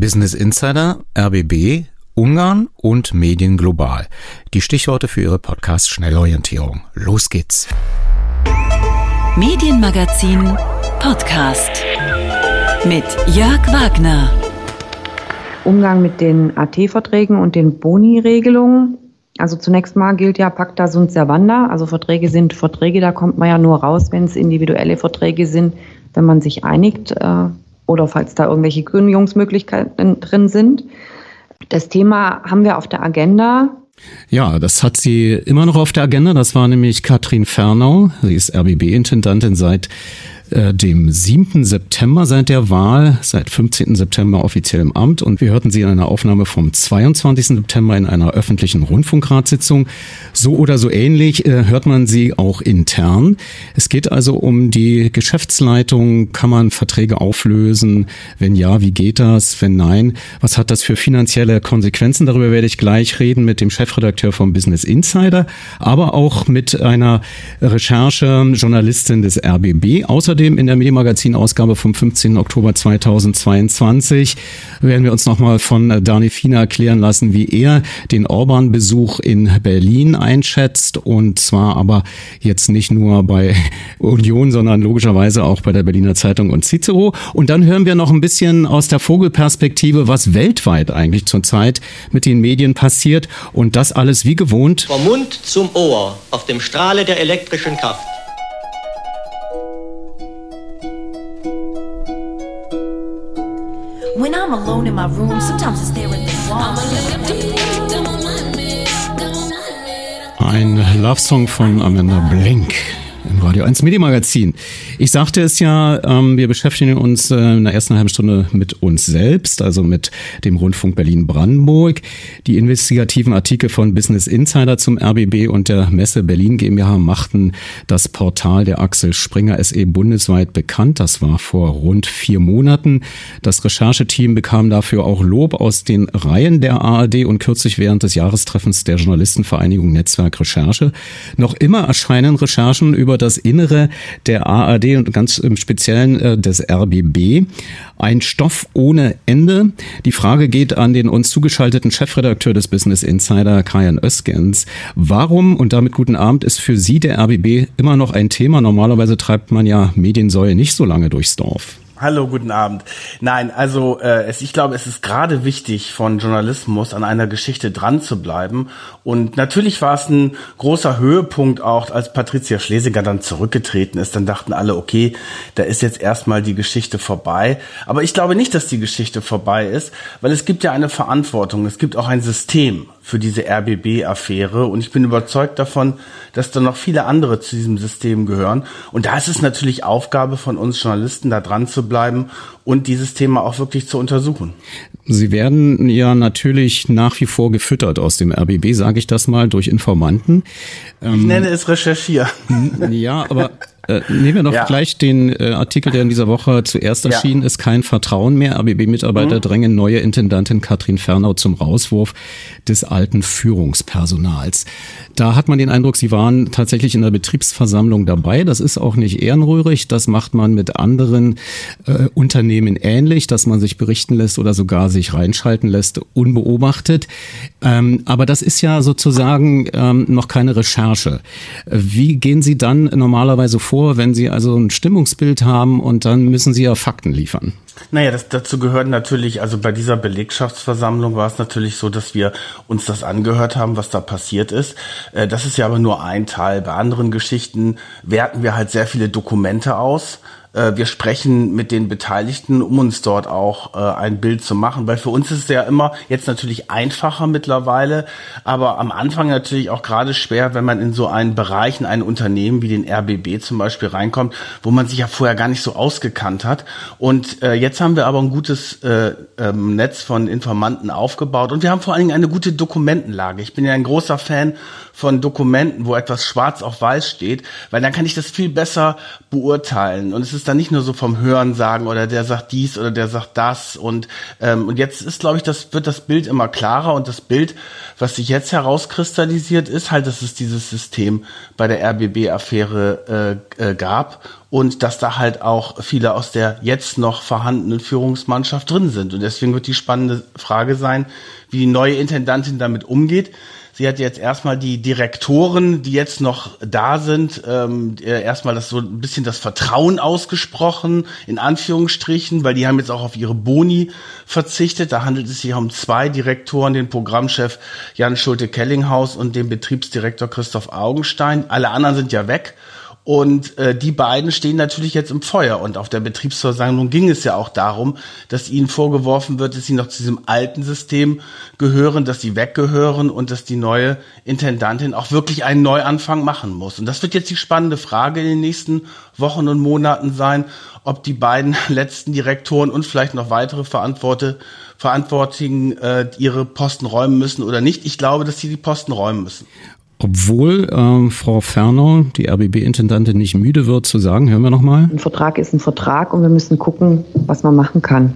Business Insider, RBB, Ungarn und Medien global. Die Stichworte für Ihre Podcast-Schnellorientierung. Los geht's. Medienmagazin Podcast mit Jörg Wagner. Umgang mit den AT-Verträgen und den Boni-Regelungen. Also zunächst mal gilt ja Pacta sunt servanda. Also Verträge sind Verträge, da kommt man ja nur raus, wenn es individuelle Verträge sind, wenn man sich einigt äh, oder falls da irgendwelche Kündigungsmöglichkeiten drin sind. Das Thema haben wir auf der Agenda. Ja, das hat sie immer noch auf der Agenda. Das war nämlich Katrin Fernau. Sie ist RBB-Intendantin seit äh, dem 7. September seit der Wahl, seit 15. September offiziell im Amt und wir hörten sie in einer Aufnahme vom 22. September in einer öffentlichen Rundfunkratssitzung. So oder so ähnlich äh, hört man sie auch intern. Es geht also um die Geschäftsleitung. Kann man Verträge auflösen? Wenn ja, wie geht das? Wenn nein, was hat das für finanzielle Konsequenzen? Darüber werde ich gleich reden mit dem Chefredakteur vom Business Insider, aber auch mit einer Recherche-Journalistin des RBB. Außerdem Außerdem in der Medienmagazin-Ausgabe vom 15. Oktober 2022 werden wir uns nochmal von Dani Fina erklären lassen, wie er den Orban-Besuch in Berlin einschätzt. Und zwar aber jetzt nicht nur bei Union, sondern logischerweise auch bei der Berliner Zeitung und Cicero. Und dann hören wir noch ein bisschen aus der Vogelperspektive, was weltweit eigentlich zurzeit mit den Medien passiert. Und das alles wie gewohnt. Vom Mund zum Ohr auf dem Strahle der elektrischen Kraft. When I'm alone in my room, sometimes I stare at the wall. Ein Love Song von Amanda Blink im Radio 1 Medienmagazin. Ich sagte es ja, ähm, wir beschäftigen uns äh, in der ersten halben Stunde mit uns selbst, also mit dem Rundfunk Berlin-Brandenburg. Die investigativen Artikel von Business Insider zum RBB und der Messe Berlin GmbH machten das Portal der Axel Springer SE bundesweit bekannt. Das war vor rund vier Monaten. Das Rechercheteam bekam dafür auch Lob aus den Reihen der ARD und kürzlich während des Jahrestreffens der Journalistenvereinigung Netzwerk Recherche. Noch immer erscheinen Recherchen über das Innere der ARD und ganz im Speziellen äh, des RBB. Ein Stoff ohne Ende. Die Frage geht an den uns zugeschalteten Chefredakteur des Business Insider, Kajan Öskens. Warum, und damit guten Abend, ist für Sie der RBB immer noch ein Thema? Normalerweise treibt man ja Mediensäue nicht so lange durchs Dorf. Hallo, guten Abend. Nein, also äh, es, ich glaube, es ist gerade wichtig von Journalismus an einer Geschichte dran zu bleiben. Und natürlich war es ein großer Höhepunkt auch, als Patricia Schlesinger dann zurückgetreten ist. Dann dachten alle, okay, da ist jetzt erstmal die Geschichte vorbei. Aber ich glaube nicht, dass die Geschichte vorbei ist, weil es gibt ja eine Verantwortung. Es gibt auch ein System für diese RBB-Affäre. Und ich bin überzeugt davon, dass da noch viele andere zu diesem System gehören. Und da ist es natürlich Aufgabe von uns Journalisten, da dran zu bleiben und dieses Thema auch wirklich zu untersuchen. Sie werden ja natürlich nach wie vor gefüttert aus dem RBB, sage ich das mal, durch Informanten. Ich ähm, nenne es Recherchieren. Ja, aber äh, nehmen wir noch ja. gleich den äh, Artikel, der in dieser Woche zuerst erschienen ja. ist, kein Vertrauen mehr. ABB-Mitarbeiter mhm. drängen neue Intendantin Katrin Fernau zum Rauswurf des alten Führungspersonals. Da hat man den Eindruck, sie waren tatsächlich in der Betriebsversammlung dabei. Das ist auch nicht ehrenrührig. Das macht man mit anderen äh, Unternehmen ähnlich, dass man sich berichten lässt oder sogar sich reinschalten lässt, unbeobachtet. Ähm, aber das ist ja sozusagen ähm, noch keine Recherche. Wie gehen Sie dann normalerweise vor, wenn Sie also ein Stimmungsbild haben und dann müssen Sie ja Fakten liefern? Naja, das, dazu gehört natürlich, also bei dieser Belegschaftsversammlung war es natürlich so, dass wir uns das angehört haben, was da passiert ist. Äh, das ist ja aber nur ein Teil. Bei anderen Geschichten werten wir halt sehr viele Dokumente aus wir sprechen mit den Beteiligten, um uns dort auch äh, ein Bild zu machen, weil für uns ist es ja immer jetzt natürlich einfacher mittlerweile, aber am Anfang natürlich auch gerade schwer, wenn man in so einen Bereich, in ein Unternehmen wie den RBB zum Beispiel reinkommt, wo man sich ja vorher gar nicht so ausgekannt hat. Und äh, jetzt haben wir aber ein gutes äh, ähm, Netz von Informanten aufgebaut und wir haben vor allen Dingen eine gute Dokumentenlage. Ich bin ja ein großer Fan von Dokumenten, wo etwas schwarz auf weiß steht, weil dann kann ich das viel besser beurteilen. Und es ist dann nicht nur so vom Hören sagen oder der sagt dies oder der sagt das und ähm, und jetzt ist, glaube ich, das wird das Bild immer klarer und das Bild, was sich jetzt herauskristallisiert, ist halt, dass es dieses System bei der RBB-Affäre äh, äh, gab und dass da halt auch viele aus der jetzt noch vorhandenen Führungsmannschaft drin sind und deswegen wird die spannende Frage sein, wie die neue Intendantin damit umgeht. Sie hat jetzt erstmal die Direktoren, die jetzt noch da sind, ähm, erstmal das so ein bisschen das Vertrauen ausgesprochen, in Anführungsstrichen, weil die haben jetzt auch auf ihre Boni verzichtet. Da handelt es sich um zwei Direktoren, den Programmchef Jan Schulte-Kellinghaus und den Betriebsdirektor Christoph Augenstein. Alle anderen sind ja weg. Und äh, die beiden stehen natürlich jetzt im Feuer. Und auf der Betriebsversammlung ging es ja auch darum, dass ihnen vorgeworfen wird, dass sie noch zu diesem alten System gehören, dass sie weggehören und dass die neue Intendantin auch wirklich einen Neuanfang machen muss. Und das wird jetzt die spannende Frage in den nächsten Wochen und Monaten sein, ob die beiden letzten Direktoren und vielleicht noch weitere Verantwortliche Verantwortlichen äh, ihre Posten räumen müssen oder nicht. Ich glaube, dass sie die Posten räumen müssen. Obwohl ähm, Frau Ferner, die RBB-Intendantin, nicht müde wird zu sagen, hören wir nochmal. Ein Vertrag ist ein Vertrag und wir müssen gucken, was man machen kann.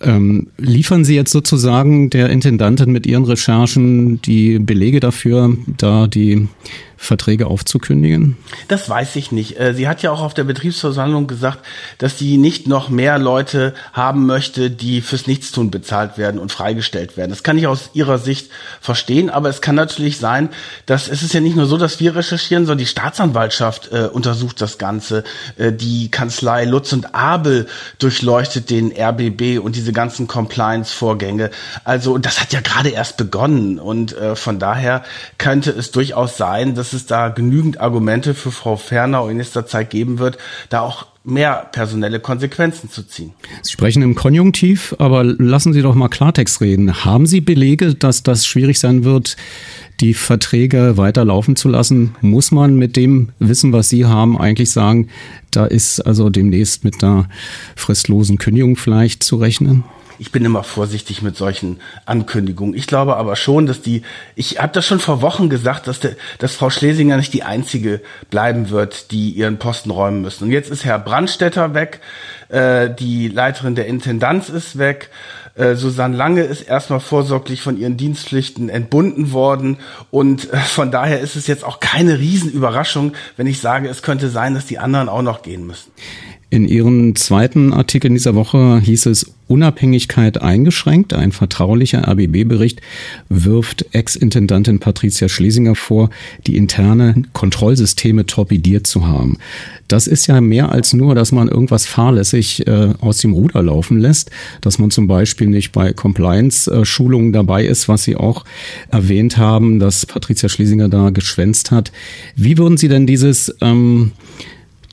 Ähm, liefern Sie jetzt sozusagen der Intendantin mit Ihren Recherchen die Belege dafür, da die Verträge aufzukündigen? Das weiß ich nicht. Äh, sie hat ja auch auf der Betriebsversammlung gesagt, dass sie nicht noch mehr Leute haben möchte, die fürs Nichtstun bezahlt werden und freigestellt werden. Das kann ich aus ihrer Sicht verstehen, aber es kann natürlich sein, dass es ist ja nicht nur so, dass wir recherchieren, sondern die Staatsanwaltschaft äh, untersucht das Ganze. Äh, die Kanzlei Lutz und Abel durchleuchtet den RBB und diese ganzen Compliance-Vorgänge. Also das hat ja gerade erst begonnen und äh, von daher könnte es durchaus sein, dass es da genügend Argumente für Frau Fernau in nächster Zeit geben wird, da auch mehr personelle Konsequenzen zu ziehen. Sie sprechen im Konjunktiv, aber lassen Sie doch mal Klartext reden. Haben Sie Belege, dass das schwierig sein wird, die Verträge weiterlaufen zu lassen? Muss man mit dem Wissen, was Sie haben, eigentlich sagen, da ist also demnächst mit einer fristlosen Kündigung vielleicht zu rechnen? Ich bin immer vorsichtig mit solchen Ankündigungen. Ich glaube aber schon, dass die, ich habe das schon vor Wochen gesagt, dass, der, dass Frau Schlesinger nicht die einzige bleiben wird, die ihren Posten räumen müssen. Und jetzt ist Herr Brandstetter weg, äh, die Leiterin der Intendanz ist weg. Äh, Susanne Lange ist erstmal vorsorglich von ihren Dienstpflichten entbunden worden und äh, von daher ist es jetzt auch keine Riesenüberraschung, wenn ich sage, es könnte sein, dass die anderen auch noch gehen müssen. In Ihrem zweiten Artikel in dieser Woche hieß es Unabhängigkeit eingeschränkt. Ein vertraulicher RBB-Bericht wirft Ex-Intendantin Patricia Schlesinger vor, die interne Kontrollsysteme torpediert zu haben. Das ist ja mehr als nur, dass man irgendwas fahrlässig äh, aus dem Ruder laufen lässt, dass man zum Beispiel nicht bei Compliance-Schulungen dabei ist, was Sie auch erwähnt haben, dass Patricia Schlesinger da geschwänzt hat. Wie würden Sie denn dieses ähm,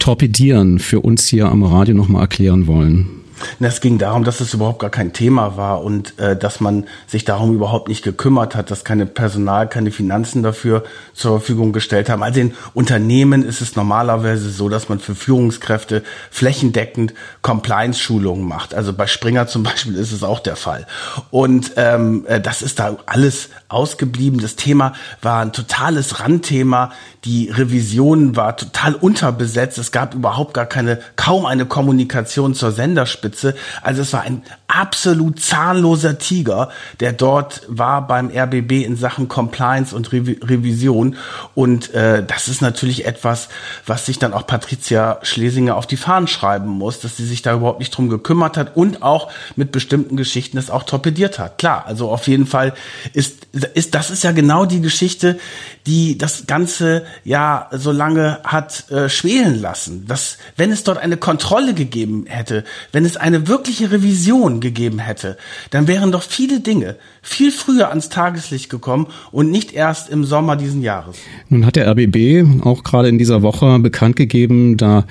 Torpedieren für uns hier am Radio nochmal erklären wollen? Es ging darum, dass es überhaupt gar kein Thema war und äh, dass man sich darum überhaupt nicht gekümmert hat, dass keine Personal, keine Finanzen dafür zur Verfügung gestellt haben. Also in Unternehmen ist es normalerweise so, dass man für Führungskräfte flächendeckend Compliance-Schulungen macht. Also bei Springer zum Beispiel ist es auch der Fall. Und ähm, äh, das ist da alles ausgeblieben. Das Thema war ein totales Randthema. Die Revision war total unterbesetzt. Es gab überhaupt gar keine, kaum eine Kommunikation zur Senderspitze. Also es war ein absolut zahnloser Tiger, der dort war beim RBB in Sachen Compliance und Re Revision. Und äh, das ist natürlich etwas, was sich dann auch Patricia Schlesinger auf die Fahnen schreiben muss, dass sie sich da überhaupt nicht drum gekümmert hat und auch mit bestimmten Geschichten es auch torpediert hat. Klar, also auf jeden Fall ist, ist das ist ja genau die Geschichte, die das Ganze ja so lange hat äh, schwelen lassen. Dass, wenn es dort eine Kontrolle gegeben hätte, wenn es eine wirkliche Revision gegeben hätte, dann wären doch viele Dinge viel früher ans Tageslicht gekommen und nicht erst im Sommer diesen Jahres. Nun hat der RBB auch gerade in dieser Woche bekannt gegeben, da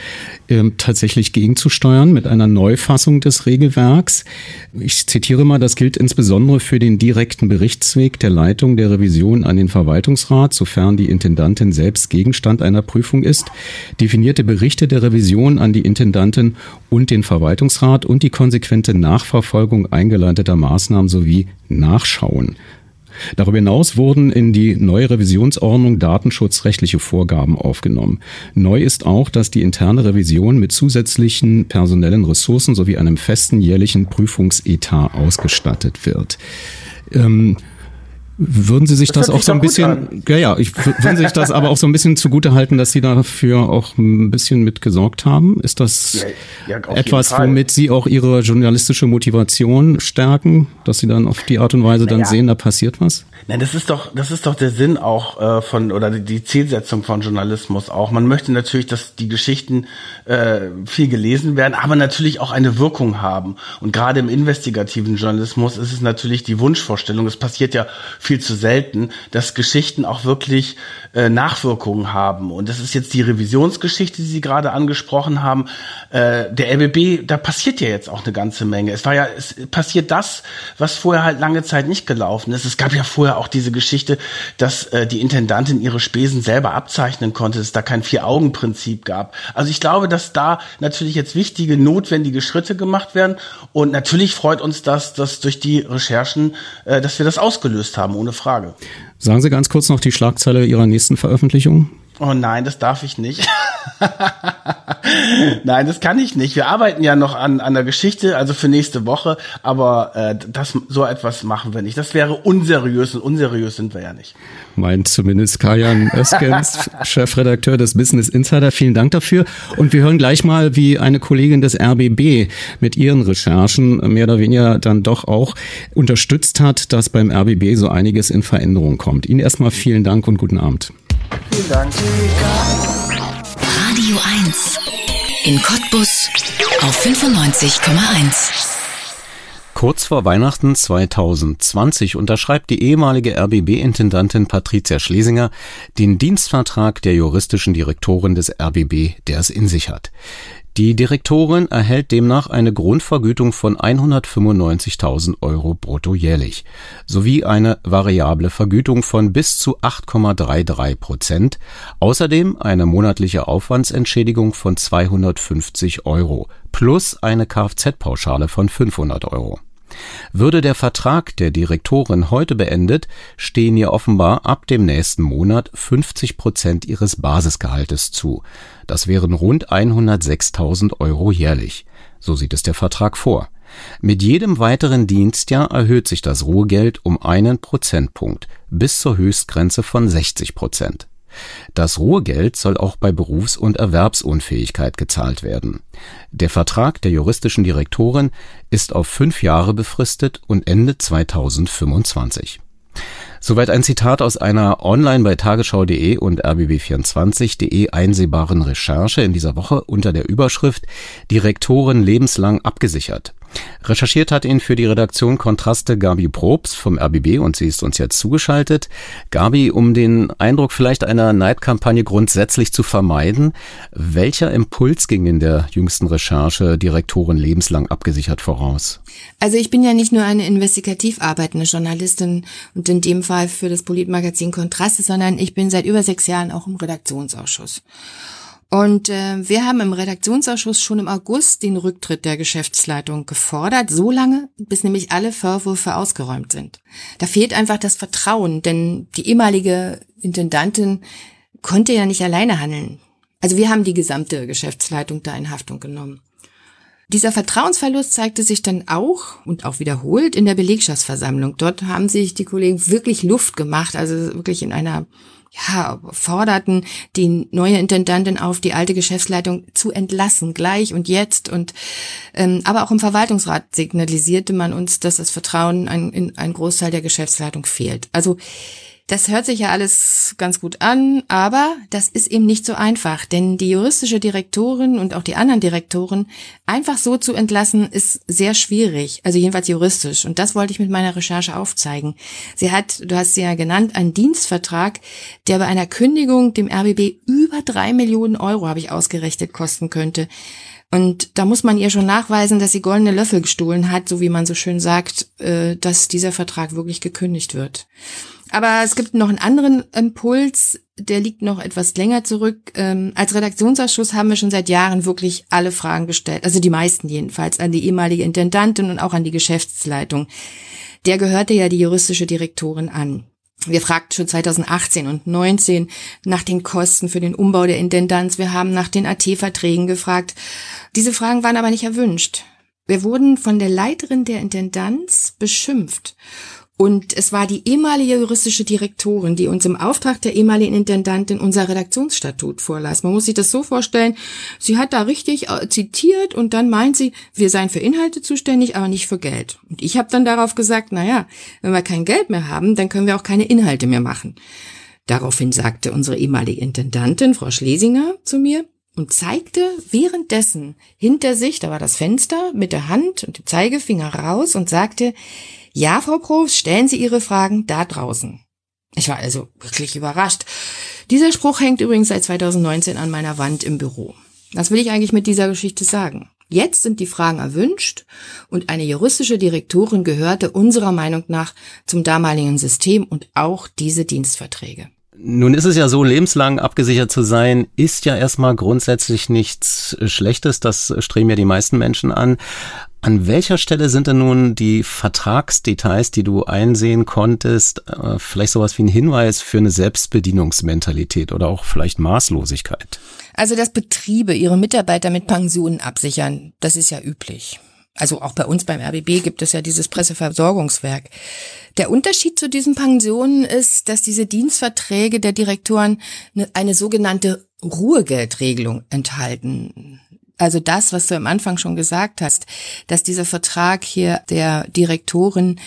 äh, tatsächlich gegenzusteuern mit einer Neufassung des Regelwerks. Ich zitiere mal, das gilt insbesondere für den direkten Berichtsweg der Leitung der Revision an den Verwaltungsrat, sofern die Intendantin selbst Gegenstand einer Prüfung ist, definierte Berichte der Revision an die Intendantin und den Verwaltungsrat und die konsequente Nachverfolgung eingeleiteter Maßnahmen sowie Nachschauen. Darüber hinaus wurden in die neue Revisionsordnung datenschutzrechtliche Vorgaben aufgenommen. Neu ist auch, dass die interne Revision mit zusätzlichen personellen Ressourcen sowie einem festen jährlichen Prüfungsetat ausgestattet wird. Ähm, würden Sie sich das, das auch so ein bisschen, ja, ja, ich, würden Sie sich das aber auch so ein bisschen zugute halten, dass Sie dafür auch ein bisschen mit gesorgt haben? Ist das ja, ja, etwas, womit Sie auch Ihre journalistische Motivation stärken, dass Sie dann auf die Art und Weise dann naja. sehen, da passiert was? Nein, das ist doch, das ist doch der Sinn auch äh, von oder die Zielsetzung von Journalismus auch. Man möchte natürlich, dass die Geschichten äh, viel gelesen werden, aber natürlich auch eine Wirkung haben. Und gerade im investigativen Journalismus ist es natürlich die Wunschvorstellung. Es passiert ja viel zu selten, dass Geschichten auch wirklich äh, Nachwirkungen haben. Und das ist jetzt die Revisionsgeschichte, die Sie gerade angesprochen haben. Äh, der RBB, da passiert ja jetzt auch eine ganze Menge. Es war ja, es passiert das, was vorher halt lange Zeit nicht gelaufen ist. Es gab ja vorher auch diese Geschichte, dass äh, die Intendantin ihre Spesen selber abzeichnen konnte, dass es da kein Vier-Augen-Prinzip gab. Also ich glaube, dass da natürlich jetzt wichtige, notwendige Schritte gemacht werden. Und natürlich freut uns das, dass durch die Recherchen, äh, dass wir das ausgelöst haben, ohne Frage. Sagen Sie ganz kurz noch die Schlagzeile Ihrer nächsten Veröffentlichung. Oh nein, das darf ich nicht. nein, das kann ich nicht. Wir arbeiten ja noch an, an der Geschichte, also für nächste Woche, aber äh, das so etwas machen wir nicht. Das wäre unseriös und unseriös sind wir ja nicht. Meint zumindest Kajan Öskens, Chefredakteur des Business Insider. Vielen Dank dafür. Und wir hören gleich mal, wie eine Kollegin des RBB mit ihren Recherchen mehr oder weniger dann doch auch unterstützt hat, dass beim RBB so einiges in Veränderung kommt. Ihnen erstmal vielen Dank und guten Abend. Vielen Dank. Radio 1 in Cottbus auf 95,1. Kurz vor Weihnachten 2020 unterschreibt die ehemalige RBB-Intendantin Patricia Schlesinger den Dienstvertrag der juristischen Direktorin des RBB, der es in sich hat. Die Direktorin erhält demnach eine Grundvergütung von 195.000 Euro brutto jährlich sowie eine variable Vergütung von bis zu 8,33 Prozent, außerdem eine monatliche Aufwandsentschädigung von 250 Euro plus eine Kfz-Pauschale von 500 Euro würde der Vertrag der Direktorin heute beendet, stehen ihr offenbar ab dem nächsten Monat 50 Prozent ihres Basisgehaltes zu. Das wären rund 106.000 Euro jährlich. So sieht es der Vertrag vor. Mit jedem weiteren Dienstjahr erhöht sich das Ruhegeld um einen Prozentpunkt bis zur Höchstgrenze von 60 Prozent. Das Ruhegeld soll auch bei Berufs- und Erwerbsunfähigkeit gezahlt werden. Der Vertrag der juristischen Direktorin ist auf fünf Jahre befristet und endet 2025. Soweit ein Zitat aus einer online bei tagesschau.de und rbb24.de einsehbaren Recherche in dieser Woche unter der Überschrift Direktoren lebenslang abgesichert. Recherchiert hat ihn für die Redaktion Kontraste Gabi Probst vom RBB und sie ist uns jetzt zugeschaltet. Gabi, um den Eindruck vielleicht einer Neidkampagne grundsätzlich zu vermeiden, welcher Impuls ging in der jüngsten Recherche Direktoren lebenslang abgesichert voraus? Also ich bin ja nicht nur eine investigativ arbeitende Journalistin und in dem Fall für das Politmagazin Kontraste, sondern ich bin seit über sechs Jahren auch im Redaktionsausschuss. Und äh, wir haben im Redaktionsausschuss schon im August den Rücktritt der Geschäftsleitung gefordert, so lange, bis nämlich alle Vorwürfe ausgeräumt sind. Da fehlt einfach das Vertrauen, denn die ehemalige Intendantin konnte ja nicht alleine handeln. Also wir haben die gesamte Geschäftsleitung da in Haftung genommen. Dieser Vertrauensverlust zeigte sich dann auch und auch wiederholt in der Belegschaftsversammlung. Dort haben sich die Kollegen wirklich Luft gemacht, also wirklich in einer ja, forderten die neue Intendantin auf, die alte Geschäftsleitung zu entlassen, gleich und jetzt. Und ähm, aber auch im Verwaltungsrat signalisierte man uns, dass das Vertrauen in ein Großteil der Geschäftsleitung fehlt. Also das hört sich ja alles ganz gut an, aber das ist eben nicht so einfach, denn die juristische Direktorin und auch die anderen Direktoren einfach so zu entlassen, ist sehr schwierig, also jedenfalls juristisch. Und das wollte ich mit meiner Recherche aufzeigen. Sie hat, du hast sie ja genannt, einen Dienstvertrag, der bei einer Kündigung dem RBB über drei Millionen Euro, habe ich ausgerechnet, kosten könnte. Und da muss man ihr schon nachweisen, dass sie goldene Löffel gestohlen hat, so wie man so schön sagt, äh, dass dieser Vertrag wirklich gekündigt wird. Aber es gibt noch einen anderen Impuls, der liegt noch etwas länger zurück. Ähm, als Redaktionsausschuss haben wir schon seit Jahren wirklich alle Fragen gestellt, also die meisten jedenfalls, an die ehemalige Intendantin und auch an die Geschäftsleitung. der gehörte ja die juristische Direktorin an. Wir fragten schon 2018 und 19 nach den Kosten für den Umbau der Intendanz. Wir haben nach den AT-Verträgen gefragt. Diese Fragen waren aber nicht erwünscht. Wir wurden von der Leiterin der Intendanz beschimpft. Und es war die ehemalige juristische Direktorin, die uns im Auftrag der ehemaligen Intendantin unser Redaktionsstatut vorlas. Man muss sich das so vorstellen, sie hat da richtig äh, zitiert und dann meint sie, wir seien für Inhalte zuständig, aber nicht für Geld. Und ich habe dann darauf gesagt, na ja, wenn wir kein Geld mehr haben, dann können wir auch keine Inhalte mehr machen. Daraufhin sagte unsere ehemalige Intendantin, Frau Schlesinger, zu mir, und zeigte währenddessen hinter sich, da war das Fenster, mit der Hand und dem Zeigefinger raus und sagte, ja, Frau Probst, stellen Sie Ihre Fragen da draußen. Ich war also wirklich überrascht. Dieser Spruch hängt übrigens seit 2019 an meiner Wand im Büro. Was will ich eigentlich mit dieser Geschichte sagen? Jetzt sind die Fragen erwünscht und eine juristische Direktorin gehörte unserer Meinung nach zum damaligen System und auch diese Dienstverträge. Nun ist es ja so, lebenslang abgesichert zu sein, ist ja erstmal grundsätzlich nichts Schlechtes. Das streben ja die meisten Menschen an. An welcher Stelle sind denn nun die Vertragsdetails, die du einsehen konntest, äh, vielleicht sowas wie ein Hinweis für eine Selbstbedienungsmentalität oder auch vielleicht Maßlosigkeit? Also, dass Betriebe ihre Mitarbeiter mit Pensionen absichern, das ist ja üblich. Also auch bei uns beim RBB gibt es ja dieses Presseversorgungswerk. Der Unterschied zu diesen Pensionen ist, dass diese Dienstverträge der Direktoren eine, eine sogenannte Ruhegeldregelung enthalten. Also das, was du am Anfang schon gesagt hast, dass dieser Vertrag hier der Direktoren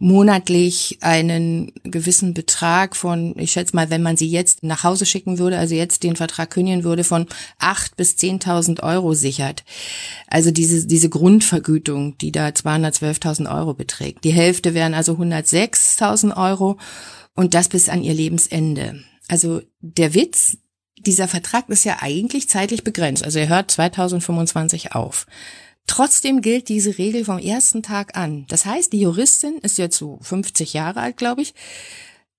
monatlich einen gewissen Betrag von, ich schätze mal, wenn man sie jetzt nach Hause schicken würde, also jetzt den Vertrag kündigen würde, von acht bis zehntausend Euro sichert. Also diese, diese Grundvergütung, die da 212.000 Euro beträgt. Die Hälfte wären also 106.000 Euro und das bis an ihr Lebensende. Also der Witz dieser Vertrag ist ja eigentlich zeitlich begrenzt. Also er hört 2025 auf. Trotzdem gilt diese Regel vom ersten Tag an. Das heißt, die Juristin ist jetzt so 50 Jahre alt, glaube ich.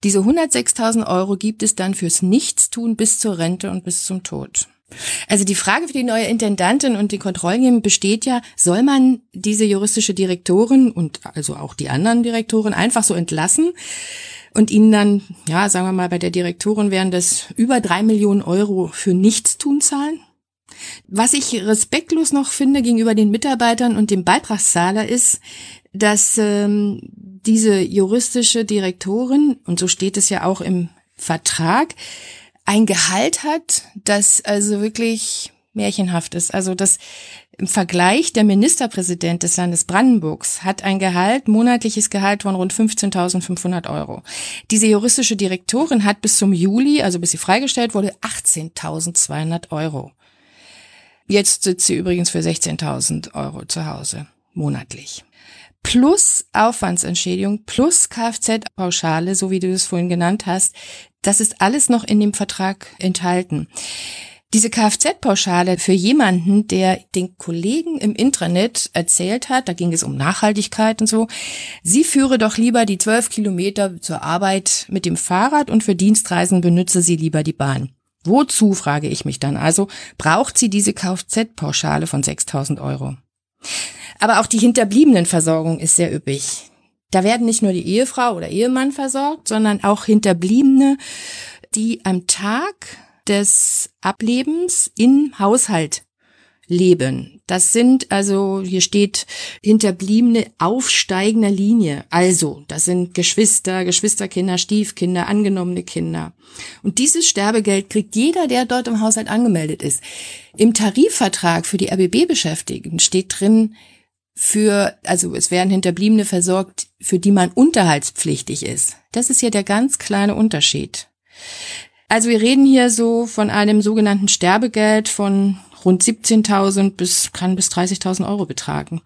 Diese 106.000 Euro gibt es dann fürs Nichtstun bis zur Rente und bis zum Tod. Also die Frage für die neue Intendantin und die Kontrollen besteht ja, soll man diese juristische Direktorin und also auch die anderen Direktoren einfach so entlassen? Und ihnen dann, ja, sagen wir mal, bei der Direktorin wären das über drei Millionen Euro für Nichtstun zahlen. Was ich respektlos noch finde gegenüber den Mitarbeitern und dem Beitragszahler ist, dass ähm, diese juristische Direktorin, und so steht es ja auch im Vertrag, ein Gehalt hat, das also wirklich märchenhaft ist. Also das im Vergleich der Ministerpräsident des Landes Brandenburgs hat ein Gehalt, monatliches Gehalt von rund 15.500 Euro. Diese juristische Direktorin hat bis zum Juli, also bis sie freigestellt wurde, 18.200 Euro. Jetzt sitzt sie übrigens für 16.000 Euro zu Hause, monatlich. Plus Aufwandsentschädigung, plus Kfz-Pauschale, so wie du es vorhin genannt hast. Das ist alles noch in dem Vertrag enthalten. Diese Kfz-Pauschale für jemanden, der den Kollegen im Intranet erzählt hat, da ging es um Nachhaltigkeit und so, sie führe doch lieber die zwölf Kilometer zur Arbeit mit dem Fahrrad und für Dienstreisen benütze sie lieber die Bahn. Wozu, frage ich mich dann also, braucht sie diese Kfz-Pauschale von 6000 Euro? Aber auch die Hinterbliebenenversorgung ist sehr üppig. Da werden nicht nur die Ehefrau oder Ehemann versorgt, sondern auch Hinterbliebene, die am Tag des Ablebens im Haushalt leben. Das sind also, hier steht hinterbliebene aufsteigender Linie. Also, das sind Geschwister, Geschwisterkinder, Stiefkinder, angenommene Kinder. Und dieses Sterbegeld kriegt jeder, der dort im Haushalt angemeldet ist. Im Tarifvertrag für die RBB-Beschäftigten steht drin, für, also es werden Hinterbliebene versorgt, für die man unterhaltspflichtig ist. Das ist ja der ganz kleine Unterschied. Also wir reden hier so von einem sogenannten Sterbegeld von rund 17.000 bis, kann bis 30.000 Euro betragen.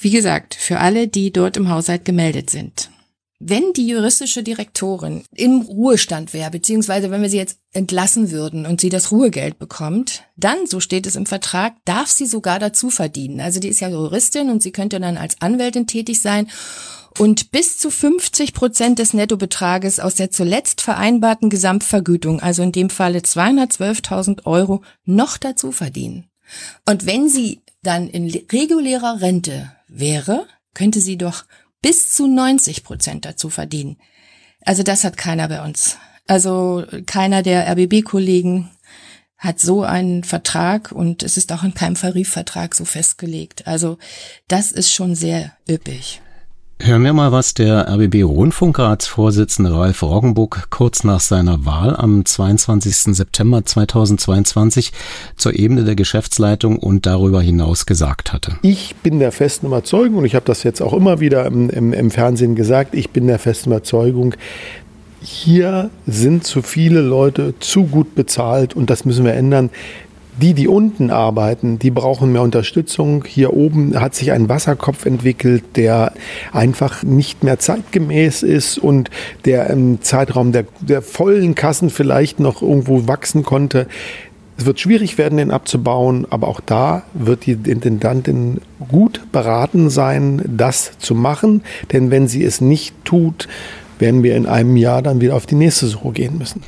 Wie gesagt, für alle, die dort im Haushalt gemeldet sind. Wenn die juristische Direktorin im Ruhestand wäre, beziehungsweise wenn wir sie jetzt entlassen würden und sie das Ruhegeld bekommt, dann, so steht es im Vertrag, darf sie sogar dazu verdienen. Also die ist ja Juristin und sie könnte dann als Anwältin tätig sein und bis zu 50 Prozent des Nettobetrages aus der zuletzt vereinbarten Gesamtvergütung, also in dem Falle 212.000 Euro, noch dazu verdienen. Und wenn sie dann in regulärer Rente wäre, könnte sie doch bis zu 90 Prozent dazu verdienen. Also das hat keiner bei uns. Also keiner der RBB-Kollegen hat so einen Vertrag und es ist auch in keinem Tarifvertrag so festgelegt. Also das ist schon sehr üppig. Hören wir mal, was der RBB Rundfunkratsvorsitzende Ralf Roggenbuck kurz nach seiner Wahl am 22. September 2022 zur Ebene der Geschäftsleitung und darüber hinaus gesagt hatte. Ich bin der festen Überzeugung, und ich habe das jetzt auch immer wieder im, im, im Fernsehen gesagt, ich bin der festen Überzeugung, hier sind zu viele Leute zu gut bezahlt und das müssen wir ändern. Die, die unten arbeiten, die brauchen mehr Unterstützung. Hier oben hat sich ein Wasserkopf entwickelt, der einfach nicht mehr zeitgemäß ist und der im Zeitraum der, der vollen Kassen vielleicht noch irgendwo wachsen konnte. Es wird schwierig werden, den abzubauen, aber auch da wird die Intendantin gut beraten sein, das zu machen. Denn wenn sie es nicht tut, werden wir in einem Jahr dann wieder auf die nächste Suche gehen müssen.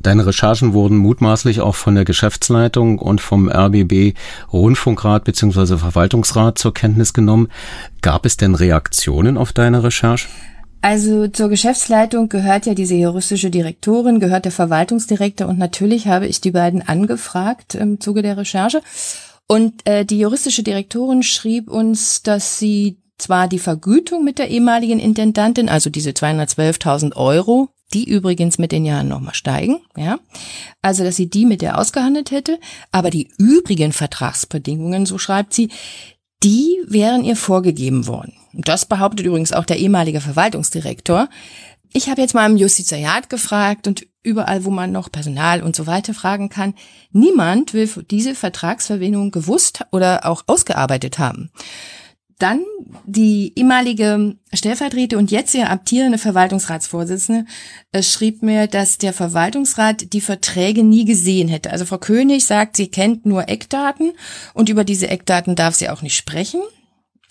Deine Recherchen wurden mutmaßlich auch von der Geschäftsleitung und vom RBB Rundfunkrat bzw. Verwaltungsrat zur Kenntnis genommen. Gab es denn Reaktionen auf deine Recherche? Also zur Geschäftsleitung gehört ja diese juristische Direktorin, gehört der Verwaltungsdirektor und natürlich habe ich die beiden angefragt im Zuge der Recherche. Und äh, die juristische Direktorin schrieb uns, dass sie zwar die Vergütung mit der ehemaligen Intendantin, also diese 212.000 Euro, die übrigens mit den Jahren nochmal steigen, ja. Also, dass sie die mit der ausgehandelt hätte, aber die übrigen Vertragsbedingungen, so schreibt sie, die wären ihr vorgegeben worden. Das behauptet übrigens auch der ehemalige Verwaltungsdirektor. Ich habe jetzt mal im Justiziat gefragt und überall, wo man noch Personal und so weiter fragen kann. Niemand will diese Vertragsverwendung gewusst oder auch ausgearbeitet haben. Dann die ehemalige Stellvertreter und jetzt ja amtierende Verwaltungsratsvorsitzende äh, schrieb mir, dass der Verwaltungsrat die Verträge nie gesehen hätte. Also Frau König sagt, sie kennt nur Eckdaten und über diese Eckdaten darf sie auch nicht sprechen.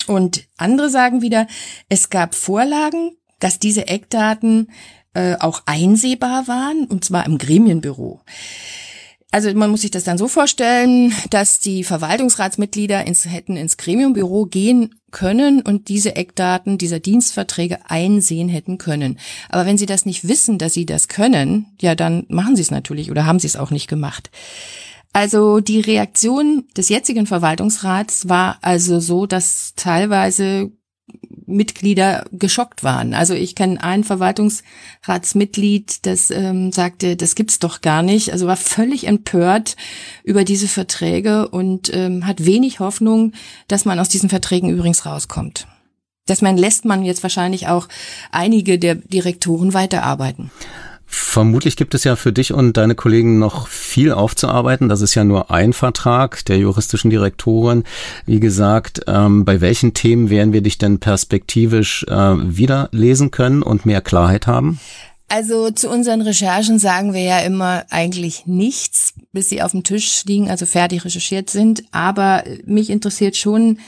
Und andere sagen wieder, es gab Vorlagen, dass diese Eckdaten äh, auch einsehbar waren, und zwar im Gremienbüro. Also man muss sich das dann so vorstellen, dass die Verwaltungsratsmitglieder ins, hätten ins Gremiumbüro gehen können und diese Eckdaten dieser Dienstverträge einsehen hätten können. Aber wenn sie das nicht wissen, dass sie das können, ja, dann machen sie es natürlich oder haben sie es auch nicht gemacht. Also die Reaktion des jetzigen Verwaltungsrats war also so, dass teilweise Mitglieder geschockt waren. Also ich kenne ein Verwaltungsratsmitglied, das ähm, sagte, das gibt's doch gar nicht. Also war völlig empört über diese Verträge und ähm, hat wenig Hoffnung, dass man aus diesen Verträgen übrigens rauskommt. Man lässt man jetzt wahrscheinlich auch einige der Direktoren weiterarbeiten. Vermutlich gibt es ja für dich und deine Kollegen noch viel aufzuarbeiten. Das ist ja nur ein Vertrag der juristischen Direktoren. Wie gesagt, ähm, bei welchen Themen werden wir dich denn perspektivisch äh, wieder lesen können und mehr Klarheit haben? Also zu unseren Recherchen sagen wir ja immer eigentlich nichts, bis sie auf dem Tisch liegen, also fertig recherchiert sind. Aber mich interessiert schon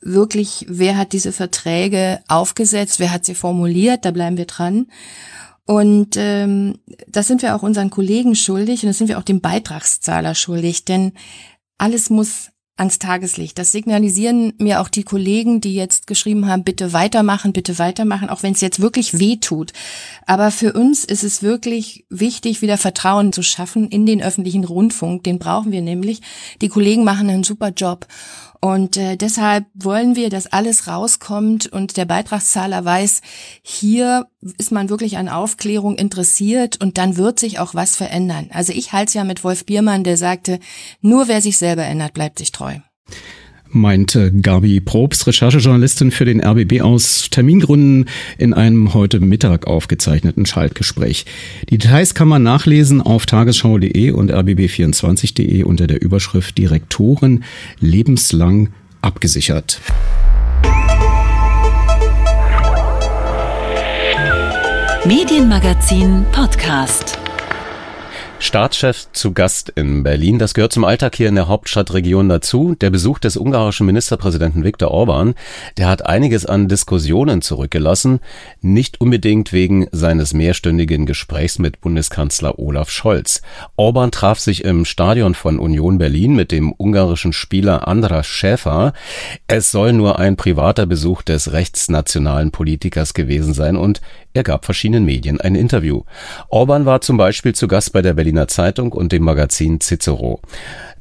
wirklich, wer hat diese Verträge aufgesetzt, wer hat sie formuliert, da bleiben wir dran. Und ähm, das sind wir auch unseren Kollegen schuldig und das sind wir auch dem Beitragszahler schuldig, denn alles muss ans Tageslicht. Das signalisieren mir auch die Kollegen, die jetzt geschrieben haben, bitte weitermachen, bitte weitermachen, auch wenn es jetzt wirklich weh tut. Aber für uns ist es wirklich wichtig, wieder Vertrauen zu schaffen in den öffentlichen Rundfunk. Den brauchen wir nämlich. Die Kollegen machen einen super Job. Und äh, deshalb wollen wir, dass alles rauskommt und der Beitragszahler weiß, hier ist man wirklich an Aufklärung interessiert und dann wird sich auch was verändern. Also ich halte es ja mit Wolf Biermann, der sagte, nur wer sich selber ändert, bleibt sich treu meinte Gabi Probst, Recherchejournalistin für den RBB aus Termingründen in einem heute Mittag aufgezeichneten Schaltgespräch. Die Details kann man nachlesen auf tagesschau.de und rbb24.de unter der Überschrift Direktoren lebenslang abgesichert. Medienmagazin Podcast. Staatschef zu Gast in Berlin. Das gehört zum Alltag hier in der Hauptstadtregion dazu. Der Besuch des ungarischen Ministerpräsidenten Viktor Orban, der hat einiges an Diskussionen zurückgelassen, nicht unbedingt wegen seines mehrstündigen Gesprächs mit Bundeskanzler Olaf Scholz. Orban traf sich im Stadion von Union Berlin mit dem ungarischen Spieler Andras Schäfer. Es soll nur ein privater Besuch des rechtsnationalen Politikers gewesen sein und er gab verschiedenen Medien ein Interview. Orban war zum Beispiel zu Gast bei der Berliner Zeitung und dem Magazin Cicero.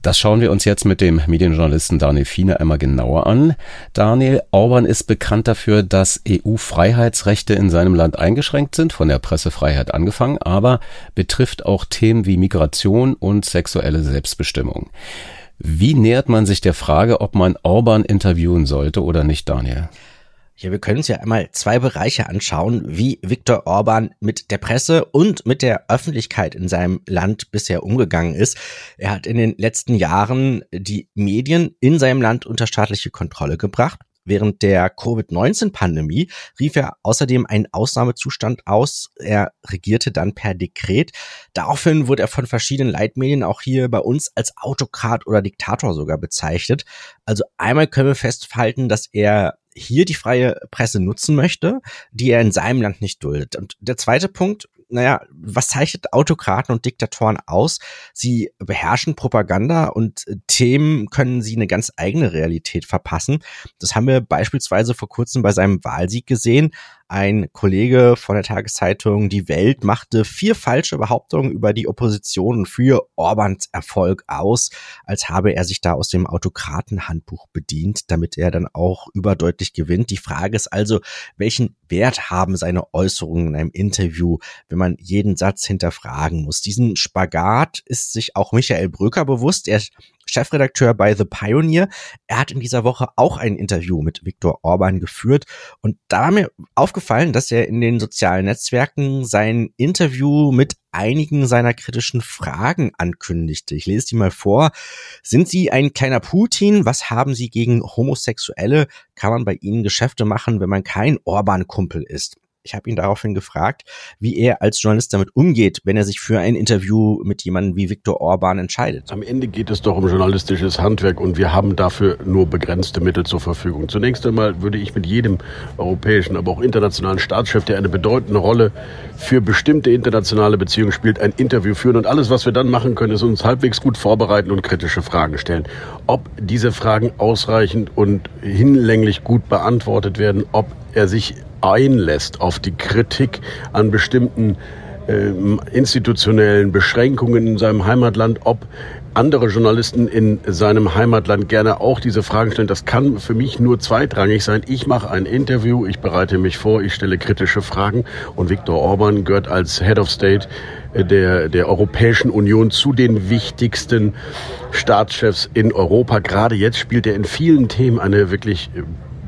Das schauen wir uns jetzt mit dem Medienjournalisten Daniel Fiene einmal genauer an. Daniel, Orban ist bekannt dafür, dass EU-Freiheitsrechte in seinem Land eingeschränkt sind, von der Pressefreiheit angefangen, aber betrifft auch Themen wie Migration und sexuelle Selbstbestimmung. Wie nähert man sich der Frage, ob man Orban interviewen sollte oder nicht, Daniel? Ja, wir können uns ja einmal zwei Bereiche anschauen, wie Viktor Orban mit der Presse und mit der Öffentlichkeit in seinem Land bisher umgegangen ist. Er hat in den letzten Jahren die Medien in seinem Land unter staatliche Kontrolle gebracht. Während der Covid-19-Pandemie rief er außerdem einen Ausnahmezustand aus. Er regierte dann per Dekret. Daraufhin wurde er von verschiedenen Leitmedien auch hier bei uns als Autokrat oder Diktator sogar bezeichnet. Also einmal können wir festhalten, dass er hier die freie Presse nutzen möchte, die er in seinem Land nicht duldet. Und der zweite Punkt, naja, was zeichnet Autokraten und Diktatoren aus? Sie beherrschen Propaganda und Themen können sie eine ganz eigene Realität verpassen. Das haben wir beispielsweise vor kurzem bei seinem Wahlsieg gesehen. Ein Kollege von der Tageszeitung Die Welt machte vier falsche Behauptungen über die Opposition für Orbans Erfolg aus, als habe er sich da aus dem Autokratenhandbuch bedient, damit er dann auch überdeutlich gewinnt. Die Frage ist also, welchen Wert haben seine Äußerungen in einem Interview, wenn man jeden Satz hinterfragen muss? Diesen Spagat ist sich auch Michael Bröker bewusst. Er Chefredakteur bei The Pioneer. Er hat in dieser Woche auch ein Interview mit Viktor Orban geführt und da war mir aufgefallen, dass er in den sozialen Netzwerken sein Interview mit einigen seiner kritischen Fragen ankündigte. Ich lese die mal vor. Sind Sie ein kleiner Putin? Was haben Sie gegen Homosexuelle? Kann man bei Ihnen Geschäfte machen, wenn man kein Orban-Kumpel ist? Ich habe ihn daraufhin gefragt, wie er als Journalist damit umgeht, wenn er sich für ein Interview mit jemandem wie Viktor Orban entscheidet. Am Ende geht es doch um journalistisches Handwerk und wir haben dafür nur begrenzte Mittel zur Verfügung. Zunächst einmal würde ich mit jedem europäischen, aber auch internationalen Staatschef, der eine bedeutende Rolle für bestimmte internationale Beziehungen spielt, ein Interview führen. Und alles, was wir dann machen können, ist uns halbwegs gut vorbereiten und kritische Fragen stellen. Ob diese Fragen ausreichend und hinlänglich gut beantwortet werden, ob er sich einlässt auf die Kritik an bestimmten äh, institutionellen Beschränkungen in seinem Heimatland, ob andere Journalisten in seinem Heimatland gerne auch diese Fragen stellen. Das kann für mich nur zweitrangig sein. Ich mache ein Interview, ich bereite mich vor, ich stelle kritische Fragen und Viktor Orban gehört als Head of State der, der Europäischen Union zu den wichtigsten Staatschefs in Europa. Gerade jetzt spielt er in vielen Themen eine wirklich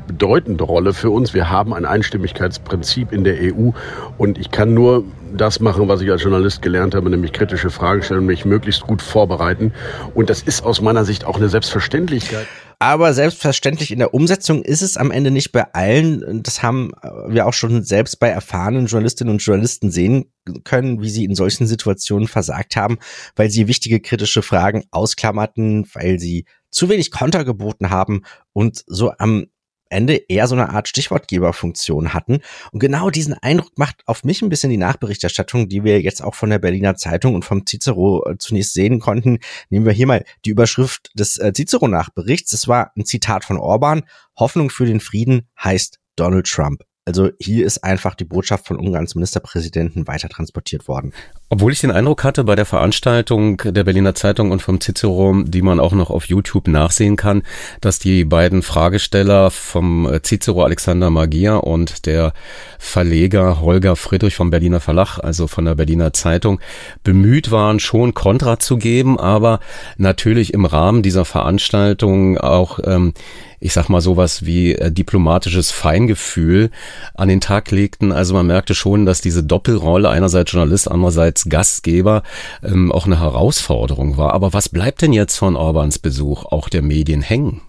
bedeutende Rolle für uns. Wir haben ein Einstimmigkeitsprinzip in der EU und ich kann nur das machen, was ich als Journalist gelernt habe, nämlich kritische Fragen stellen und mich möglichst gut vorbereiten. Und das ist aus meiner Sicht auch eine Selbstverständlichkeit. Aber selbstverständlich in der Umsetzung ist es am Ende nicht bei allen. Das haben wir auch schon selbst bei erfahrenen Journalistinnen und Journalisten sehen können, wie sie in solchen Situationen versagt haben, weil sie wichtige kritische Fragen ausklammerten, weil sie zu wenig Konter geboten haben und so am Ende eher so eine Art Stichwortgeberfunktion hatten. Und genau diesen Eindruck macht auf mich ein bisschen die Nachberichterstattung, die wir jetzt auch von der Berliner Zeitung und vom Cicero äh, zunächst sehen konnten. Nehmen wir hier mal die Überschrift des äh, Cicero-Nachberichts. Das war ein Zitat von Orban. Hoffnung für den Frieden heißt Donald Trump. Also hier ist einfach die Botschaft von Ungarns Ministerpräsidenten weiter transportiert worden. Obwohl ich den Eindruck hatte bei der Veranstaltung der Berliner Zeitung und vom Cicero, die man auch noch auf YouTube nachsehen kann, dass die beiden Fragesteller vom Cicero Alexander Magia und der Verleger Holger Friedrich vom Berliner Verlag, also von der Berliner Zeitung, bemüht waren, schon Kontra zu geben, aber natürlich im Rahmen dieser Veranstaltung auch ähm, ich sag mal sowas wie äh, diplomatisches Feingefühl an den Tag legten. Also man merkte schon, dass diese Doppelrolle einerseits Journalist, andererseits Gastgeber ähm, auch eine Herausforderung war. Aber was bleibt denn jetzt von Orbans Besuch auch der Medien hängen?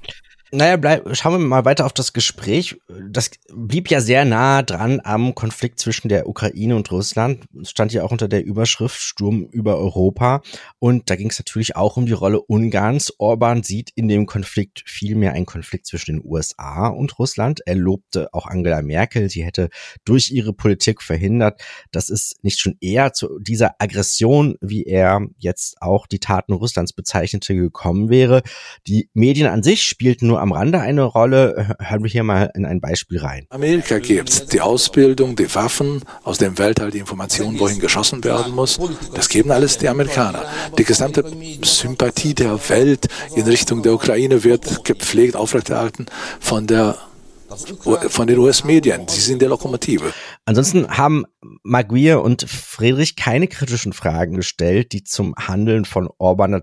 Naja, bleib, schauen wir mal weiter auf das Gespräch. Das blieb ja sehr nah dran am Konflikt zwischen der Ukraine und Russland. Es stand ja auch unter der Überschrift Sturm über Europa. Und da ging es natürlich auch um die Rolle Ungarns. Orban sieht in dem Konflikt vielmehr einen Konflikt zwischen den USA und Russland. Er lobte auch Angela Merkel. Sie hätte durch ihre Politik verhindert, dass es nicht schon eher zu dieser Aggression, wie er jetzt auch die Taten Russlands bezeichnete, gekommen wäre. Die Medien an sich spielten nur am Rande eine Rolle. Hören wir hier mal in ein Beispiel rein. Amerika gibt die Ausbildung, die Waffen, aus dem Weltall die Informationen, wohin geschossen werden muss. Das geben alles die Amerikaner. Die gesamte Sympathie der Welt in Richtung der Ukraine wird gepflegt, aufrechterhalten von der von den US-Medien. Sie sind der Lokomotive. Ansonsten haben Maguire und Friedrich keine kritischen Fragen gestellt, die zum Handeln von Orban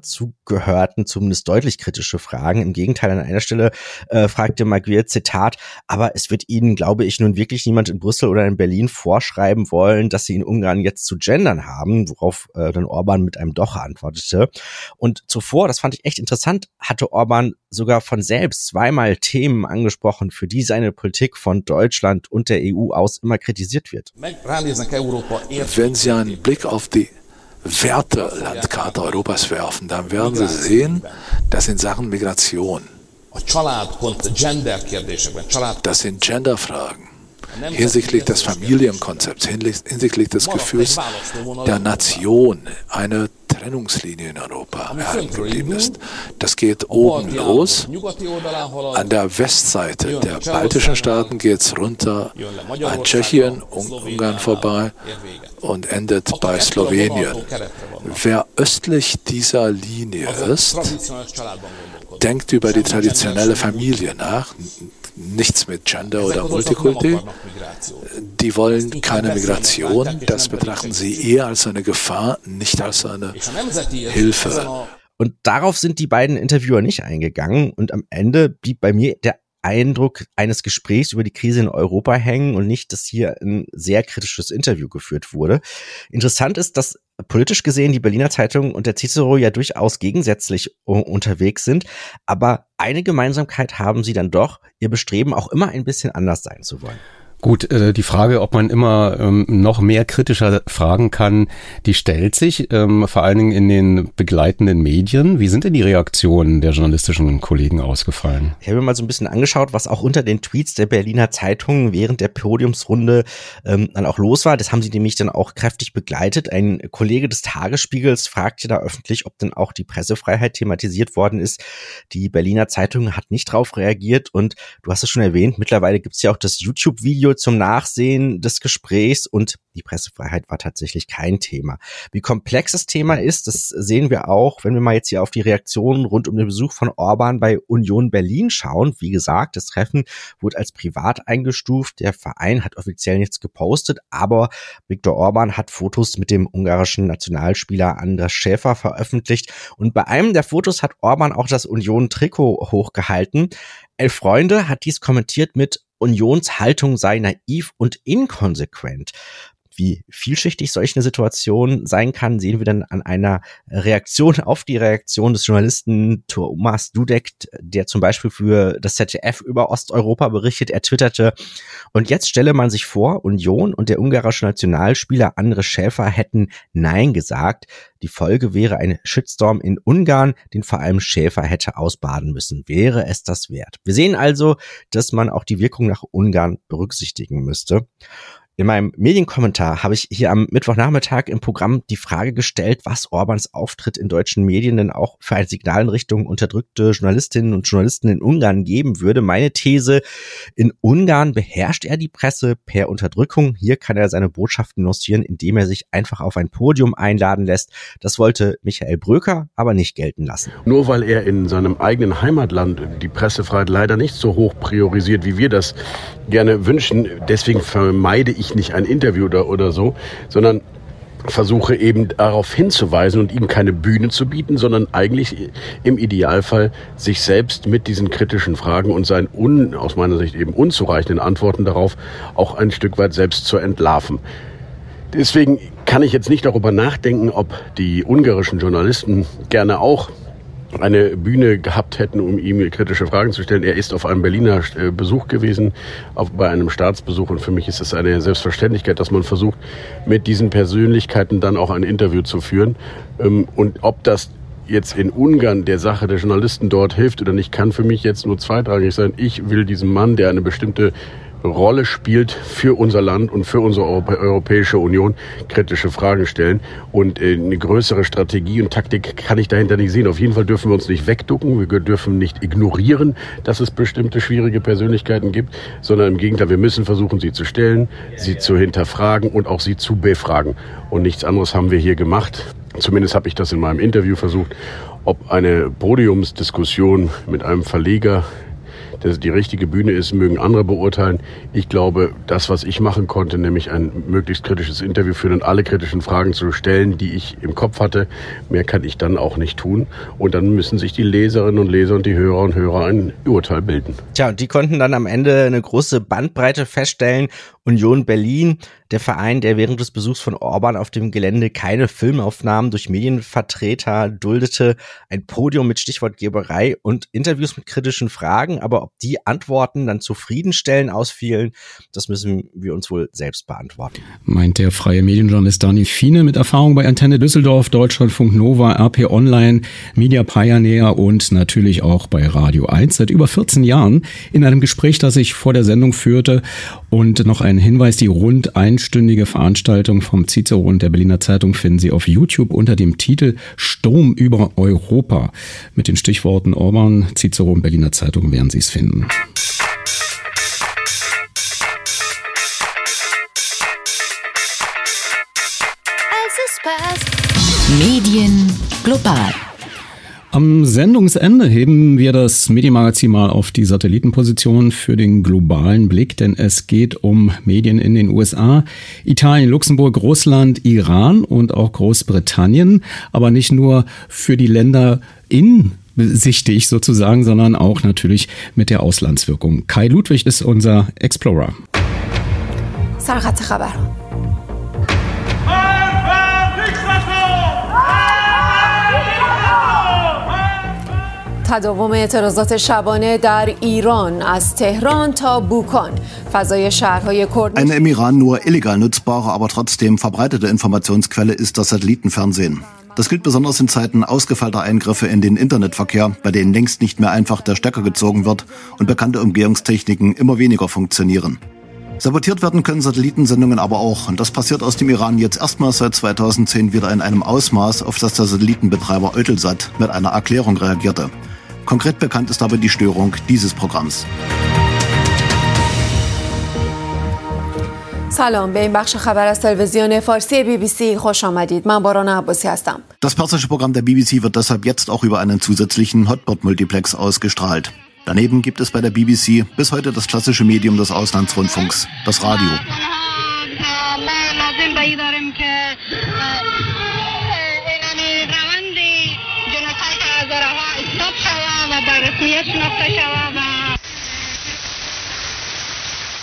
dazugehörten, zumindest deutlich kritische Fragen. Im Gegenteil, an einer Stelle äh, fragte Maguire, Zitat, aber es wird Ihnen, glaube ich, nun wirklich niemand in Brüssel oder in Berlin vorschreiben wollen, dass Sie in Ungarn jetzt zu gendern haben, worauf äh, dann Orban mit einem Doch antwortete. Und zuvor, das fand ich echt interessant, hatte Orban sogar von selbst zweimal Themen angesprochen, für die seine Politik von Deutschland und der EU aus immer kritisiert wird. Wenn Sie einen Blick auf die Wertelandkarte Europas werfen, dann werden Sie sehen, dass in Sachen Migration, das sind Genderfragen, hinsichtlich des Familienkonzepts, hinsichtlich des Gefühls der Nation eine Trennungslinie in Europa geblieben ist. Das geht oben los. An der Westseite der baltischen Staaten geht es runter an Tschechien, Ungarn vorbei und endet bei Slowenien. Wer östlich dieser Linie ist, denkt über die traditionelle Familie nach, nichts mit Gender oder Multikulti. Die wollen keine Migration. Das betrachten sie eher als eine Gefahr, nicht als eine Hilfe. Und darauf sind die beiden Interviewer nicht eingegangen. Und am Ende blieb bei mir der Eindruck eines Gesprächs über die Krise in Europa hängen und nicht, dass hier ein sehr kritisches Interview geführt wurde. Interessant ist, dass politisch gesehen die Berliner Zeitung und der Cicero ja durchaus gegensätzlich unterwegs sind, aber eine Gemeinsamkeit haben sie dann doch, ihr Bestreben auch immer ein bisschen anders sein zu wollen. Gut, äh, die Frage, ob man immer ähm, noch mehr kritischer fragen kann, die stellt sich, ähm, vor allen Dingen in den begleitenden Medien. Wie sind denn die Reaktionen der journalistischen Kollegen ausgefallen? Ich habe mir mal so ein bisschen angeschaut, was auch unter den Tweets der Berliner Zeitung während der Podiumsrunde ähm, dann auch los war. Das haben sie nämlich dann auch kräftig begleitet. Ein Kollege des Tagesspiegels fragte da öffentlich, ob denn auch die Pressefreiheit thematisiert worden ist. Die Berliner Zeitung hat nicht darauf reagiert und du hast es schon erwähnt, mittlerweile gibt es ja auch das YouTube-Video zum Nachsehen des Gesprächs und die Pressefreiheit war tatsächlich kein Thema. Wie komplex das Thema ist, das sehen wir auch, wenn wir mal jetzt hier auf die Reaktionen rund um den Besuch von Orban bei Union Berlin schauen. Wie gesagt, das Treffen wurde als privat eingestuft. Der Verein hat offiziell nichts gepostet, aber Viktor Orban hat Fotos mit dem ungarischen Nationalspieler Andras Schäfer veröffentlicht und bei einem der Fotos hat Orban auch das Union-Trikot hochgehalten. Elf Freunde hat dies kommentiert mit Unions Haltung sei naiv und inkonsequent. Wie vielschichtig solch eine Situation sein kann, sehen wir dann an einer Reaktion auf die Reaktion des Journalisten Thomas Dudek, der zum Beispiel für das ZDF über Osteuropa berichtet. Er twitterte, und jetzt stelle man sich vor, Union und der ungarische Nationalspieler Andre Schäfer hätten Nein gesagt. Die Folge wäre ein Shitstorm in Ungarn, den vor allem Schäfer hätte ausbaden müssen. Wäre es das wert? Wir sehen also, dass man auch die Wirkung nach Ungarn berücksichtigen müsste. In meinem Medienkommentar habe ich hier am Mittwochnachmittag im Programm die Frage gestellt, was Orbans Auftritt in deutschen Medien denn auch für ein Signal in Richtung unterdrückte Journalistinnen und Journalisten in Ungarn geben würde. Meine These, in Ungarn beherrscht er die Presse per Unterdrückung. Hier kann er seine Botschaften lancieren, indem er sich einfach auf ein Podium einladen lässt. Das wollte Michael Bröker aber nicht gelten lassen. Nur weil er in seinem eigenen Heimatland die Pressefreiheit leider nicht so hoch priorisiert, wie wir das gerne wünschen, deswegen vermeide ich ich nicht ein Interview oder, oder so, sondern versuche eben darauf hinzuweisen und ihm keine Bühne zu bieten, sondern eigentlich im Idealfall sich selbst mit diesen kritischen Fragen und seinen un, aus meiner Sicht eben unzureichenden Antworten darauf auch ein Stück weit selbst zu entlarven. Deswegen kann ich jetzt nicht darüber nachdenken, ob die ungarischen Journalisten gerne auch eine Bühne gehabt hätten, um ihm kritische Fragen zu stellen. Er ist auf einem Berliner äh, Besuch gewesen, auf, bei einem Staatsbesuch. Und für mich ist es eine Selbstverständlichkeit, dass man versucht, mit diesen Persönlichkeiten dann auch ein Interview zu führen. Ähm, und ob das jetzt in Ungarn der Sache der Journalisten dort hilft oder nicht, kann für mich jetzt nur zweitrangig sein. Ich will diesem Mann, der eine bestimmte Rolle spielt für unser Land und für unsere Europäische Union kritische Fragen stellen. Und äh, eine größere Strategie und Taktik kann ich dahinter nicht sehen. Auf jeden Fall dürfen wir uns nicht wegducken. Wir dürfen nicht ignorieren, dass es bestimmte schwierige Persönlichkeiten gibt, sondern im Gegenteil, wir müssen versuchen, sie zu stellen, sie zu hinterfragen und auch sie zu befragen. Und nichts anderes haben wir hier gemacht. Zumindest habe ich das in meinem Interview versucht. Ob eine Podiumsdiskussion mit einem Verleger dass die richtige Bühne ist, mögen andere beurteilen. Ich glaube, das, was ich machen konnte, nämlich ein möglichst kritisches Interview führen und alle kritischen Fragen zu stellen, die ich im Kopf hatte, mehr kann ich dann auch nicht tun. Und dann müssen sich die Leserinnen und Leser und die Hörer und Hörer ein Urteil bilden. Tja, und die konnten dann am Ende eine große Bandbreite feststellen. Union Berlin, der Verein, der während des Besuchs von Orban auf dem Gelände keine Filmaufnahmen durch Medienvertreter duldete, ein Podium mit Stichwortgeberei und Interviews mit kritischen Fragen, aber ob die Antworten dann zufriedenstellend ausfielen, das müssen wir uns wohl selbst beantworten. Meint der freie Medienjournalist Dani Fiene mit Erfahrung bei Antenne Düsseldorf, Deutschlandfunk Nova, RP Online, Media Pioneer und natürlich auch bei Radio 1 seit über 14 Jahren in einem Gespräch, das ich vor der Sendung führte und noch ein Hinweis, die rund einstündige Veranstaltung vom Cicero und der Berliner Zeitung finden Sie auf YouTube unter dem Titel Sturm über Europa. Mit den Stichworten Orban, Cicero und Berliner Zeitung werden Sie es finden. Medien global. Am Sendungsende heben wir das Medienmagazin mal auf die Satellitenposition für den globalen Blick, denn es geht um Medien in den USA, Italien, Luxemburg, Russland, Iran und auch Großbritannien, aber nicht nur für die Länder in sichtig sozusagen, sondern auch natürlich mit der Auslandswirkung. Kai Ludwig ist unser Explorer. تداوم اعتراضات شبانه در ایران از تهران تا بوکان فضای شهرهای کرد Eine im Iran nur illegal nutzbare, aber trotzdem verbreitete Informationsquelle ist das Satellitenfernsehen. Das gilt besonders in Zeiten ausgefeilter Eingriffe in den Internetverkehr, bei denen längst nicht mehr einfach der Stecker gezogen wird und bekannte Umgehungstechniken immer weniger funktionieren. Sabotiert werden können Satellitensendungen aber auch. Und das passiert aus dem Iran jetzt erstmals seit 2010 wieder in einem Ausmaß, auf das der Satellitenbetreiber Eutelsat mit einer Erklärung reagierte. Konkret bekannt ist aber die Störung dieses Programms. سلام به این بخش خبر از تلویزیون فارسی بی بی سی خوش آمدید من باران عباسی هستم Das persische Programm der BBC wird deshalb jetzt auch über einen zusätzlichen Hotbird-Multiplex ausgestrahlt. Daneben gibt es bei der BBC bis heute das klassische Medium des Auslandsrundfunks, das Radio.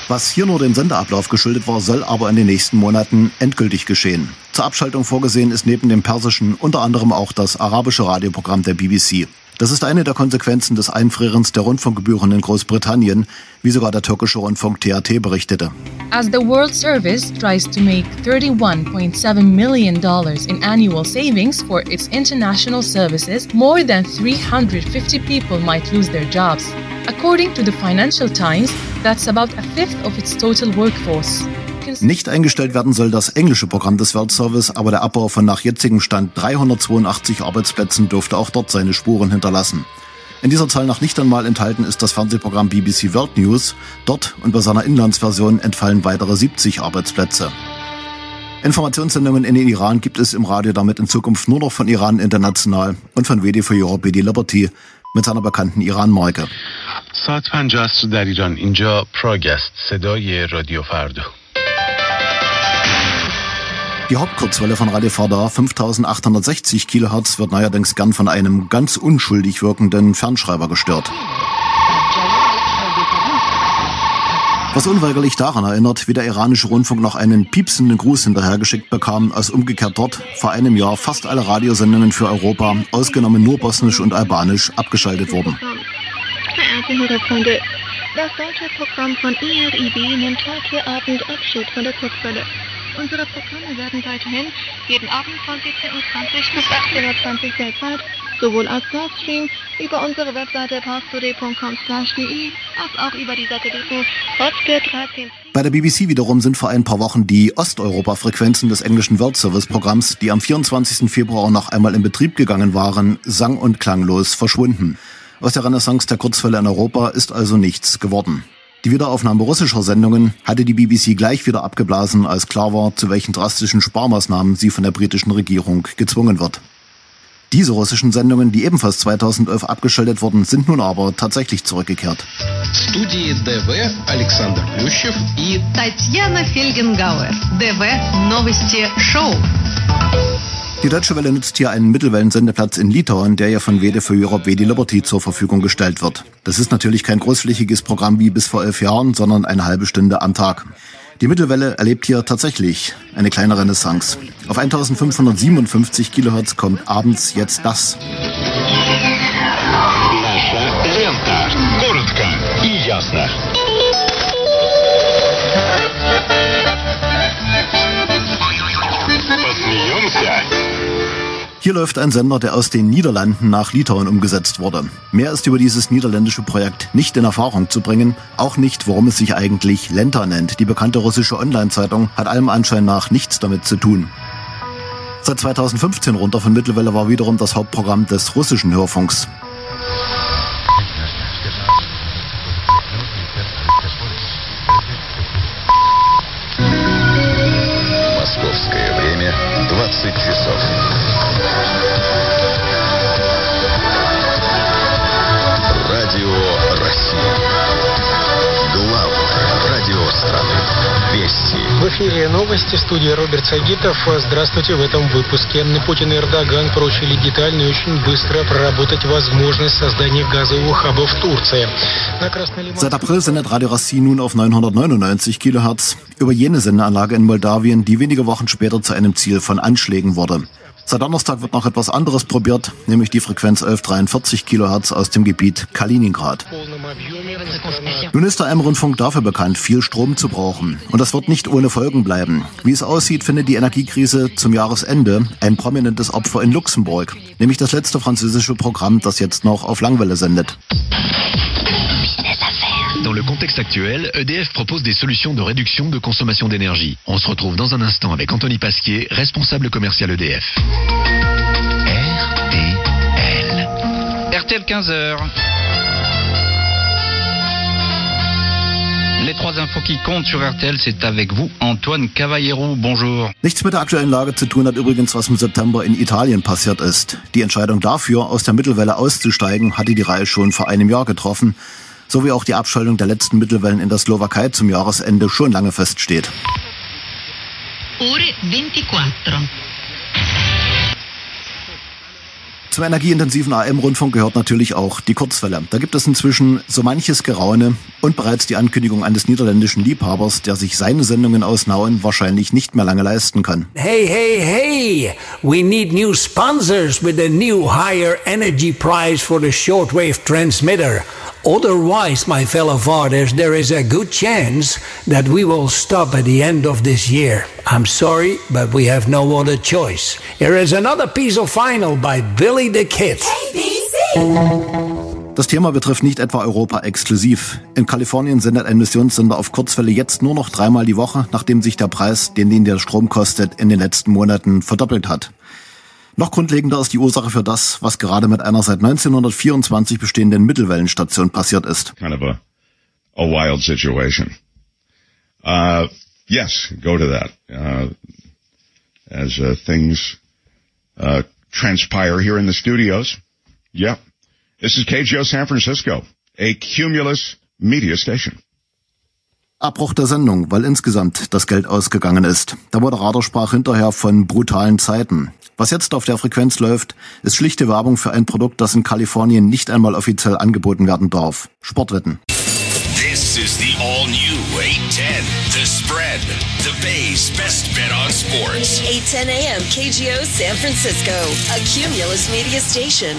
Was hier nur dem Sendeablauf geschuldet war, soll aber in den nächsten Monaten endgültig geschehen. Zur Abschaltung vorgesehen ist neben dem persischen unter anderem auch das arabische Radioprogramm der BBC. Das ist eine der Konsequenzen des Einfrierens der Rundfunkgebühren in Großbritannien, wie sogar der türkische Rundfunk TRT berichtete. As the World Service tries to make $31.7 million in annual savings for its international services, more than 350 people might lose their jobs. According to the Financial Times, that's about a fifth of its total workforce. Nicht eingestellt werden soll das englische Programm des Weltservice, aber der Abbau von nach jetzigem Stand 382 Arbeitsplätzen dürfte auch dort seine Spuren hinterlassen. In dieser Zahl noch nicht einmal enthalten ist das Fernsehprogramm BBC World News. Dort und bei seiner Inlandsversion entfallen weitere 70 Arbeitsplätze. Informationssendungen in den Iran gibt es im Radio damit in Zukunft nur noch von Iran International und von WD for Europe BD Liberty mit seiner bekannten Iran-Marke. ساعت 50 است در ایران اینجا پراگ است صدای رادیو فردا die Hauptkurzwelle von Radio Farda 5860 kHz wird neuerdings gern von einem ganz unschuldig wirkenden Fernschreiber gestört. Was unweigerlich daran erinnert, wie der iranische Rundfunk noch einen piepsenden Gruß hinterhergeschickt bekam, als umgekehrt dort vor einem Jahr fast alle Radiosendungen für Europa, ausgenommen nur Bosnisch und Albanisch, abgeschaltet wurden. Verehrte Hörerfreunde, das deutsche Programm von IRIB nimmt heute Abend Abschied von der Kurzwelle. Unsere Programme werden weiterhin jeden Abend von 17.20 Uhr bis 18.20 Uhr derzeit sowohl als Livestream über unsere Webseite parstoday.com/de als auch über die Satelliten Hotspur 13. Bei der BBC wiederum sind vor ein paar Wochen die Osteuropa-Frequenzen des englischen World Service-Programms, die am 24. Februar noch einmal in Betrieb gegangen waren, sang- und klanglos verschwunden. Aus der Renaissance der Kurzwelle in Europa ist also nichts geworden. Die Wiederaufnahme russischer Sendungen hatte die BBC gleich wieder abgeblasen, als klar war, zu welchen drastischen Sparmaßnahmen sie von der britischen Regierung gezwungen wird. Diese russischen Sendungen, die ebenfalls 2011 abgeschaltet wurden, sind nun aber tatsächlich zurückgekehrt. Студии ДВ Александр Плющев и Татьяна Фельгенгауэр. ДВ Новости Шоу. Die Deutsche Welle nutzt hier einen Mittelwellensendeplatz in Litauen, der ja von Wede für Europe Vedi Liberty zur Verfügung gestellt wird. Das ist natürlich kein großflächiges Programm wie bis vor elf Jahren, sondern eine halbe Stunde am Tag. Die Mittelwelle erlebt hier tatsächlich eine kleine Renaissance. Auf 1557 Kilohertz kommt abends jetzt das. Наша лента. Коротко и ясно. Hier läuft ein Sender, der aus den Niederlanden nach Litauen umgesetzt wurde. Mehr ist über dieses niederländische Projekt nicht in Erfahrung zu bringen, auch nicht, warum es sich eigentlich Lenta nennt. Die bekannte russische Online-Zeitung hat allem Anschein nach nichts damit zu tun. Seit 2015 runter von Mittelwelle war wiederum das Hauptprogramm des russischen Hörfunks. В эфире новости, студия Роберт Сагитов. Здравствуйте в этом выпуске. Путин и Эрдоган прочили детально и очень быстро проработать возможность создания газового хаба в Турции. Seit April sendet Radio Rassi nun auf 999 Kilohertz über jene Sendeanlage in Moldawien, die wenige Wochen später zu einem Ziel von Anschlägen wurde. Seit Donnerstag wird noch etwas anderes probiert, nämlich die Frequenz 1143 Kilohertz aus dem Gebiet Kaliningrad. Nun ist der M-Rundfunk dafür bekannt, viel Strom zu brauchen. Und das wird nicht ohne Folgen bleiben. Wie es aussieht, findet die Energiekrise zum Jahresende ein prominentes Opfer in Luxemburg, nämlich das letzte französische Programm, das jetzt noch auf Langwelle sendet. Dans le contexte actuel, EDF propose des solutions de réduction de consommation d'énergie. On se retrouve dans un instant avec Anthony Pasquier, responsable commercial EDF. RTL 15h. Les trois infos qui comptent sur RTL, c'est avec vous, Antoine Cavallero. Bonjour. Nichts mit der aktuellen Lage zu tun hat übrigens, was im September in Italien passiert ist. Die Entscheidung dafür, aus der Mittelwelle auszusteigen, hatte die Reihe schon vor einem Jahr getroffen, sowie auch die Abschaltung der letzten Mittelwellen in der Slowakei zum Jahresende schon lange feststeht. Ore 24. Zum energieintensiven AM-Rundfunk gehört natürlich auch die Kurzwelle. Da gibt es inzwischen so manches Geraune und bereits die Ankündigung eines niederländischen Liebhabers, der sich seine Sendungen aus Nauen wahrscheinlich nicht mehr lange leisten kann. Hey, hey, hey! We need new sponsors with a new higher energy price for the shortwave transmitter. Otherwise, my fellow fathers, there is a good chance that we will stop at the end of this year. I'm sorry, but we have no other choice. Here is another piece of vinyl by Billy the Kid. Das Thema betrifft nicht etwa Europa exklusiv. In Kalifornien sendet ein Missionssender auf Kurzwelle jetzt nur noch dreimal die Woche, nachdem sich der Preis, den den der Strom kostet, in den letzten Monaten verdoppelt hat. Noch grundlegender ist die Ursache für das, was gerade mit einer seit 1924 bestehenden Mittelwellenstation passiert ist. kind of a, a wild situation. Uh, yes, go to that. Uh, as uh, things uh, transpire here in the studios. Yep. This is KGO San Francisco, a cumulus media station. Abbruch der Sendung, weil insgesamt das Geld ausgegangen ist. Der Moderator sprach hinterher von brutalen Zeiten. Was jetzt auf der Frequenz läuft, ist schlichte Werbung für ein Produkt, das in Kalifornien nicht einmal offiziell angeboten werden darf. Sportwetten. This is the all new 810. The spread. The Bay's best bet on sports. 810 AM KGO San Francisco, a Cumulus media station.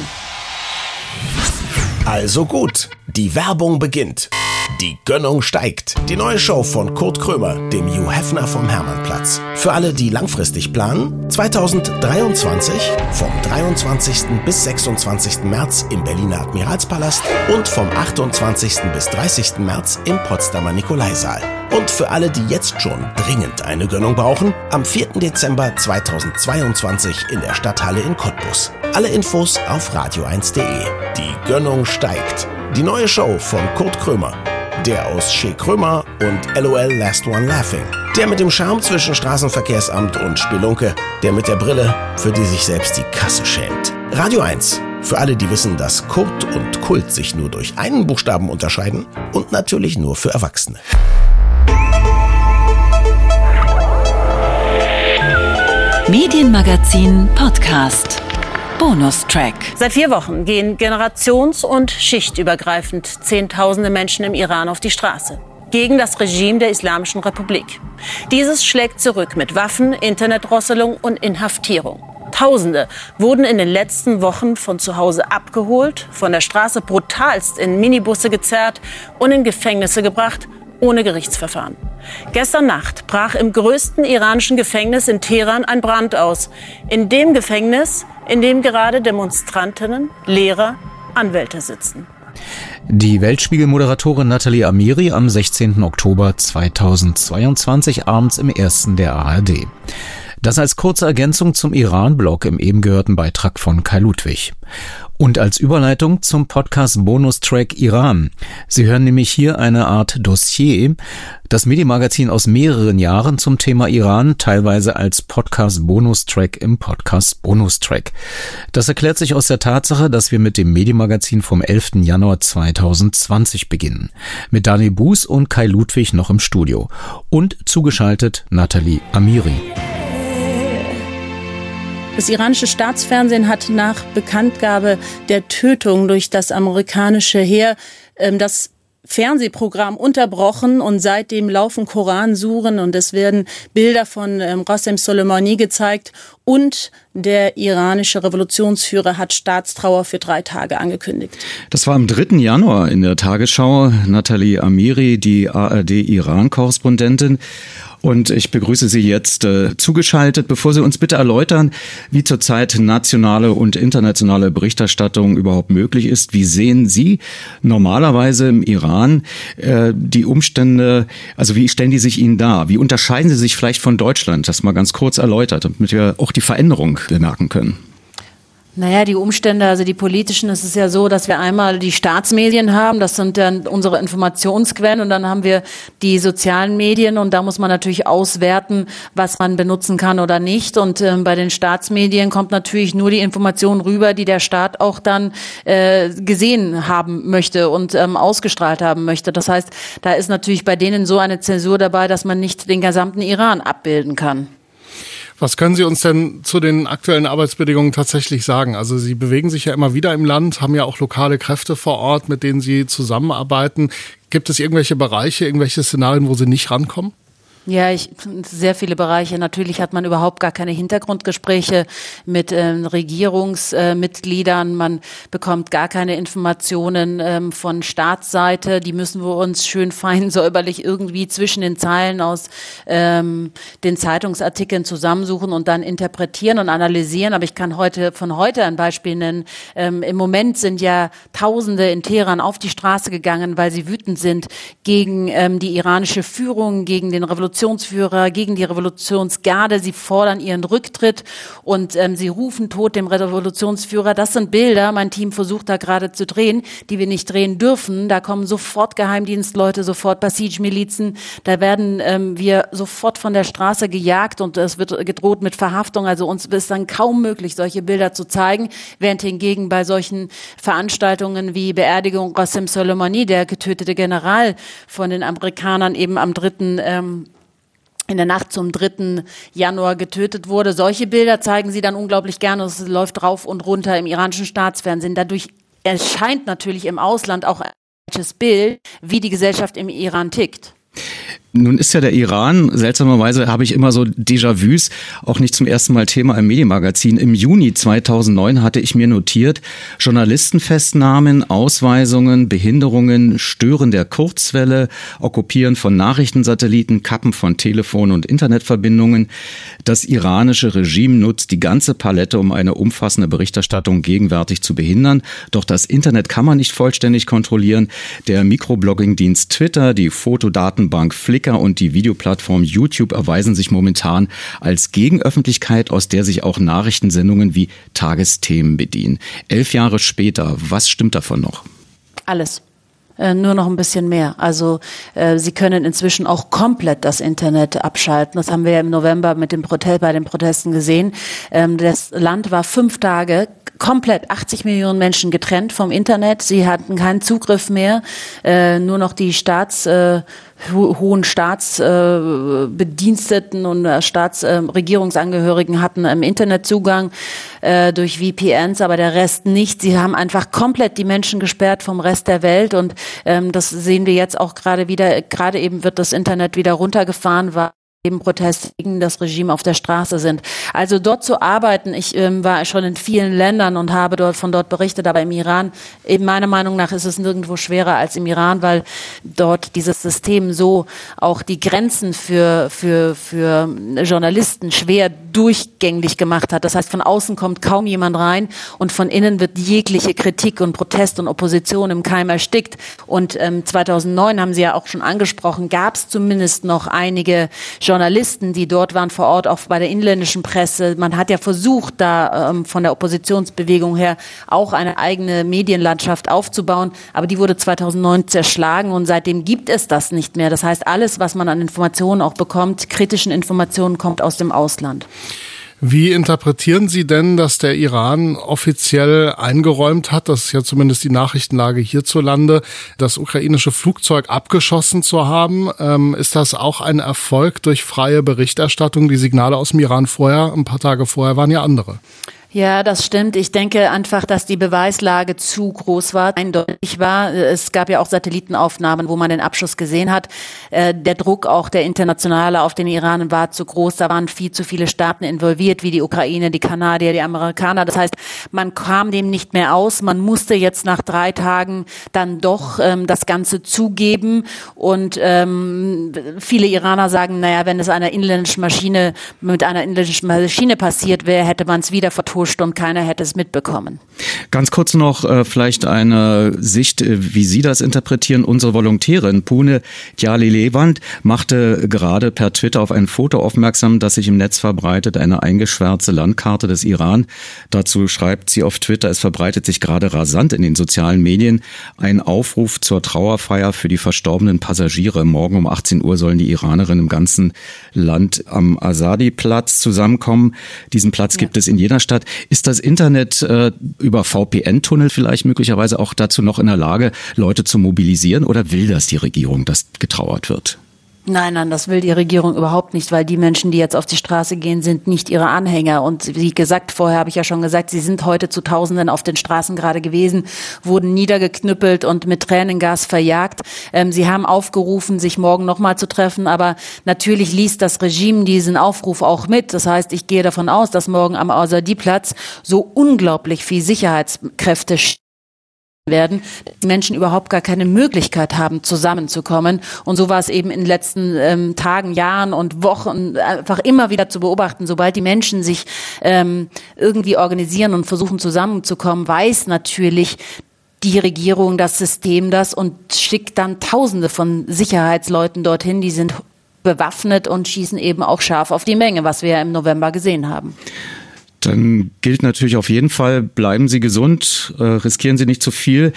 Also gut, die Werbung beginnt. Die Gönnung steigt. Die neue Show von Kurt Krömer, dem Hugh Hefner vom Hermannplatz. Für alle, die langfristig planen, 2023 vom 23. bis 26. März im Berliner Admiralspalast und vom 28. bis 30. März im Potsdamer Nikolaisaal. Und für alle, die jetzt schon dringend eine Gönnung brauchen, am 4. Dezember 2022 in der Stadthalle in Cottbus. Alle Infos auf radio1.de. Die Gönnung steigt. Die neue Show von Kurt Krömer. Der aus Shea Krömer und LOL Last One Laughing. Der mit dem Charme zwischen Straßenverkehrsamt und Spelunke. Der mit der Brille, für die sich selbst die Kasse schämt. Radio 1. Für alle, die wissen, dass Kurt und Kult sich nur durch einen Buchstaben unterscheiden. Und natürlich nur für Erwachsene. Medienmagazin Podcast. Bonustrack. Seit vier Wochen gehen generations- und schichtübergreifend Zehntausende Menschen im Iran auf die Straße. Gegen das Regime der Islamischen Republik. Dieses schlägt zurück mit Waffen, Internetdrosselung und Inhaftierung. Tausende wurden in den letzten Wochen von zu Hause abgeholt, von der Straße brutalst in Minibusse gezerrt und in Gefängnisse gebracht, ohne Gerichtsverfahren. Gestern Nacht brach im größten iranischen Gefängnis in Teheran ein Brand aus. In dem Gefängnis, in dem gerade Demonstrantinnen, Lehrer, Anwälte sitzen. Die Weltspiegel-Moderatorin Nathalie Amiri am 16. Oktober 2022 abends im ersten der ARD. Das als kurze Ergänzung zum Iran-Blog im eben gehörten Beitrag von Kai Ludwig. Und als Überleitung zum Podcast Bonustrack Iran. Sie hören nämlich hier eine Art Dossier, das Medienmagazin aus mehreren Jahren zum Thema Iran, teilweise als Podcast Bonustrack im Podcast Bonustrack. Das erklärt sich aus der Tatsache, dass wir mit dem Medienmagazin vom 11. Januar 2020 beginnen. Mit Daniel Buß und Kai Ludwig noch im Studio. Und zugeschaltet Nathalie Amiri. Das iranische Staatsfernsehen hat nach Bekanntgabe der Tötung durch das amerikanische Heer ähm, das Fernsehprogramm unterbrochen und seitdem laufen Koransuren und es werden Bilder von ähm, Qasem Soleimani gezeigt und der iranische Revolutionsführer hat Staatstrauer für drei Tage angekündigt. Das war am 3. Januar in der Tagesschau. Nathalie Amiri, die ARD-Iran-Korrespondentin. Und ich begrüße Sie jetzt äh, zugeschaltet. Bevor Sie uns bitte erläutern, wie zurzeit nationale und internationale Berichterstattung überhaupt möglich ist, wie sehen Sie normalerweise im Iran äh, die Umstände, also wie stellen die sich Ihnen dar? Wie unterscheiden sie sich vielleicht von Deutschland? Das mal ganz kurz erläutert, damit wir auch die Veränderung bemerken können. Naja, die Umstände, also die politischen, es ist ja so, dass wir einmal die Staatsmedien haben, das sind dann unsere Informationsquellen und dann haben wir die sozialen Medien und da muss man natürlich auswerten, was man benutzen kann oder nicht. Und ähm, bei den Staatsmedien kommt natürlich nur die Information rüber, die der Staat auch dann äh, gesehen haben möchte und ähm, ausgestrahlt haben möchte. Das heißt, da ist natürlich bei denen so eine Zensur dabei, dass man nicht den gesamten Iran abbilden kann. Was können Sie uns denn zu den aktuellen Arbeitsbedingungen tatsächlich sagen? Also Sie bewegen sich ja immer wieder im Land, haben ja auch lokale Kräfte vor Ort, mit denen Sie zusammenarbeiten. Gibt es irgendwelche Bereiche, irgendwelche Szenarien, wo Sie nicht rankommen? Ja, ich, sehr viele Bereiche. Natürlich hat man überhaupt gar keine Hintergrundgespräche mit ähm, Regierungsmitgliedern. Äh, man bekommt gar keine Informationen ähm, von Staatsseite. Die müssen wir uns schön fein säuberlich irgendwie zwischen den Zeilen aus ähm, den Zeitungsartikeln zusammensuchen und dann interpretieren und analysieren. Aber ich kann heute von heute ein Beispiel nennen. Ähm, Im Moment sind ja Tausende in Teheran auf die Straße gegangen, weil sie wütend sind gegen ähm, die iranische Führung, gegen den Revolution Revolutionsführer, gegen die Revolutionsgarde. Sie fordern ihren Rücktritt und ähm, sie rufen Tod dem Revolutionsführer. Das sind Bilder, mein Team versucht da gerade zu drehen, die wir nicht drehen dürfen. Da kommen sofort Geheimdienstleute, sofort Basij-Milizen. Da werden ähm, wir sofort von der Straße gejagt und es wird gedroht mit Verhaftung. Also uns ist dann kaum möglich, solche Bilder zu zeigen, während hingegen bei solchen Veranstaltungen wie Beerdigung Qasem Soleimani, der getötete General von den Amerikanern eben am dritten ähm, in der Nacht zum 3. Januar getötet wurde. Solche Bilder zeigen sie dann unglaublich gerne. Es läuft rauf und runter im iranischen Staatsfernsehen. Dadurch erscheint natürlich im Ausland auch Bild, wie die Gesellschaft im Iran tickt. Nun ist ja der Iran, seltsamerweise habe ich immer so Déjà-vus, auch nicht zum ersten Mal Thema im Medienmagazin. Im Juni 2009 hatte ich mir notiert, Journalistenfestnahmen, Ausweisungen, Behinderungen, Stören der Kurzwelle, Okkupieren von Nachrichtensatelliten, Kappen von Telefon- und Internetverbindungen. Das iranische Regime nutzt die ganze Palette, um eine umfassende Berichterstattung gegenwärtig zu behindern. Doch das Internet kann man nicht vollständig kontrollieren. Der Mikroblogging-Dienst Twitter, die Fotodatenbank Flickr, Flickr und die Videoplattform YouTube erweisen sich momentan als Gegenöffentlichkeit, aus der sich auch Nachrichtensendungen wie Tagesthemen bedienen. Elf Jahre später, was stimmt davon noch? Alles äh, nur noch ein bisschen mehr. Also äh, sie können inzwischen auch komplett das Internet abschalten. Das haben wir ja im November mit dem Protest, bei den Protesten gesehen. Ähm, das Land war fünf Tage komplett 80 Millionen Menschen getrennt vom Internet. Sie hatten keinen Zugriff mehr, äh, nur noch die Staats äh, hohen Staatsbediensteten äh, und äh, Staatsregierungsangehörigen äh, hatten im Internetzugang äh, durch VPNs, aber der Rest nicht. Sie haben einfach komplett die Menschen gesperrt vom Rest der Welt und ähm, das sehen wir jetzt auch gerade wieder. Gerade eben wird das Internet wieder runtergefahren, weil eben Proteste gegen das Regime auf der Straße sind. Also dort zu arbeiten, ich ähm, war schon in vielen Ländern und habe dort von dort berichtet, aber im Iran, eben meiner Meinung nach ist es nirgendwo schwerer als im Iran, weil dort dieses System so auch die Grenzen für, für, für Journalisten schwer durchgängig gemacht hat. Das heißt, von außen kommt kaum jemand rein und von innen wird jegliche Kritik und Protest und Opposition im Keim erstickt. Und ähm, 2009 haben Sie ja auch schon angesprochen, gab es zumindest noch einige Journalisten, die dort waren vor Ort, auch bei der inländischen Presse. Man hat ja versucht, da ähm, von der Oppositionsbewegung her auch eine eigene Medienlandschaft aufzubauen, aber die wurde 2009 zerschlagen und seitdem gibt es das nicht mehr. Das heißt, alles, was man an Informationen auch bekommt, kritischen Informationen, kommt aus dem Ausland. Wie interpretieren Sie denn, dass der Iran offiziell eingeräumt hat, das ist ja zumindest die Nachrichtenlage hierzulande, das ukrainische Flugzeug abgeschossen zu haben? Ähm, ist das auch ein Erfolg durch freie Berichterstattung? Die Signale aus dem Iran vorher, ein paar Tage vorher, waren ja andere. Ja, das stimmt. Ich denke einfach, dass die Beweislage zu groß war, eindeutig war. Es gab ja auch Satellitenaufnahmen, wo man den Abschuss gesehen hat. Äh, der Druck auch der internationale auf den Iran war zu groß. Da waren viel zu viele Staaten involviert, wie die Ukraine, die Kanadier, die Amerikaner. Das heißt, man kam dem nicht mehr aus. Man musste jetzt nach drei Tagen dann doch ähm, das Ganze zugeben. Und ähm, viele Iraner sagen, naja, wenn es einer inländischen Maschine mit einer inländischen Maschine passiert wäre, hätte man es wieder vertont gepusht und keiner hätte es mitbekommen. Ganz kurz noch äh, vielleicht eine Sicht, äh, wie Sie das interpretieren. Unsere Volontärin Pune Djali Lewand machte gerade per Twitter auf ein Foto aufmerksam, das sich im Netz verbreitet, eine eingeschwärzte Landkarte des Iran. Dazu schreibt sie auf Twitter, es verbreitet sich gerade rasant in den sozialen Medien ein Aufruf zur Trauerfeier für die verstorbenen Passagiere. Morgen um 18 Uhr sollen die Iranerinnen im ganzen Land am Azadi-Platz zusammenkommen. Diesen Platz ja. gibt es in jeder Stadt. Ist das Internet äh, über VPN-Tunnel vielleicht möglicherweise auch dazu noch in der Lage, Leute zu mobilisieren oder will das die Regierung, dass getrauert wird? Nein, nein, das will die Regierung überhaupt nicht, weil die Menschen, die jetzt auf die Straße gehen, sind nicht ihre Anhänger. Und wie gesagt, vorher habe ich ja schon gesagt, sie sind heute zu Tausenden auf den Straßen gerade gewesen, wurden niedergeknüppelt und mit Tränengas verjagt. Ähm, sie haben aufgerufen, sich morgen nochmal zu treffen, aber natürlich liest das Regime diesen Aufruf auch mit. Das heißt, ich gehe davon aus, dass morgen am Azadi-Platz so unglaublich viel Sicherheitskräfte werden, Menschen überhaupt gar keine Möglichkeit haben, zusammenzukommen. Und so war es eben in den letzten ähm, Tagen, Jahren und Wochen einfach immer wieder zu beobachten. Sobald die Menschen sich ähm, irgendwie organisieren und versuchen zusammenzukommen, weiß natürlich die Regierung, das System das und schickt dann Tausende von Sicherheitsleuten dorthin, die sind bewaffnet und schießen eben auch scharf auf die Menge, was wir ja im November gesehen haben. Dann gilt natürlich auf jeden Fall, bleiben Sie gesund, äh, riskieren Sie nicht zu viel.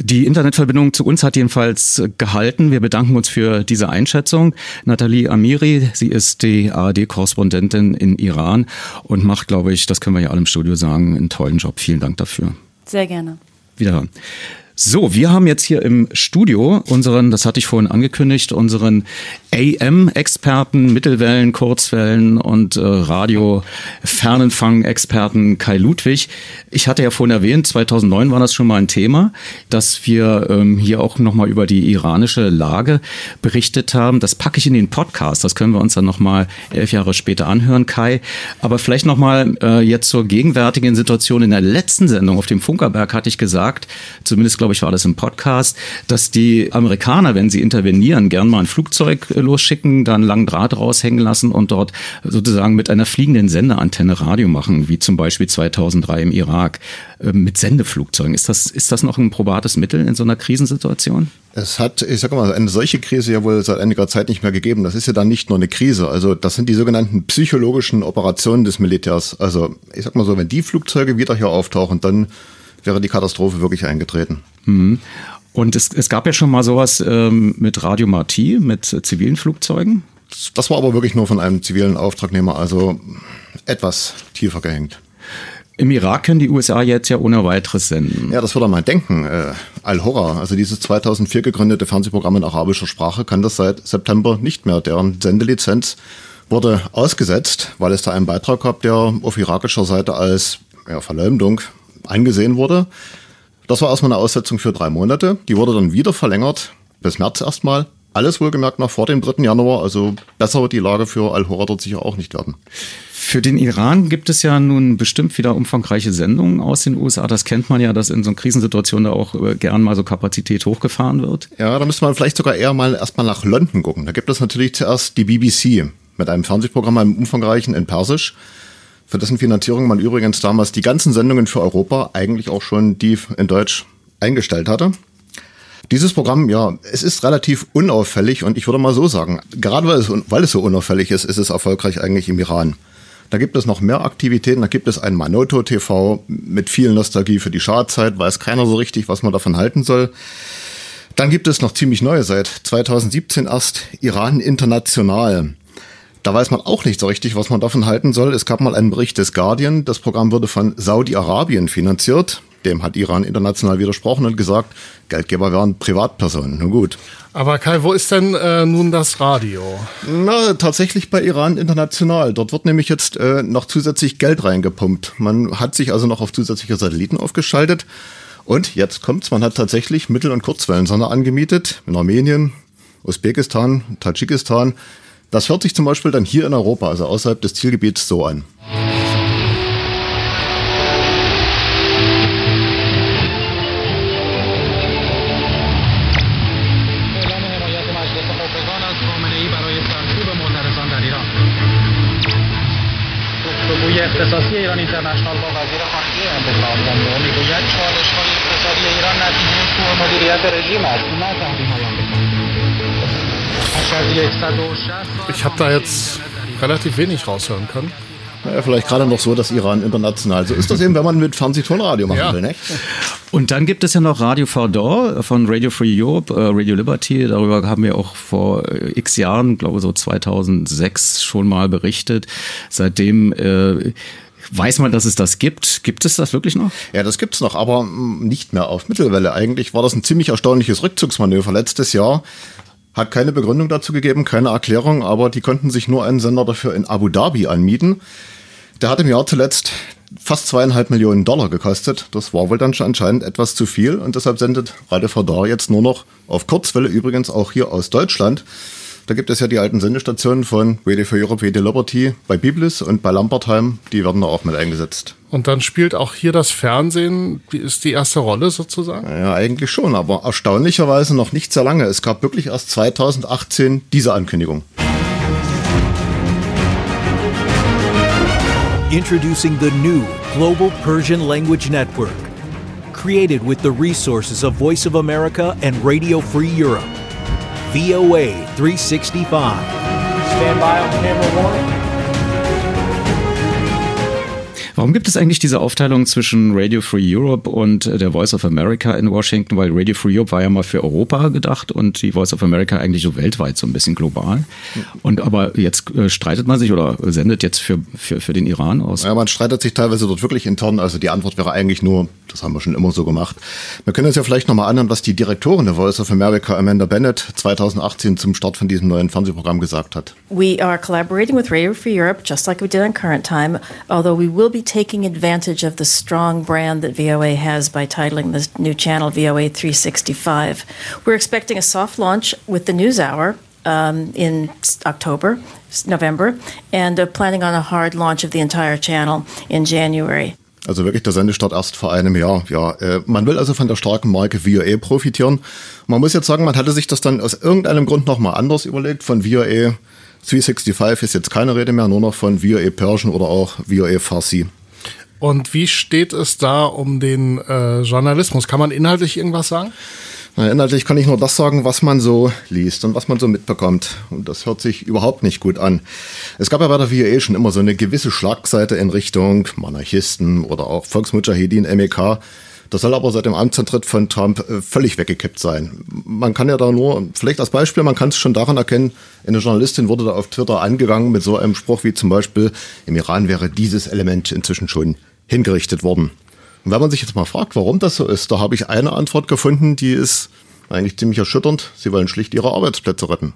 Die Internetverbindung zu uns hat jedenfalls gehalten. Wir bedanken uns für diese Einschätzung. Nathalie Amiri, sie ist die ARD-Korrespondentin in Iran und macht, glaube ich, das können wir ja alle im Studio sagen, einen tollen Job. Vielen Dank dafür. Sehr gerne. Wiederhören. So, wir haben jetzt hier im Studio unseren, das hatte ich vorhin angekündigt, unseren AM-Experten, Mittelwellen, Kurzwellen und äh, Radio-Fernempfang-Experten Kai Ludwig. Ich hatte ja vorhin erwähnt, 2009 war das schon mal ein Thema, dass wir ähm, hier auch nochmal über die iranische Lage berichtet haben. Das packe ich in den Podcast, das können wir uns dann nochmal elf Jahre später anhören, Kai. Aber vielleicht nochmal äh, jetzt zur gegenwärtigen Situation. In der letzten Sendung auf dem Funkerberg hatte ich gesagt, zumindest glaube glaube ich, war das im Podcast, dass die Amerikaner, wenn sie intervenieren, gern mal ein Flugzeug äh, losschicken, dann langen Draht raushängen lassen und dort sozusagen mit einer fliegenden Sendeantenne Radio machen, wie zum Beispiel 2003 im Irak äh, mit Sendeflugzeugen. Ist das, ist das noch ein probates Mittel in so einer Krisensituation? Es hat, ich sag mal, eine solche Krise ja wohl seit einiger Zeit nicht mehr gegeben. Das ist ja dann nicht nur eine Krise. Also das sind die sogenannten psychologischen Operationen des Militärs. Also ich sag mal so, wenn die Flugzeuge wieder hier auftauchen, dann wäre die Katastrophe wirklich eingetreten. Mhm. Und es, es gab ja schon mal sowas ähm, mit Radio Marti, mit äh, zivilen Flugzeugen. Das war aber wirklich nur von einem zivilen Auftragnehmer, also etwas tiefer gehängt. Im Irak können die USA jetzt ja ohne weiteres senden. Ja, das würde man denken. Äh, Al-Hora, also dieses 2004 gegründete Fernsehprogramm in arabischer Sprache, kann das seit September nicht mehr. Deren Sendelizenz wurde ausgesetzt, weil es da einen Beitrag gab, der auf irakischer Seite als ja, Verleumdung angesehen wurde. Das war erstmal eine Aussetzung für drei Monate. Die wurde dann wieder verlängert, bis März erstmal. Alles wohlgemerkt noch vor dem 3. Januar, also besser wird die Lage für Al-Hora dort sicher auch nicht werden. Für den Iran gibt es ja nun bestimmt wieder umfangreiche Sendungen aus den USA. Das kennt man ja, dass in so einer Krisensituation da auch äh, gern mal so Kapazität hochgefahren wird. Ja, da müsste man vielleicht sogar eher mal erstmal nach London gucken. Da gibt es natürlich zuerst die BBC mit einem Fernsehprogramm, einem umfangreichen in Persisch für dessen Finanzierung man übrigens damals die ganzen Sendungen für Europa, eigentlich auch schon die in Deutsch, eingestellt hatte. Dieses Programm, ja, es ist relativ unauffällig und ich würde mal so sagen, gerade weil es, weil es so unauffällig ist, ist es erfolgreich eigentlich im Iran. Da gibt es noch mehr Aktivitäten, da gibt es ein Manoto TV mit viel Nostalgie für die Schadzeit, weiß keiner so richtig, was man davon halten soll. Dann gibt es noch ziemlich neue seit 2017 erst Iran International. Da weiß man auch nicht so richtig, was man davon halten soll. Es gab mal einen Bericht des Guardian, das Programm würde von Saudi-Arabien finanziert. Dem hat Iran international widersprochen und gesagt, Geldgeber wären Privatpersonen. Nun gut. Aber Kai, wo ist denn äh, nun das Radio? Na, tatsächlich bei Iran international. Dort wird nämlich jetzt äh, noch zusätzlich Geld reingepumpt. Man hat sich also noch auf zusätzliche Satelliten aufgeschaltet. Und jetzt kommt's, man hat tatsächlich Mittel- und Kurzwellensender angemietet in Armenien, Usbekistan, Tadschikistan. Das hört sich zum Beispiel dann hier in Europa, also außerhalb des Zielgebiets, so an. اختصاصی ایران اینترنشنال با وزیر خارجه امریکا آمریکا میگوید چالش های اقتصادی ایران نتیجه سوء مدیریت رژیم است نه تحریم های ich habe da jetzt relativ wenig raushören können. Naja, vielleicht gerade noch so, dass Iran international. So ist das eben, wenn man mit Fernsehtonradio machen ja. will, ne? Und dann gibt es ja noch Radio Fardor von Radio Free Europe, äh, Radio Liberty. Darüber haben wir auch vor äh, x Jahren, glaube so 2006 schon mal berichtet. Seitdem äh, Weiß man, dass es das gibt? Gibt es das wirklich noch? Ja, das gibt's noch, aber mm, nicht mehr auf Mittelwelle. Eigentlich war das ein ziemlich erstaunliches Rückzugsmanöver letztes Jahr. Hat keine Begründung dazu gegeben, keine Erklärung, aber die konnten sich nur einen Sender dafür in Abu Dhabi anmieten. Der hat im Jahr zuletzt fast zweieinhalb Millionen Dollar gekostet. Das war wohl dann schon anscheinend etwas zu viel und deshalb sendet Radio Fadar jetzt nur noch auf Kurzwelle, übrigens auch hier aus Deutschland. Da gibt es ja die alten Sendestationen von Radio for Europe, Radio Liberty bei Biblis und bei Lambertheim. Die werden da auch mit eingesetzt. Und dann spielt auch hier das Fernsehen, ist die erste Rolle sozusagen? Ja, eigentlich schon, aber erstaunlicherweise noch nicht sehr lange. Es gab wirklich erst 2018 diese Ankündigung. Introducing the new Global Persian Language Network. Created with the resources of Voice of America and Radio Free Europe. VOA 365. Stand by on camera one. Warum gibt es eigentlich diese Aufteilung zwischen Radio Free Europe und der Voice of America in Washington? Weil Radio Free Europe war ja mal für Europa gedacht und die Voice of America eigentlich so weltweit, so ein bisschen global. Und aber jetzt äh, streitet man sich oder sendet jetzt für, für, für den Iran aus? Ja, man streitet sich teilweise dort wirklich intern. Also die Antwort wäre eigentlich nur Das haben wir schon immer so gemacht. Wir können uns ja vielleicht nochmal anhören, was die Direktorin der Voice of America, Amanda Bennett, 2018 zum Start von diesem neuen Fernsehprogramm gesagt hat. We are collaborating with Radio Free Europe, just like we did on Current Time, although we will be taking advantage of the strong brand that VOA has by titling this new channel VOA 365. We're expecting a soft launch with the News Hour um, in October, November, and uh, planning on a hard launch of the entire channel in January. Also wirklich der Sendestart erst vor einem Jahr. Ja, äh, man will also von der starken Marke VOA profitieren. Man muss jetzt sagen, man hatte sich das dann aus irgendeinem Grund nochmal anders überlegt. Von VOA 365 ist jetzt keine Rede mehr, nur noch von VOA Persian oder auch VOA Farsi. Und wie steht es da um den äh, Journalismus? Kann man inhaltlich irgendwas sagen? Inhaltlich kann ich nur das sagen, was man so liest und was man so mitbekommt. Und das hört sich überhaupt nicht gut an. Es gab ja bei der VOA schon immer so eine gewisse Schlagseite in Richtung Monarchisten oder auch Volksmujahedin, MEK. Das soll aber seit dem Amtsantritt von Trump äh, völlig weggekippt sein. Man kann ja da nur, vielleicht als Beispiel, man kann es schon daran erkennen, eine Journalistin wurde da auf Twitter angegangen mit so einem Spruch wie zum Beispiel, im Iran wäre dieses Element inzwischen schon hingerichtet worden. Und wenn man sich jetzt mal fragt, warum das so ist, da habe ich eine Antwort gefunden, die ist eigentlich ziemlich erschütternd. Sie wollen schlicht ihre Arbeitsplätze retten.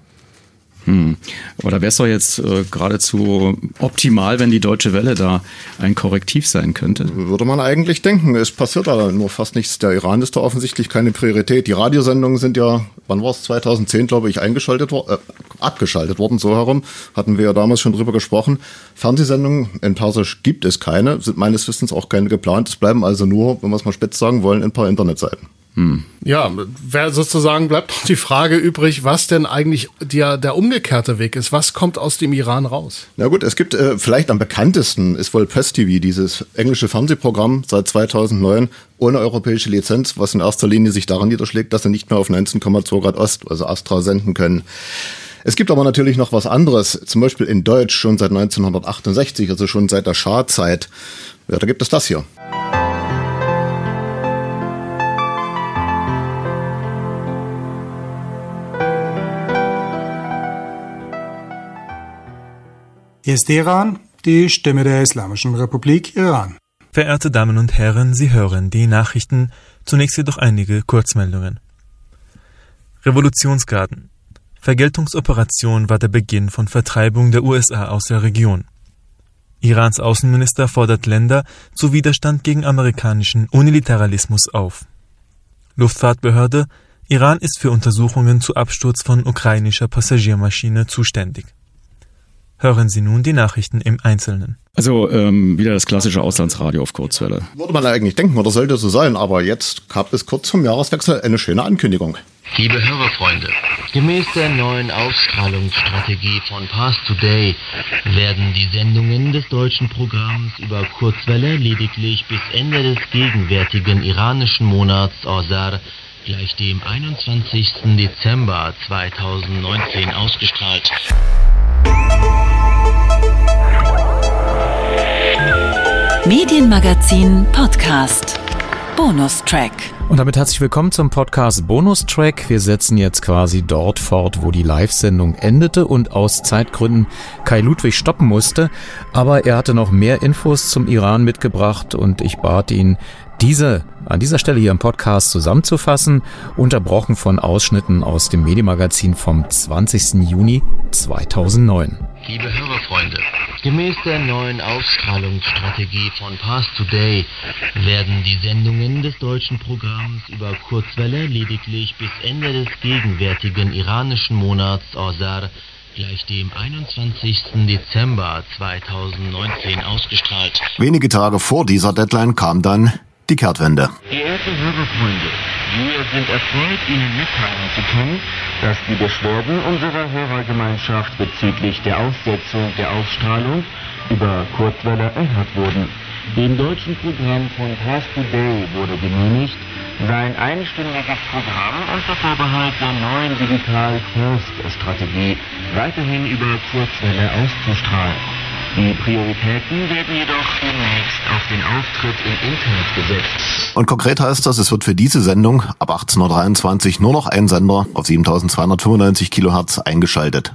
Hm. Da wäre es doch jetzt äh, geradezu optimal, wenn die Deutsche Welle da ein Korrektiv sein könnte. Würde man eigentlich denken. Es passiert aber nur fast nichts. Der Iran ist da offensichtlich keine Priorität. Die Radiosendungen sind ja, wann war es, 2010, glaube ich, eingeschaltet äh, abgeschaltet worden, so herum. Hatten wir ja damals schon drüber gesprochen. Fernsehsendungen in Persisch gibt es keine, sind meines Wissens auch keine geplant. Es bleiben also nur, wenn wir es mal spitz sagen wollen, ein paar Internetseiten. Hm. Ja, wer sozusagen bleibt noch die Frage übrig, was denn eigentlich der, der umgekehrte Weg ist. Was kommt aus dem Iran raus? Na gut, es gibt äh, vielleicht am bekanntesten ist wohl Press TV, dieses englische Fernsehprogramm seit 2009 ohne europäische Lizenz, was in erster Linie sich daran niederschlägt, dass sie nicht mehr auf 19,2 Grad Ost, also Astra, senden können. Es gibt aber natürlich noch was anderes, zum Beispiel in Deutsch schon seit 1968, also schon seit der Schah-Zeit. Ja, da gibt es das hier. Ist Iran, die Stimme der Islamischen Republik Iran. Verehrte Damen und Herren, Sie hören die Nachrichten, zunächst jedoch einige Kurzmeldungen. Revolutionsgarden. Vergeltungsoperation war der Beginn von Vertreibung der USA aus der Region. Irans Außenminister fordert Länder zu Widerstand gegen amerikanischen Unilateralismus auf. Luftfahrtbehörde Iran ist für Untersuchungen zu Absturz von ukrainischer Passagiermaschine zuständig. Hören Sie nun die Nachrichten im Einzelnen. Also ähm, wieder das klassische Auslandsradio auf Kurzwelle. Würde man eigentlich denken oder sollte so sein, aber jetzt gab es kurz zum Jahreswechsel eine schöne Ankündigung. Liebe Hörerfreunde, gemäß der neuen Ausstrahlungsstrategie von Past Today werden die Sendungen des deutschen Programms über Kurzwelle lediglich bis Ende des gegenwärtigen iranischen Monats Ozar gleich dem 21. Dezember 2019 ausgestrahlt. Medienmagazin Podcast. Bonustrack. Und damit herzlich willkommen zum Podcast Bonustrack. Wir setzen jetzt quasi dort fort, wo die Live-Sendung endete und aus Zeitgründen Kai Ludwig stoppen musste. Aber er hatte noch mehr Infos zum Iran mitgebracht und ich bat ihn, diese an dieser Stelle hier im Podcast zusammenzufassen, unterbrochen von Ausschnitten aus dem Medienmagazin vom 20. Juni 2009. Liebe Hörerfreunde, gemäß der neuen Ausstrahlungsstrategie von Past Today werden die Sendungen des deutschen Programms über Kurzwelle lediglich bis Ende des gegenwärtigen iranischen Monats Ozar gleich dem 21. Dezember 2019 ausgestrahlt. Wenige Tage vor dieser Deadline kam dann die Kehrtwende. Geehrte Hörerfreunde, wir sind erfreut, Ihnen mitteilen zu können, dass die Beschwerden unserer Hörergemeinschaft bezüglich der Aussetzung der Ausstrahlung über Kurzwelle erhört wurden. Dem deutschen Programm von Past Today wurde genehmigt, sein einstündiges Programm unter Vorbehalt der neuen Digital First Strategie weiterhin über Kurzwelle auszustrahlen. Die Prioritäten werden jedoch demnächst auf den Auftritt im Internet gesetzt. Und konkret heißt das, es wird für diese Sendung ab 1823 nur noch ein Sender auf 7295 Kilohertz eingeschaltet.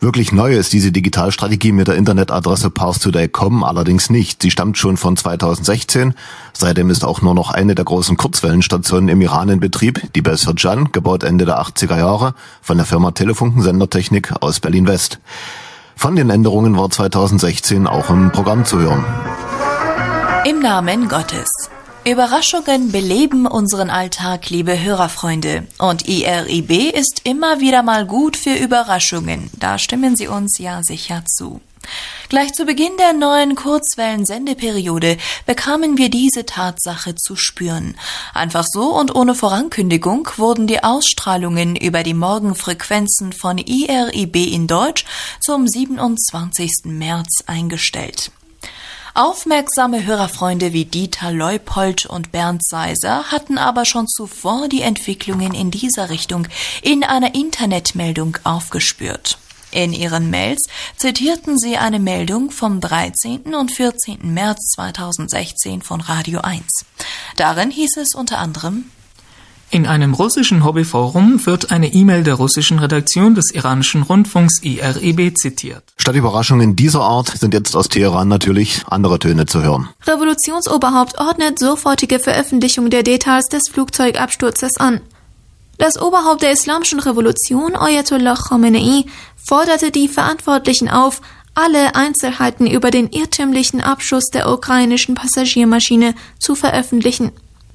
Wirklich neu ist diese Digitalstrategie mit der Internetadresse parstoday.com allerdings nicht. Sie stammt schon von 2016. Seitdem ist auch nur noch eine der großen Kurzwellenstationen im Iran in Betrieb, die Besirjan, gebaut Ende der 80er Jahre von der Firma Telefunken Sendertechnik aus Berlin-West. Von den Änderungen war 2016 auch im Programm zu hören. Im Namen Gottes. Überraschungen beleben unseren Alltag, liebe Hörerfreunde. Und IRIB ist immer wieder mal gut für Überraschungen. Da stimmen Sie uns ja sicher zu. Gleich zu Beginn der neuen Kurzwellen-Sendeperiode bekamen wir diese Tatsache zu spüren. Einfach so und ohne Vorankündigung wurden die Ausstrahlungen über die Morgenfrequenzen von IRIB in Deutsch zum 27. März eingestellt. Aufmerksame Hörerfreunde wie Dieter Leupold und Bernd Seiser hatten aber schon zuvor die Entwicklungen in dieser Richtung in einer Internetmeldung aufgespürt. In ihren Mails zitierten sie eine Meldung vom 13. und 14. März 2016 von Radio 1. Darin hieß es unter anderem in einem russischen Hobbyforum wird eine E-Mail der russischen Redaktion des iranischen Rundfunks IRIB zitiert. Statt Überraschungen dieser Art sind jetzt aus Teheran natürlich andere Töne zu hören. Revolutionsoberhaupt ordnet sofortige Veröffentlichung der Details des Flugzeugabsturzes an. Das Oberhaupt der Islamischen Revolution, Ayatollah Khamenei, forderte die Verantwortlichen auf, alle Einzelheiten über den irrtümlichen Abschuss der ukrainischen Passagiermaschine zu veröffentlichen.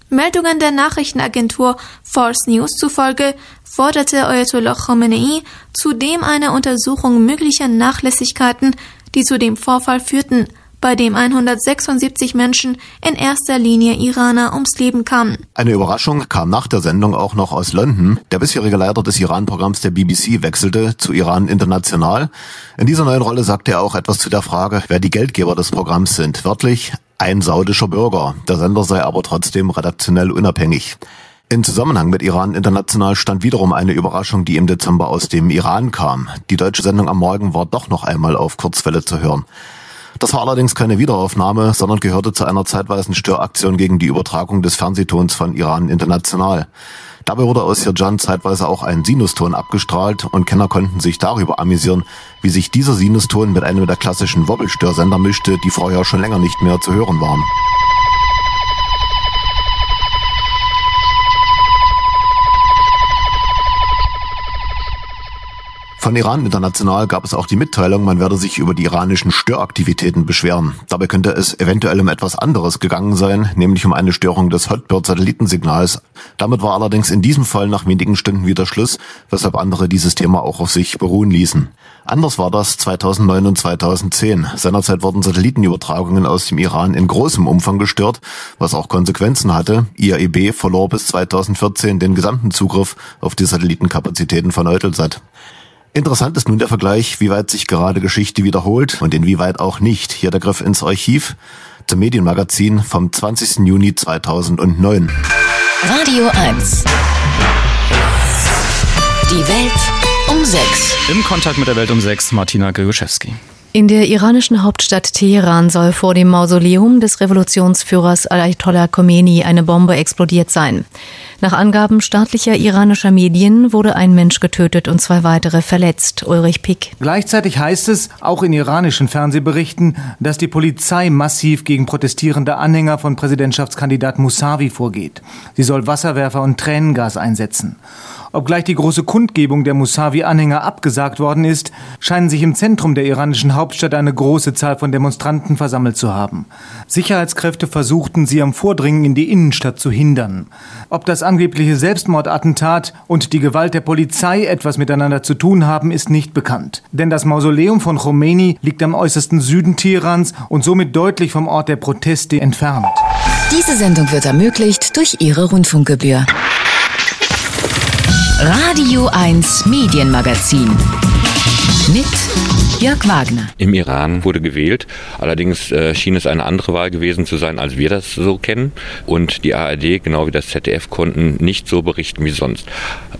Meldungen der Nachrichtenagentur Force News zufolge forderte Ayatollah Khomeini zudem eine Untersuchung möglicher Nachlässigkeiten, die zu dem Vorfall führten, bei dem 176 Menschen, in erster Linie Iraner, ums Leben kamen. Eine Überraschung kam nach der Sendung auch noch aus London. Der bisherige Leiter des Iran-Programms der BBC wechselte zu Iran International. In dieser neuen Rolle sagte er auch etwas zu der Frage, wer die Geldgeber des Programms sind. Wörtlich ein saudischer Bürger. Der Sender sei aber trotzdem redaktionell unabhängig. In Zusammenhang mit Iran International stand wiederum eine Überraschung, die im Dezember aus dem Iran kam. Die deutsche Sendung am Morgen war doch noch einmal auf Kurzwelle zu hören. Das war allerdings keine Wiederaufnahme, sondern gehörte zu einer zeitweisen Störaktion gegen die Übertragung des Fernsehtons von Iran International. Dabei wurde aus Hirjan zeitweise auch ein Sinuston abgestrahlt und Kenner konnten sich darüber amüsieren, wie sich dieser Sinuston mit einem der klassischen Wobbelstörsender mischte, die vorher schon länger nicht mehr zu hören waren. Von Iran International gab es auch die Mitteilung, man werde sich über die iranischen Störaktivitäten beschweren. Dabei könnte es eventuell um etwas anderes gegangen sein, nämlich um eine Störung des Hotbird-Satellitensignals. Damit war allerdings in diesem Fall nach wenigen Stunden wieder Schluss, weshalb andere dieses Thema auch auf sich beruhen ließen. Anders war das 2009 und 2010. Seinerzeit wurden Satellitenübertragungen aus dem Iran in großem Umfang gestört, was auch Konsequenzen hatte. IAEB verlor bis 2014 den gesamten Zugriff auf die Satellitenkapazitäten von Eutelsat. Interessant ist nun der Vergleich, wie weit sich gerade Geschichte wiederholt und inwieweit auch nicht. Hier der Griff ins Archiv zum Medienmagazin vom 20. Juni 2009. Radio 1. Die Welt um 6. Im Kontakt mit der Welt um 6, Martina Grigoszewski. In der iranischen Hauptstadt Teheran soll vor dem Mausoleum des Revolutionsführers Ayatollah Khomeini eine Bombe explodiert sein. Nach Angaben staatlicher iranischer Medien wurde ein Mensch getötet und zwei weitere verletzt. Ulrich Pick. Gleichzeitig heißt es, auch in iranischen Fernsehberichten, dass die Polizei massiv gegen protestierende Anhänger von Präsidentschaftskandidat Mousavi vorgeht. Sie soll Wasserwerfer und Tränengas einsetzen. Obgleich die große Kundgebung der Mousavi-Anhänger abgesagt worden ist, scheinen sich im Zentrum der iranischen Hauptstadt eine große Zahl von Demonstranten versammelt zu haben. Sicherheitskräfte versuchten, sie am Vordringen in die Innenstadt zu hindern. Ob das angebliche Selbstmordattentat und die Gewalt der Polizei etwas miteinander zu tun haben, ist nicht bekannt. Denn das Mausoleum von Khomeini liegt am äußersten Süden Teherans und somit deutlich vom Ort der Proteste entfernt. Diese Sendung wird ermöglicht durch Ihre Rundfunkgebühr. Radio 1 Medienmagazin mit Jörg Wagner. Im Iran wurde gewählt. Allerdings äh, schien es eine andere Wahl gewesen zu sein, als wir das so kennen. Und die ARD, genau wie das ZDF, konnten nicht so berichten wie sonst.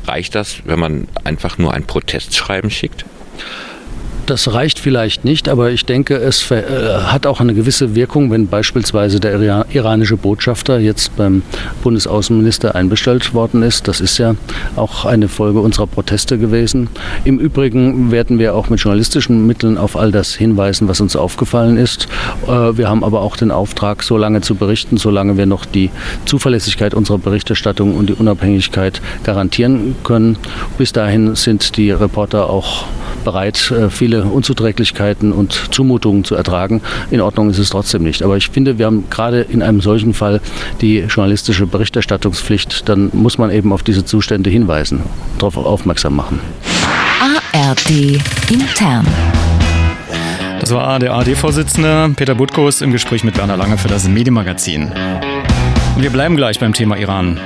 Reicht das, wenn man einfach nur ein Protestschreiben schickt? Das reicht vielleicht nicht, aber ich denke, es äh, hat auch eine gewisse Wirkung, wenn beispielsweise der iranische Botschafter jetzt beim Bundesaußenminister einbestellt worden ist. Das ist ja auch eine Folge unserer Proteste gewesen. Im Übrigen werden wir auch mit journalistischen Mitteln auf all das hinweisen, was uns aufgefallen ist. Äh, wir haben aber auch den Auftrag, so lange zu berichten, solange wir noch die Zuverlässigkeit unserer Berichterstattung und die Unabhängigkeit garantieren können. Bis dahin sind die Reporter auch bereit, äh, Unzuträglichkeiten und Zumutungen zu ertragen. In Ordnung ist es trotzdem nicht. Aber ich finde, wir haben gerade in einem solchen Fall die journalistische Berichterstattungspflicht. Dann muss man eben auf diese Zustände hinweisen, darauf aufmerksam machen. ARD intern. Das war der ARD-Vorsitzende Peter Butkus im Gespräch mit Werner Lange für das Medienmagazin. Und wir bleiben gleich beim Thema Iran.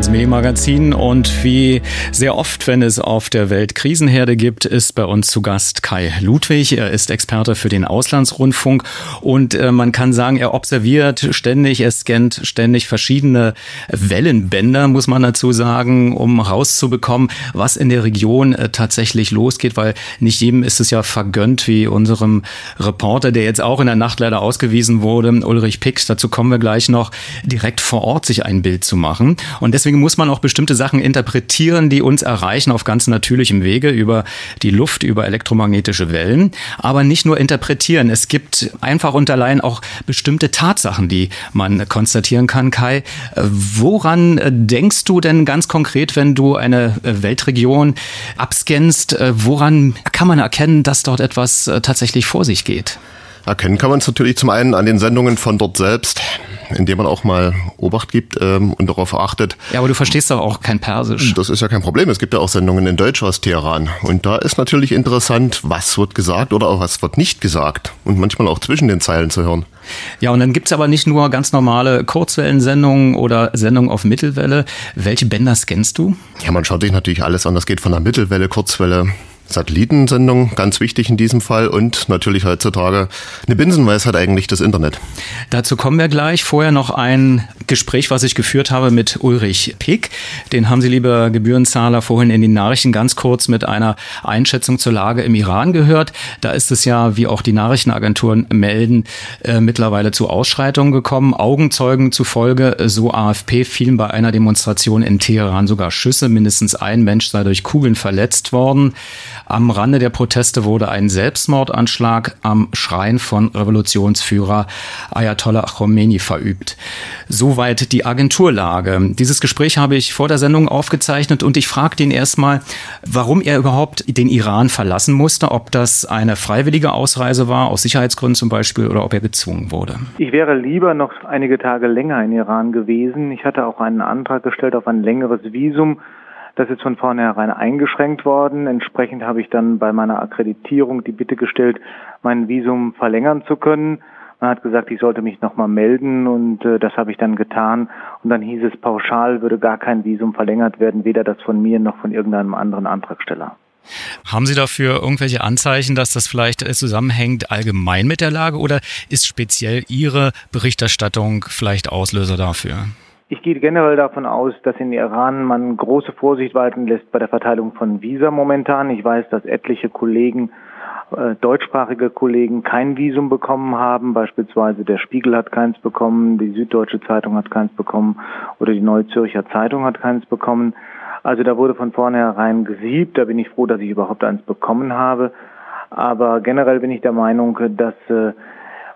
1 Medienmagazin und wie sehr oft, wenn es auf der Welt Krisenherde gibt, ist bei uns zu Gast Kai Ludwig. Er ist Experte für den Auslandsrundfunk und äh, man kann sagen, er observiert ständig, er scannt ständig verschiedene Wellenbänder, muss man dazu sagen, um rauszubekommen, was in der Region äh, tatsächlich losgeht, weil nicht jedem ist es ja vergönnt, wie unserem Reporter, der jetzt auch in der Nacht leider ausgewiesen wurde, Ulrich Pix, dazu kommen wir gleich noch, direkt vor Ort sich ein Bild zu machen. Und und deswegen muss man auch bestimmte Sachen interpretieren, die uns erreichen auf ganz natürlichem Wege über die Luft, über elektromagnetische Wellen. Aber nicht nur interpretieren. Es gibt einfach und allein auch bestimmte Tatsachen, die man konstatieren kann. Kai, woran denkst du denn ganz konkret, wenn du eine Weltregion abscannst? Woran kann man erkennen, dass dort etwas tatsächlich vor sich geht? Erkennen kann man es natürlich zum einen an den Sendungen von dort selbst, indem man auch mal Obacht gibt ähm, und darauf achtet. Ja, aber du verstehst doch auch kein Persisch. Das ist ja kein Problem. Es gibt ja auch Sendungen in Deutsch aus Teheran. Und da ist natürlich interessant, was wird gesagt oder auch was wird nicht gesagt. Und manchmal auch zwischen den Zeilen zu hören. Ja, und dann gibt's aber nicht nur ganz normale Kurzwellensendungen oder Sendungen auf Mittelwelle. Welche Bänder scannst du? Ja, man schaut sich natürlich alles an. Das geht von der Mittelwelle, Kurzwelle, Satellitensendung, ganz wichtig in diesem Fall und natürlich heutzutage eine Binsenweisheit eigentlich das Internet. Dazu kommen wir gleich. Vorher noch ein Gespräch, was ich geführt habe mit Ulrich Pick. Den haben Sie, lieber Gebührenzahler, vorhin in den Nachrichten ganz kurz mit einer Einschätzung zur Lage im Iran gehört. Da ist es ja, wie auch die Nachrichtenagenturen melden, äh, mittlerweile zu Ausschreitungen gekommen. Augenzeugen zufolge, so AFP, fielen bei einer Demonstration in Teheran sogar Schüsse. Mindestens ein Mensch sei durch Kugeln verletzt worden. Am Rande der Proteste wurde ein Selbstmordanschlag am Schrein von Revolutionsführer Ayatollah Khomeini verübt. Soweit die Agenturlage. Dieses Gespräch habe ich vor der Sendung aufgezeichnet und ich fragte ihn erstmal, warum er überhaupt den Iran verlassen musste, ob das eine freiwillige Ausreise war, aus Sicherheitsgründen zum Beispiel, oder ob er gezwungen wurde. Ich wäre lieber noch einige Tage länger in Iran gewesen. Ich hatte auch einen Antrag gestellt auf ein längeres Visum das ist von vornherein eingeschränkt worden. Entsprechend habe ich dann bei meiner Akkreditierung die Bitte gestellt, mein Visum verlängern zu können. Man hat gesagt, ich sollte mich nochmal melden und äh, das habe ich dann getan. Und dann hieß es, pauschal würde gar kein Visum verlängert werden, weder das von mir noch von irgendeinem anderen Antragsteller. Haben Sie dafür irgendwelche Anzeichen, dass das vielleicht zusammenhängt allgemein mit der Lage oder ist speziell Ihre Berichterstattung vielleicht Auslöser dafür? Ich gehe generell davon aus, dass in Iran man große Vorsicht walten lässt bei der Verteilung von Visa momentan. Ich weiß, dass etliche Kollegen, äh, deutschsprachige Kollegen kein Visum bekommen haben. Beispielsweise der Spiegel hat keins bekommen, die Süddeutsche Zeitung hat keins bekommen oder die Neue Zürcher Zeitung hat keins bekommen. Also da wurde von vornherein gesiebt. Da bin ich froh, dass ich überhaupt eins bekommen habe. Aber generell bin ich der Meinung, dass äh,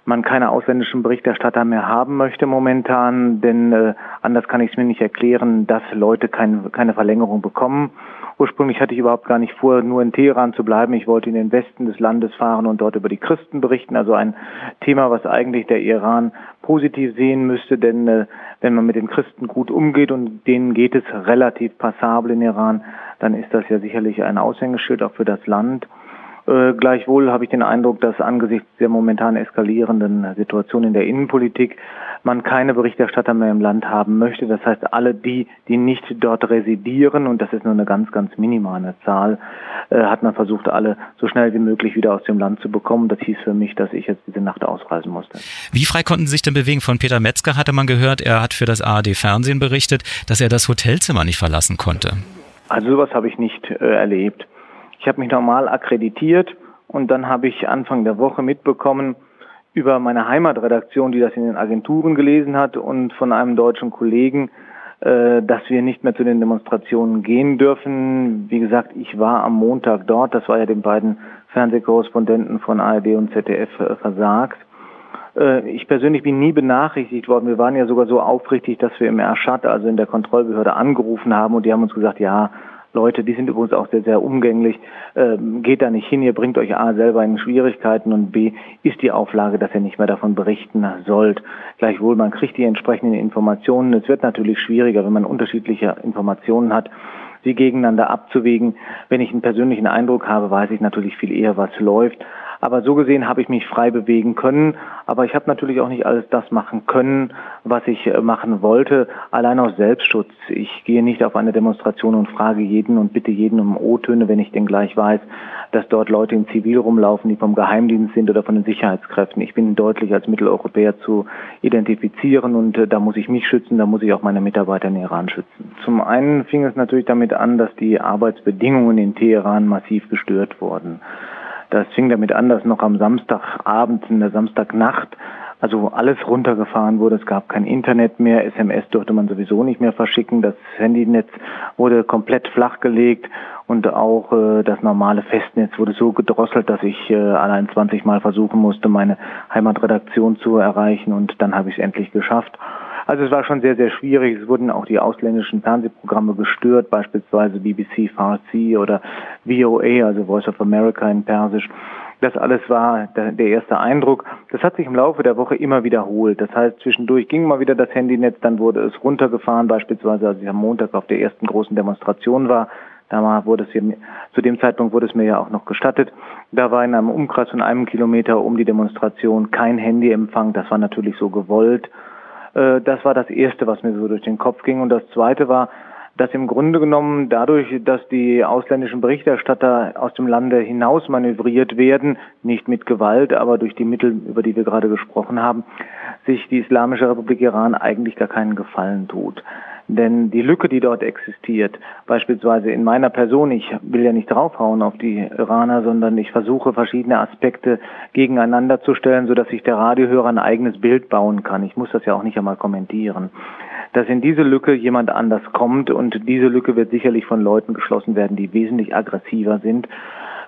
man keine ausländischen Berichterstatter mehr haben möchte momentan, denn äh, anders kann ich es mir nicht erklären, dass Leute kein, keine Verlängerung bekommen. Ursprünglich hatte ich überhaupt gar nicht vor, nur in Teheran zu bleiben. Ich wollte in den Westen des Landes fahren und dort über die Christen berichten. Also ein Thema, was eigentlich der Iran positiv sehen müsste, denn äh, wenn man mit den Christen gut umgeht und denen geht es relativ passabel in Iran, dann ist das ja sicherlich ein Aushängeschild auch für das Land. Äh, gleichwohl habe ich den Eindruck, dass angesichts der momentan eskalierenden Situation in der Innenpolitik man keine Berichterstatter mehr im Land haben möchte. Das heißt, alle die, die nicht dort residieren, und das ist nur eine ganz, ganz minimale Zahl, äh, hat man versucht, alle so schnell wie möglich wieder aus dem Land zu bekommen. Das hieß für mich, dass ich jetzt diese Nacht ausreisen musste. Wie frei konnten Sie sich denn bewegen? Von Peter Metzger hatte man gehört, er hat für das ARD Fernsehen berichtet, dass er das Hotelzimmer nicht verlassen konnte. Also sowas habe ich nicht äh, erlebt. Ich habe mich normal akkreditiert und dann habe ich Anfang der Woche mitbekommen über meine Heimatredaktion, die das in den Agenturen gelesen hat und von einem deutschen Kollegen, äh, dass wir nicht mehr zu den Demonstrationen gehen dürfen. Wie gesagt, ich war am Montag dort. Das war ja den beiden Fernsehkorrespondenten von ARD und ZDF äh, versagt. Äh, ich persönlich bin nie benachrichtigt worden. Wir waren ja sogar so aufrichtig, dass wir im Erschat, also in der Kontrollbehörde, angerufen haben und die haben uns gesagt, ja, Leute, die sind übrigens auch sehr, sehr umgänglich. Ähm, geht da nicht hin, ihr bringt euch A selber in Schwierigkeiten und B ist die Auflage, dass ihr nicht mehr davon berichten sollt. Gleichwohl, man kriegt die entsprechenden Informationen. Es wird natürlich schwieriger, wenn man unterschiedliche Informationen hat sie gegeneinander abzuwägen. Wenn ich einen persönlichen Eindruck habe, weiß ich natürlich viel eher, was läuft. Aber so gesehen habe ich mich frei bewegen können. Aber ich habe natürlich auch nicht alles das machen können, was ich äh, machen wollte, allein aus Selbstschutz. Ich gehe nicht auf eine Demonstration und frage jeden und bitte jeden um O-Töne, wenn ich denn gleich weiß, dass dort Leute in Zivil rumlaufen, die vom Geheimdienst sind oder von den Sicherheitskräften. Ich bin deutlich als Mitteleuropäer zu identifizieren und äh, da muss ich mich schützen, da muss ich auch meine Mitarbeiter in Iran schützen. Zum einen fing es natürlich damit an, dass die Arbeitsbedingungen in Teheran massiv gestört wurden. Das fing damit an, dass noch am Samstagabend, in der Samstagnacht, also alles runtergefahren wurde. Es gab kein Internet mehr, SMS durfte man sowieso nicht mehr verschicken. Das Handynetz wurde komplett flachgelegt und auch äh, das normale Festnetz wurde so gedrosselt, dass ich äh, allein 20 Mal versuchen musste, meine Heimatredaktion zu erreichen und dann habe ich es endlich geschafft. Also es war schon sehr, sehr schwierig. Es wurden auch die ausländischen Fernsehprogramme gestört, beispielsweise BBC Farsi oder VOA, also Voice of America in Persisch. Das alles war der, erste Eindruck. Das hat sich im Laufe der Woche immer wiederholt. Das heißt, zwischendurch ging mal wieder das Handynetz, dann wurde es runtergefahren, beispielsweise als ich am Montag auf der ersten großen Demonstration war. Da wurde es hier, zu dem Zeitpunkt wurde es mir ja auch noch gestattet. Da war in einem Umkreis von einem Kilometer um die Demonstration kein Handyempfang. Das war natürlich so gewollt. Äh, das war das Erste, was mir so durch den Kopf ging. Und das Zweite war, dass im Grunde genommen dadurch, dass die ausländischen Berichterstatter aus dem Lande hinaus manövriert werden, nicht mit Gewalt, aber durch die Mittel, über die wir gerade gesprochen haben, sich die Islamische Republik Iran eigentlich gar keinen Gefallen tut. Denn die Lücke, die dort existiert, beispielsweise in meiner Person, ich will ja nicht draufhauen auf die Iraner, sondern ich versuche verschiedene Aspekte gegeneinander zu stellen, sodass sich der Radiohörer ein eigenes Bild bauen kann. Ich muss das ja auch nicht einmal kommentieren. Dass in diese Lücke jemand anders kommt und diese Lücke wird sicherlich von Leuten geschlossen werden, die wesentlich aggressiver sind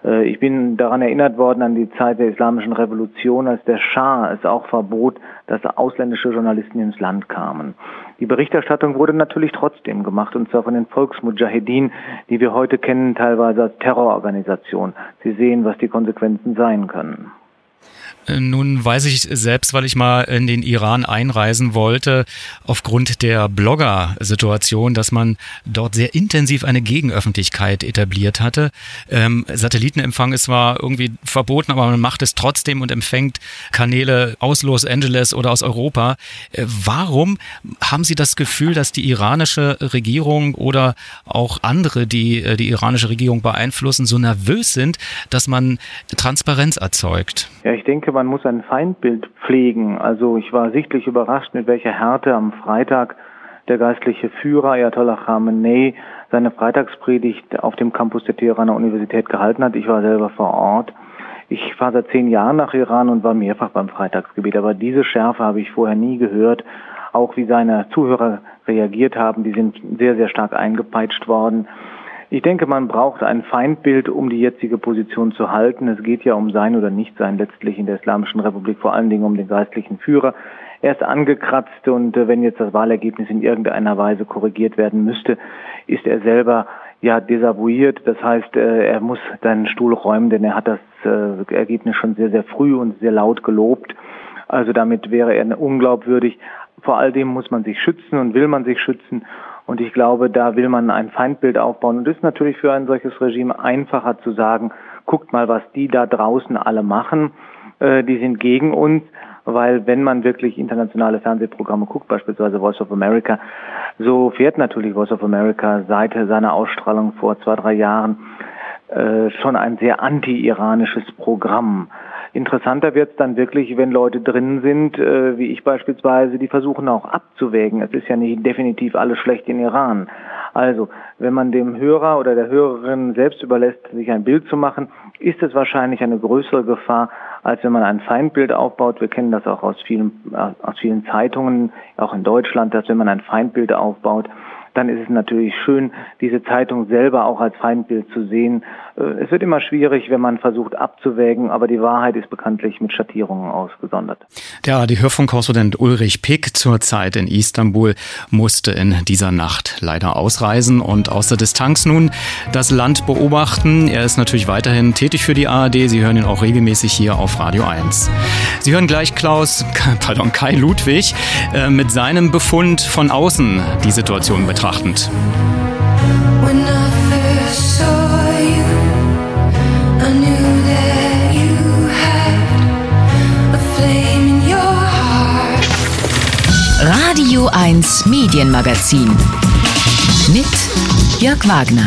äh, ich bin daran erinnert worden an die Zeit der Islamischen Revolution, als der Schah es auch verbot, dass ausländische Journalisten ins Land kamen. Die Berichterstattung wurde natürlich trotzdem gemacht, und zwar von den Volksmujahedin, die wir heute kennen, teilweise als Terrororganisation. Sie sehen, was die Konsequenzen sein können. Nun weiß ich selbst, weil ich mal in den Iran einreisen wollte, aufgrund der Blogger-Situation, dass man dort sehr intensiv eine Gegenöffentlichkeit etabliert hatte. Ähm, Satellitenempfang ist zwar irgendwie verboten, aber man macht es trotzdem und empfängt Kanäle aus Los Angeles oder aus Europa. Äh, warum haben Sie das Gefühl, dass die iranische Regierung oder auch andere, die äh, die iranische Regierung beeinflussen, so nervös sind, dass man Transparenz erzeugt? Ja, ich denke, man muss ein Feindbild pflegen. Also ich war sichtlich überrascht, mit welcher Härte am Freitag der geistliche Führer Ayatollah Khamenei seine Freitagspredigt auf dem Campus der Teheraner Universität gehalten hat. Ich war selber vor Ort. Ich fahre seit zehn Jahren nach Iran und war mehrfach beim Freitagsgebet, aber diese Schärfe habe ich vorher nie gehört. Auch wie seine Zuhörer reagiert haben, die sind sehr, sehr stark eingepeitscht worden. Ich denke, man braucht ein Feindbild, um die jetzige Position zu halten. Es geht ja um sein oder nicht sein letztlich in der Islamischen Republik, vor allen Dingen um den geistlichen Führer. Er ist angekratzt und äh, wenn jetzt das Wahlergebnis in irgendeiner Weise korrigiert werden müsste, ist er selber ja desavouiert. Das heißt, äh, er muss seinen Stuhl räumen, denn er hat das äh, Ergebnis schon sehr, sehr früh und sehr laut gelobt. Also damit wäre er unglaubwürdig. Vor all dem muss man sich schützen und will man sich schützen. Und ich glaube, da will man ein Feindbild aufbauen. Und es ist natürlich für ein solches Regime einfacher zu sagen, guckt mal, was die da draußen alle machen. Äh, die sind gegen uns, weil wenn man wirklich internationale Fernsehprogramme guckt, beispielsweise Voice of America, so fährt natürlich Voice of America seit seiner Ausstrahlung vor zwei, drei Jahren äh, schon ein sehr anti-iranisches Programm. Interessanter wird es dann wirklich, wenn Leute drin sind, äh, wie ich beispielsweise, die versuchen auch abzuwägen. Es ist ja nicht definitiv alles schlecht in Iran. Also, wenn man dem Hörer oder der Hörerin selbst überlässt, sich ein Bild zu machen, ist es wahrscheinlich eine größere Gefahr, als wenn man ein Feindbild aufbaut. Wir kennen das auch aus vielen, äh, aus vielen Zeitungen, auch in Deutschland, dass wenn man ein Feindbild aufbaut, dann ist es natürlich schön, diese Zeitung selber auch als Feindbild zu sehen. Äh, es wird immer schwierig, wenn man versucht abzuwägen, aber die Wahrheit ist bekanntlich mit Schattierungen ausgesondert. Der die Hörfunkkorrespondent Ulrich Pick zurzeit in Istanbul musste in dieser Nacht leider ausreisen und aus der Distanz nun das Land beobachten. Er ist natürlich weiterhin tätig für die ARD. Sie hören ihn auch regelmäßig hier auf Radio 1. Sie hören gleich Klaus, pardon, Kai Ludwig äh, mit seinem Befund von außen die Situation betrachten betrachtend. Radio 1 Medienmagazin mit Jörg Wagner.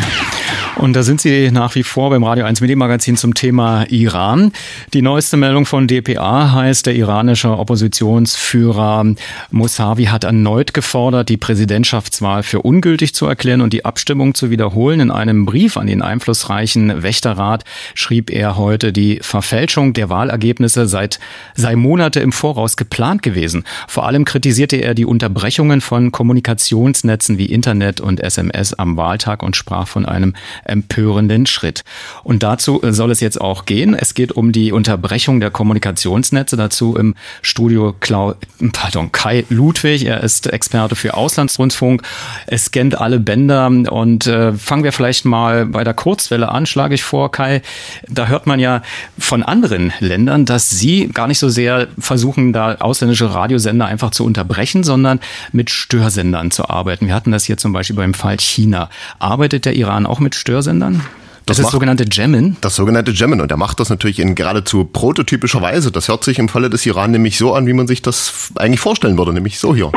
Und da sind Sie nach wie vor beim Radio 1 Medienmagazin zum Thema Iran. Die neueste Meldung von dpa heißt, der iranische Oppositionsführer Mousavi hat erneut gefordert, die Präsidentschaftswahl für ungültig zu erklären und die Abstimmung zu wiederholen. In einem Brief an den einflussreichen Wächterrat schrieb er heute, die Verfälschung der Wahlergebnisse seit, sei Monate im Voraus geplant gewesen. Vor allem kritisierte er die Unterbrechungen von Kommunikationsnetzen wie Internet und SMS am Wahltag und sprach von einem empörenden Schritt. Und dazu äh, soll es jetzt auch gehen. Es geht um die Unterbrechung der Kommunikationsnetze. Dazu im Studio Klau pardon, Kai Ludwig. Er ist Experte für Auslandsrundfunk. Es scannt alle Bänder. Und äh, fangen wir vielleicht mal bei der Kurzwelle an, schlage ich vor, Kai. Da hört man ja von anderen Ländern, dass sie gar nicht so sehr versuchen, da ausländische Radiosender einfach zu unterbrechen, sondern mit Störsendern zu arbeiten. Wir hatten das hier zum Beispiel beim Fall China. Arbeitet der Iran auch mit Störsendern? Störsendern? Das, das ist das sogenannte Jammen? Das sogenannte Jammen. Und er macht das natürlich in geradezu prototypischer Weise. Das hört sich im Falle des Iran nämlich so an, wie man sich das eigentlich vorstellen würde, nämlich so hier.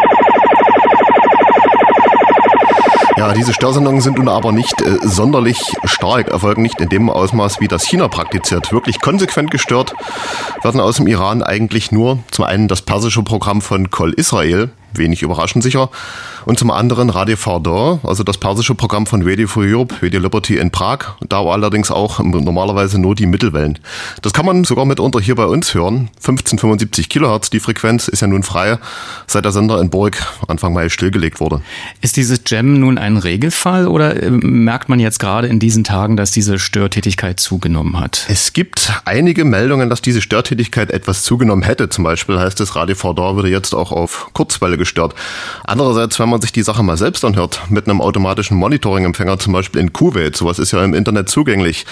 Ja, diese Störsendungen sind nun aber nicht äh, sonderlich stark, erfolgen nicht in dem Ausmaß, wie das China praktiziert. Wirklich konsequent gestört werden aus dem Iran eigentlich nur zum einen das persische Programm von Kol Israel, wenig überraschend sicher. Und zum anderen Radio Fardor, also das persische Programm von Radio for Europe, Radio Liberty in Prag. Da allerdings auch normalerweise nur die Mittelwellen. Das kann man sogar mitunter hier bei uns hören. 1575 Kilohertz, die Frequenz ist ja nun frei, seit der Sender in Burg Anfang Mai stillgelegt wurde. Ist dieses Jam nun ein Regelfall oder äh, merkt man jetzt gerade in diesen Tagen, dass diese Störtätigkeit zugenommen hat? Es gibt einige Meldungen, dass diese Störtätigkeit etwas zugenommen hätte. Zum Beispiel heißt es, Radio Fardor würde jetzt auch auf Kurzwelle gestört. Andererseits, wenn man sich die Sache mal selbst anhört, mit einem automatischen Monitoring-Empfänger, zum Beispiel in Kuwait, sowas ist ja im Internet zugänglich.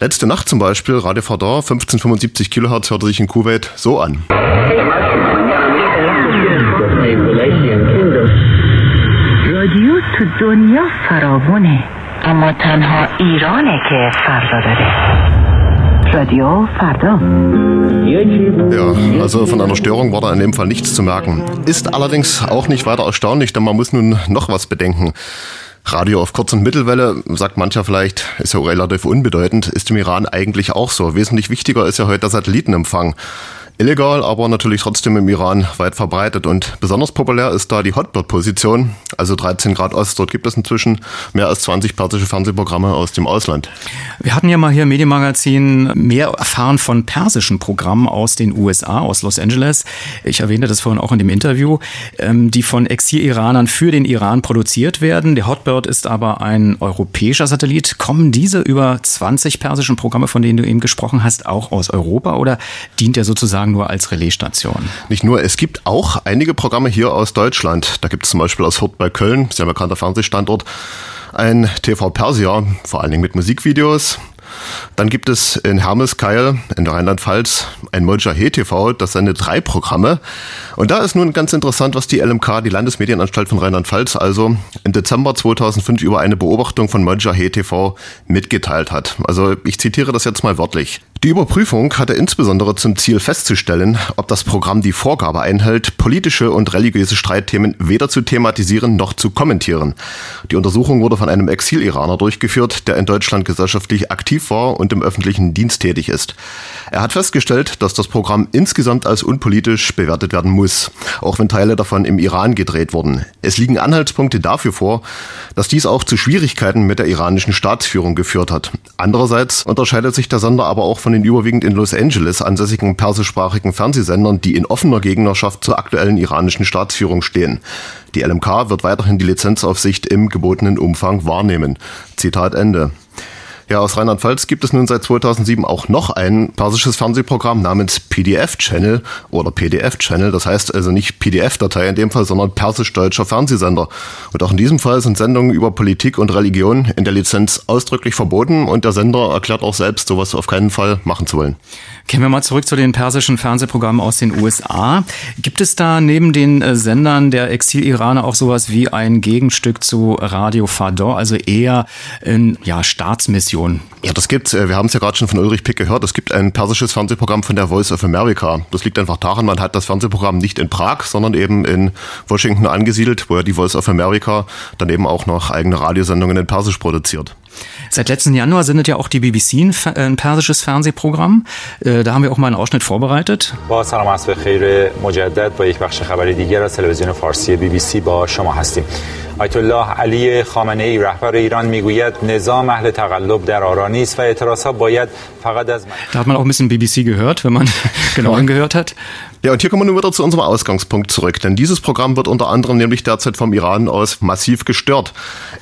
Letzte Nacht zum Beispiel, Radio Fadar, 1575 Kilohertz, hörte sich in Kuwait so an. رادیو تو دنیا فراوونه اما تنها ایرانه که فردا داره Radio Vater. Ja, also von einer Störung war da in dem Fall nichts zu merken. Ist allerdings auch nicht weiter erstaunlich, denn man muss nun noch was bedenken. Radio auf Kurz- und Mittelwelle, sagt mancher vielleicht, ist ja relativ unbedeutend, ist im Iran eigentlich auch so. Wesentlich wichtiger ist ja heute der Satellitenempfang. Illegal, aber natürlich trotzdem im Iran weit verbreitet. Und besonders populär ist da die Hotbird-Position, also 13 Grad Ost. Dort gibt es inzwischen mehr als 20 persische Fernsehprogramme aus dem Ausland. Wir hatten ja mal hier im Medienmagazin mehr erfahren von persischen Programmen aus den USA, aus Los Angeles. Ich erwähnte das vorhin auch in dem Interview, ähm, die von Exil-Iranern für den Iran produziert werden. Der Hotbird ist aber ein europäischer Satellit. Kommen diese über 20 persischen Programme, von denen du eben gesprochen hast, auch aus Europa oder dient er sozusagen nur als Relaisstation. Nicht nur, es gibt auch einige Programme hier aus Deutschland. Da gibt es zum Beispiel aus Hurt bei Köln, sehr bekannter Fernsehstandort, ein TV Persia, vor allen Dingen mit Musikvideos. Dann gibt es in Hermeskeil in Rheinland-Pfalz ein Mojahe TV, das sendet drei Programme. Und da ist nun ganz interessant, was die LMK, die Landesmedienanstalt von Rheinland-Pfalz, also im Dezember 2005 über eine Beobachtung von Mojahe TV mitgeteilt hat. Also ich zitiere das jetzt mal wörtlich. Die Überprüfung hatte insbesondere zum Ziel festzustellen, ob das Programm die Vorgabe einhält, politische und religiöse Streitthemen weder zu thematisieren noch zu kommentieren. Die Untersuchung wurde von einem Exil-Iraner durchgeführt, der in Deutschland gesellschaftlich aktiv war und im öffentlichen Dienst tätig ist. Er hat festgestellt, dass das Programm insgesamt als unpolitisch bewertet werden muss, auch wenn Teile davon im Iran gedreht wurden. Es liegen Anhaltspunkte dafür vor, dass dies auch zu Schwierigkeiten mit der iranischen Staatsführung geführt hat. Andererseits unterscheidet sich der Sender aber auch von den überwiegend in Los Angeles ansässigen persischsprachigen Fernsehsendern, die in offener Gegnerschaft zur aktuellen iranischen Staatsführung stehen. Die LMK wird weiterhin die Lizenzaufsicht im gebotenen Umfang wahrnehmen. Zitat Ende. Ja, aus Rheinland-Pfalz gibt es nun seit 2007 auch noch ein persisches Fernsehprogramm namens PDF Channel oder PDF Channel. Das heißt also nicht PDF-Datei in dem Fall, sondern persisch-deutscher Fernsehsender. Und auch in diesem Fall sind Sendungen über Politik und Religion in der Lizenz ausdrücklich verboten und der Sender erklärt auch selbst, sowas auf keinen Fall machen zu wollen. Kehren wir mal zurück zu den persischen Fernsehprogrammen aus den USA. Gibt es da neben den äh, Sendern der Exil-Iraner auch sowas wie ein Gegenstück zu Radio Fador, also eher in ja, Staatsmission? Ja, das gibt's. Äh, wir haben es ja gerade schon von Ulrich Pick gehört. Es gibt ein persisches Fernsehprogramm von der Voice of America. Das liegt einfach daran, man hat das Fernsehprogramm nicht in Prag, sondern eben in Washington angesiedelt, wo ja die Voice of America dann eben auch noch eigene Radiosendungen in Persisch produziert. Seit letzten Januar sendet ja auch die BBC ein, ein persisches Fernsehprogramm. Äh, da haben wir auch mal einen Ausschnitt vorbereitet. با سلام عصر خیر مجدد با یک بخش خبری دیگر از تلویزیون فارسی بی بی سی با شما هستیم. آیت الله علی خامنه ای رهبر ایران میگوید نظام اهل تقلب در آرانی است و اعتراضها باید فقط از Da hat man auch ein bisschen BBC gehört, wenn man genau angehört hat. Ja, und hier kommen wir nun wieder zu unserem Ausgangspunkt zurück, denn dieses Programm wird unter anderem nämlich derzeit vom Iran aus massiv gestört.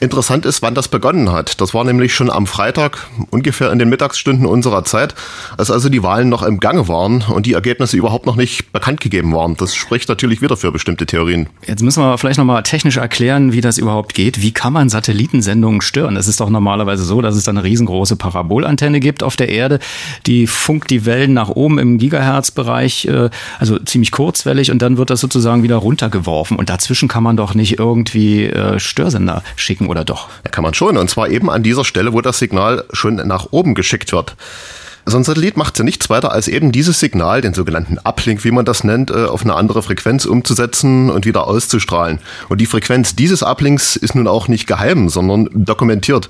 Interessant ist, wann das begonnen hat. Das war nämlich schon am Freitag, ungefähr in den Mittagsstunden unserer Zeit, als also die Wahlen noch im Gange waren und die Ergebnisse überhaupt noch nicht bekannt gegeben waren. Das spricht natürlich wieder für bestimmte Theorien. Jetzt müssen wir vielleicht nochmal technisch erklären, wie das überhaupt geht. Wie kann man Satellitensendungen stören? Es ist doch normalerweise so, dass es eine riesengroße Parabolantenne gibt auf der Erde, die funkt die Wellen nach oben im Gigahertz-Bereich, äh, also also ziemlich kurzwellig und dann wird das sozusagen wieder runtergeworfen. Und dazwischen kann man doch nicht irgendwie äh, Störsender schicken, oder doch? Kann man schon. Und zwar eben an dieser Stelle, wo das Signal schon nach oben geschickt wird. So ein Satellit macht ja nichts weiter, als eben dieses Signal, den sogenannten Uplink, wie man das nennt, äh, auf eine andere Frequenz umzusetzen und wieder auszustrahlen. Und die Frequenz dieses Uplinks ist nun auch nicht geheim, sondern dokumentiert.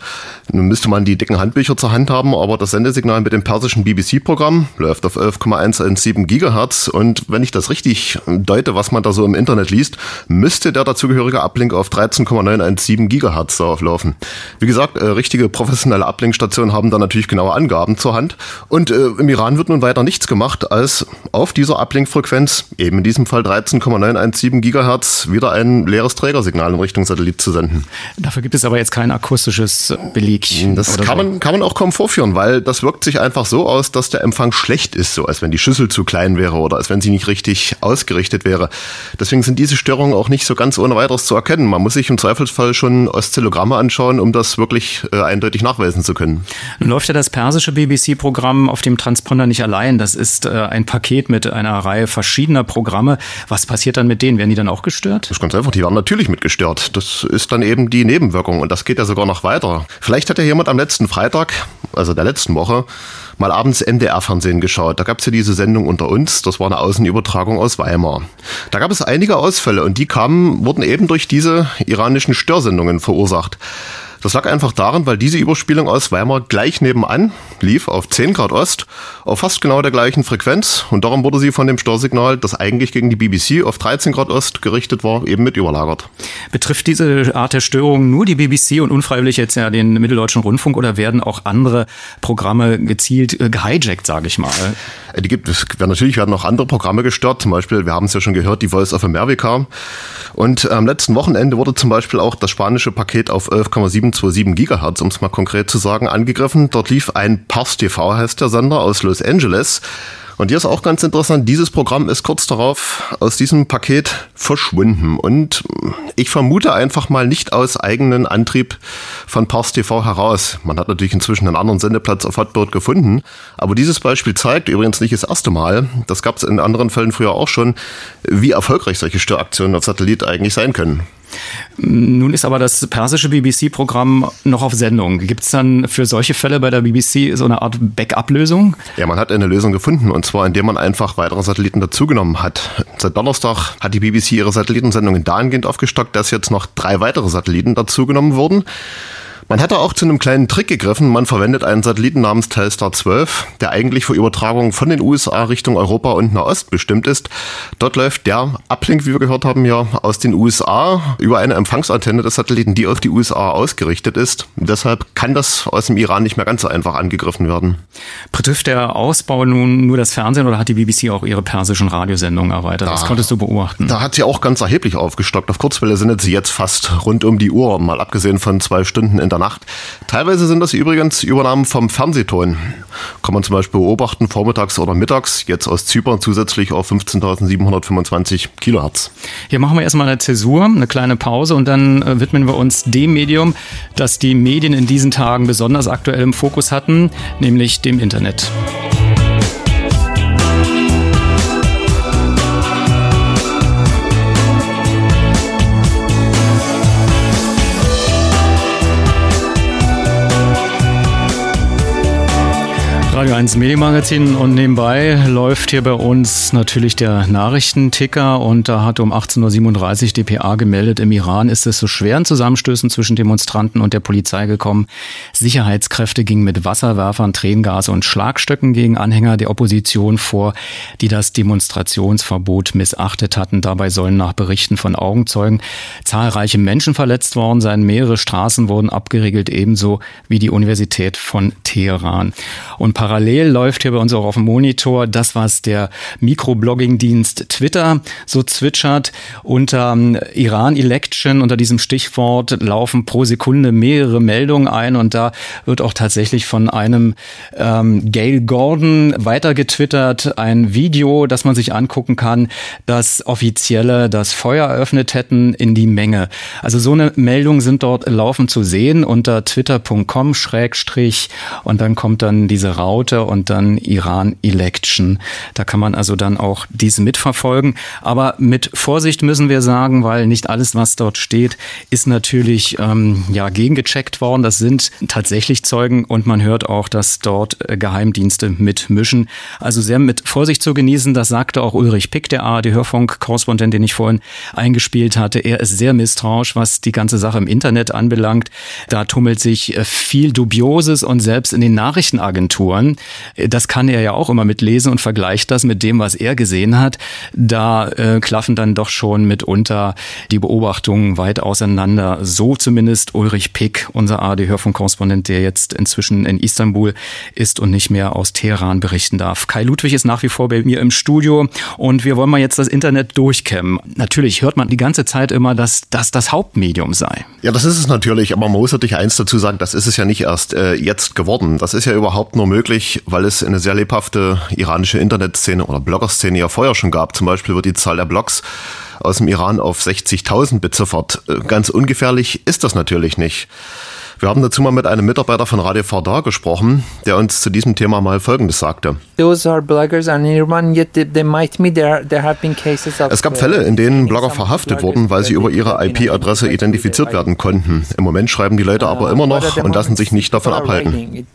Nun müsste man die dicken Handbücher zur Hand haben, aber das Sendesignal mit dem persischen BBC-Programm läuft auf 11,117 Gigahertz. Und wenn ich das richtig deute, was man da so im Internet liest, müsste der dazugehörige Uplink auf 13,917 Gigahertz laufen. Wie gesagt, äh, richtige professionelle Uplink-Stationen haben da natürlich genaue Angaben zur Hand. Und äh, im Iran wird nun weiter nichts gemacht, als auf dieser Ablinkfrequenz, eben in diesem Fall 13,917 Gigahertz, wieder ein leeres Trägersignal in Richtung Satellit zu senden. Dafür gibt es aber jetzt kein akustisches Beleg. Das kann, so. man, kann man auch kaum vorführen, weil das wirkt sich einfach so aus, dass der Empfang schlecht ist, so als wenn die Schüssel zu klein wäre oder als wenn sie nicht richtig ausgerichtet wäre. Deswegen sind diese Störungen auch nicht so ganz ohne weiteres zu erkennen. Man muss sich im Zweifelsfall schon Oszillogramme anschauen, um das wirklich äh, eindeutig nachweisen zu können. Nun läuft ja das persische BBC-Programm Programm auf dem Transponder nicht allein. Das ist äh, ein Paket mit einer Reihe verschiedener Programme. Was passiert dann mit denen? Werden die dann auch gestört? Das ist ganz einfach. Die werden natürlich mit gestört. Das ist dann eben die Nebenwirkung. Und das geht ja sogar noch weiter. Vielleicht hat ja jemand am letzten Freitag, also der letzten Woche, mal abends NDR-Fernsehen geschaut. Da gab es ja diese Sendung unter uns. Das war eine Außenübertragung aus Weimar. Da gab es einige Ausfälle und die kamen, wurden eben durch diese iranischen Störsendungen verursacht. Das lag einfach daran, weil diese Überspielung aus Weimar gleich nebenan lief auf 10 Grad Ost auf fast genau der gleichen Frequenz und darum wurde sie von dem Störsignal, das eigentlich gegen die BBC auf 13 Grad Ost gerichtet war, eben mit überlagert. Betrifft diese Art der Störung nur die BBC und unfreiwillig jetzt ja den Mitteldeutschen Rundfunk oder werden auch andere Programme gezielt äh, gehijackt, sage ich mal? Äh, die gibt es. Natürlich werden auch andere Programme gestört. Zum Beispiel, wir haben es ja schon gehört, die Voice of America. Und am letzten Wochenende wurde zum Beispiel auch das spanische Paket auf 11,727 Gigahertz, um es mal konkret zu sagen, angegriffen. Dort lief ein Pars TV, heißt der Sender, aus Los Angeles. Und hier ist auch ganz interessant, dieses Programm ist kurz darauf aus diesem Paket verschwunden. Und ich vermute einfach mal nicht aus eigenen Antrieb von Pars TV heraus. Man hat natürlich inzwischen einen anderen Sendeplatz auf Hotbird gefunden. Aber dieses Beispiel zeigt übrigens nicht das erste Mal, das gab es in anderen Fällen früher auch schon, wie erfolgreich solche Störaktionen auf Satellit eigentlich sein können. Nun ist aber das persische BBC-Programm noch auf Sendung. Gibt es dann für solche Fälle bei der BBC so eine Art Backup-Lösung? Ja, man hat eine Lösung gefunden und zwar indem man einfach weitere Satelliten dazugenommen hat. Seit Donnerstag hat die BBC ihre Satellitensendungen dahingehend aufgestockt, dass jetzt noch drei weitere Satelliten dazugenommen wurden. Man hatte auch zu einem kleinen Trick gegriffen. Man verwendet einen Satelliten namens Telstar 12, der eigentlich für Übertragungen von den USA Richtung Europa und Nahost bestimmt ist. Dort läuft der Uplink, wie wir gehört haben, ja aus den USA über eine Empfangsantenne des Satelliten, die auf die USA ausgerichtet ist. Deshalb kann das aus dem Iran nicht mehr ganz so einfach angegriffen werden. Betrifft der Ausbau nun nur das Fernsehen oder hat die BBC auch ihre persischen Radiosendungen erweitert? Da, das konntest du beobachten. Da hat sie auch ganz erheblich aufgestockt. Auf Kurzwelle sendet sie jetzt fast rund um die Uhr, mal abgesehen von zwei Stunden in der Nacht. Teilweise sind das übrigens Übernahmen vom Fernsehton. Kann man zum Beispiel beobachten, vormittags oder mittags, jetzt aus Zypern zusätzlich auf 15.725 Kilohertz. Hier machen wir erstmal eine Zäsur, eine kleine Pause und dann äh, widmen wir uns dem Medium, das die Medien in diesen Tagen besonders aktuell im Fokus hatten, nämlich dem Internet. Radio 1 Medienmagazin und nebenbei läuft hier bei uns natürlich der Nachrichtenticker und da hat um 18.37 Uhr dpa gemeldet, im Iran ist es zu schweren Zusammenstößen zwischen Demonstranten und der Polizei gekommen. Sicherheitskräfte gingen mit Wasserwerfern, Tränengas und Schlagstöcken gegen Anhänger der Opposition vor, die das Demonstrationsverbot missachtet hatten. Dabei sollen nach Berichten von Augenzeugen zahlreiche Menschen verletzt worden sein. Mehrere Straßen wurden abgeriegelt, ebenso wie die Universität von Teheran. Und parallel läuft hier bei uns auch auf dem Monitor das, was der Mikroblogging-Dienst Twitter so zwitschert. Unter ähm, Iran-Election, unter diesem Stichwort, laufen pro Sekunde mehrere Meldungen ein und da wird auch tatsächlich von einem ähm, Gail Gordon weitergetwittert, ein Video, das man sich angucken kann, dass Offizielle das Feuer eröffnet hätten in die Menge. Also so eine Meldung sind dort laufend zu sehen unter twitter.com schrägstrich und dann kommt dann diese raus Raute und dann Iran Election. Da kann man also dann auch dies mitverfolgen. Aber mit Vorsicht müssen wir sagen, weil nicht alles, was dort steht, ist natürlich ähm, ja gegengecheckt worden. Das sind tatsächlich Zeugen und man hört auch, dass dort äh, Geheimdienste mitmischen. Also sehr mit Vorsicht zu genießen. Das sagte auch Ulrich Pick, der ARD-Hörfunk-Korrespondent, den ich vorhin eingespielt hatte. Er ist sehr misstrauisch, was die ganze Sache im Internet anbelangt. Da tummelt sich äh, viel Dubioses und selbst in den Nachrichtenagenturen das kann er ja auch immer mitlesen und vergleicht das mit dem, was er gesehen hat. Da äh, klaffen dann doch schon mitunter die Beobachtungen weit auseinander. So zumindest Ulrich Pick, unser ARD-Hörfunkkorrespondent, der jetzt inzwischen in Istanbul ist und nicht mehr aus Teheran berichten darf. Kai Ludwig ist nach wie vor bei mir im Studio und wir wollen mal jetzt das Internet durchkämmen. Natürlich hört man die ganze Zeit immer, dass das das Hauptmedium sei. Ja, das ist es natürlich, aber man muss natürlich eins dazu sagen, das ist es ja nicht erst äh, jetzt geworden. Das ist ja überhaupt nur möglich, möglich, weil es eine sehr lebhafte iranische Internetszene oder Bloggerszene ja vorher schon gab. Zum Beispiel wird die Zahl der Blogs aus dem Iran auf 60.000 beziffert. Äh, ganz ungefährlich ist das natürlich nicht. Wir haben dazu mal mit einem Mitarbeiter von Radio Fardar gesprochen, der uns zu diesem Thema mal Folgendes sagte. Es gab Fälle, in denen Blogger verhaftet wurden, weil sie über ihre IP-Adresse identifiziert werden konnten. Im Moment schreiben die Leute aber immer noch und lassen sich nicht davon abhalten.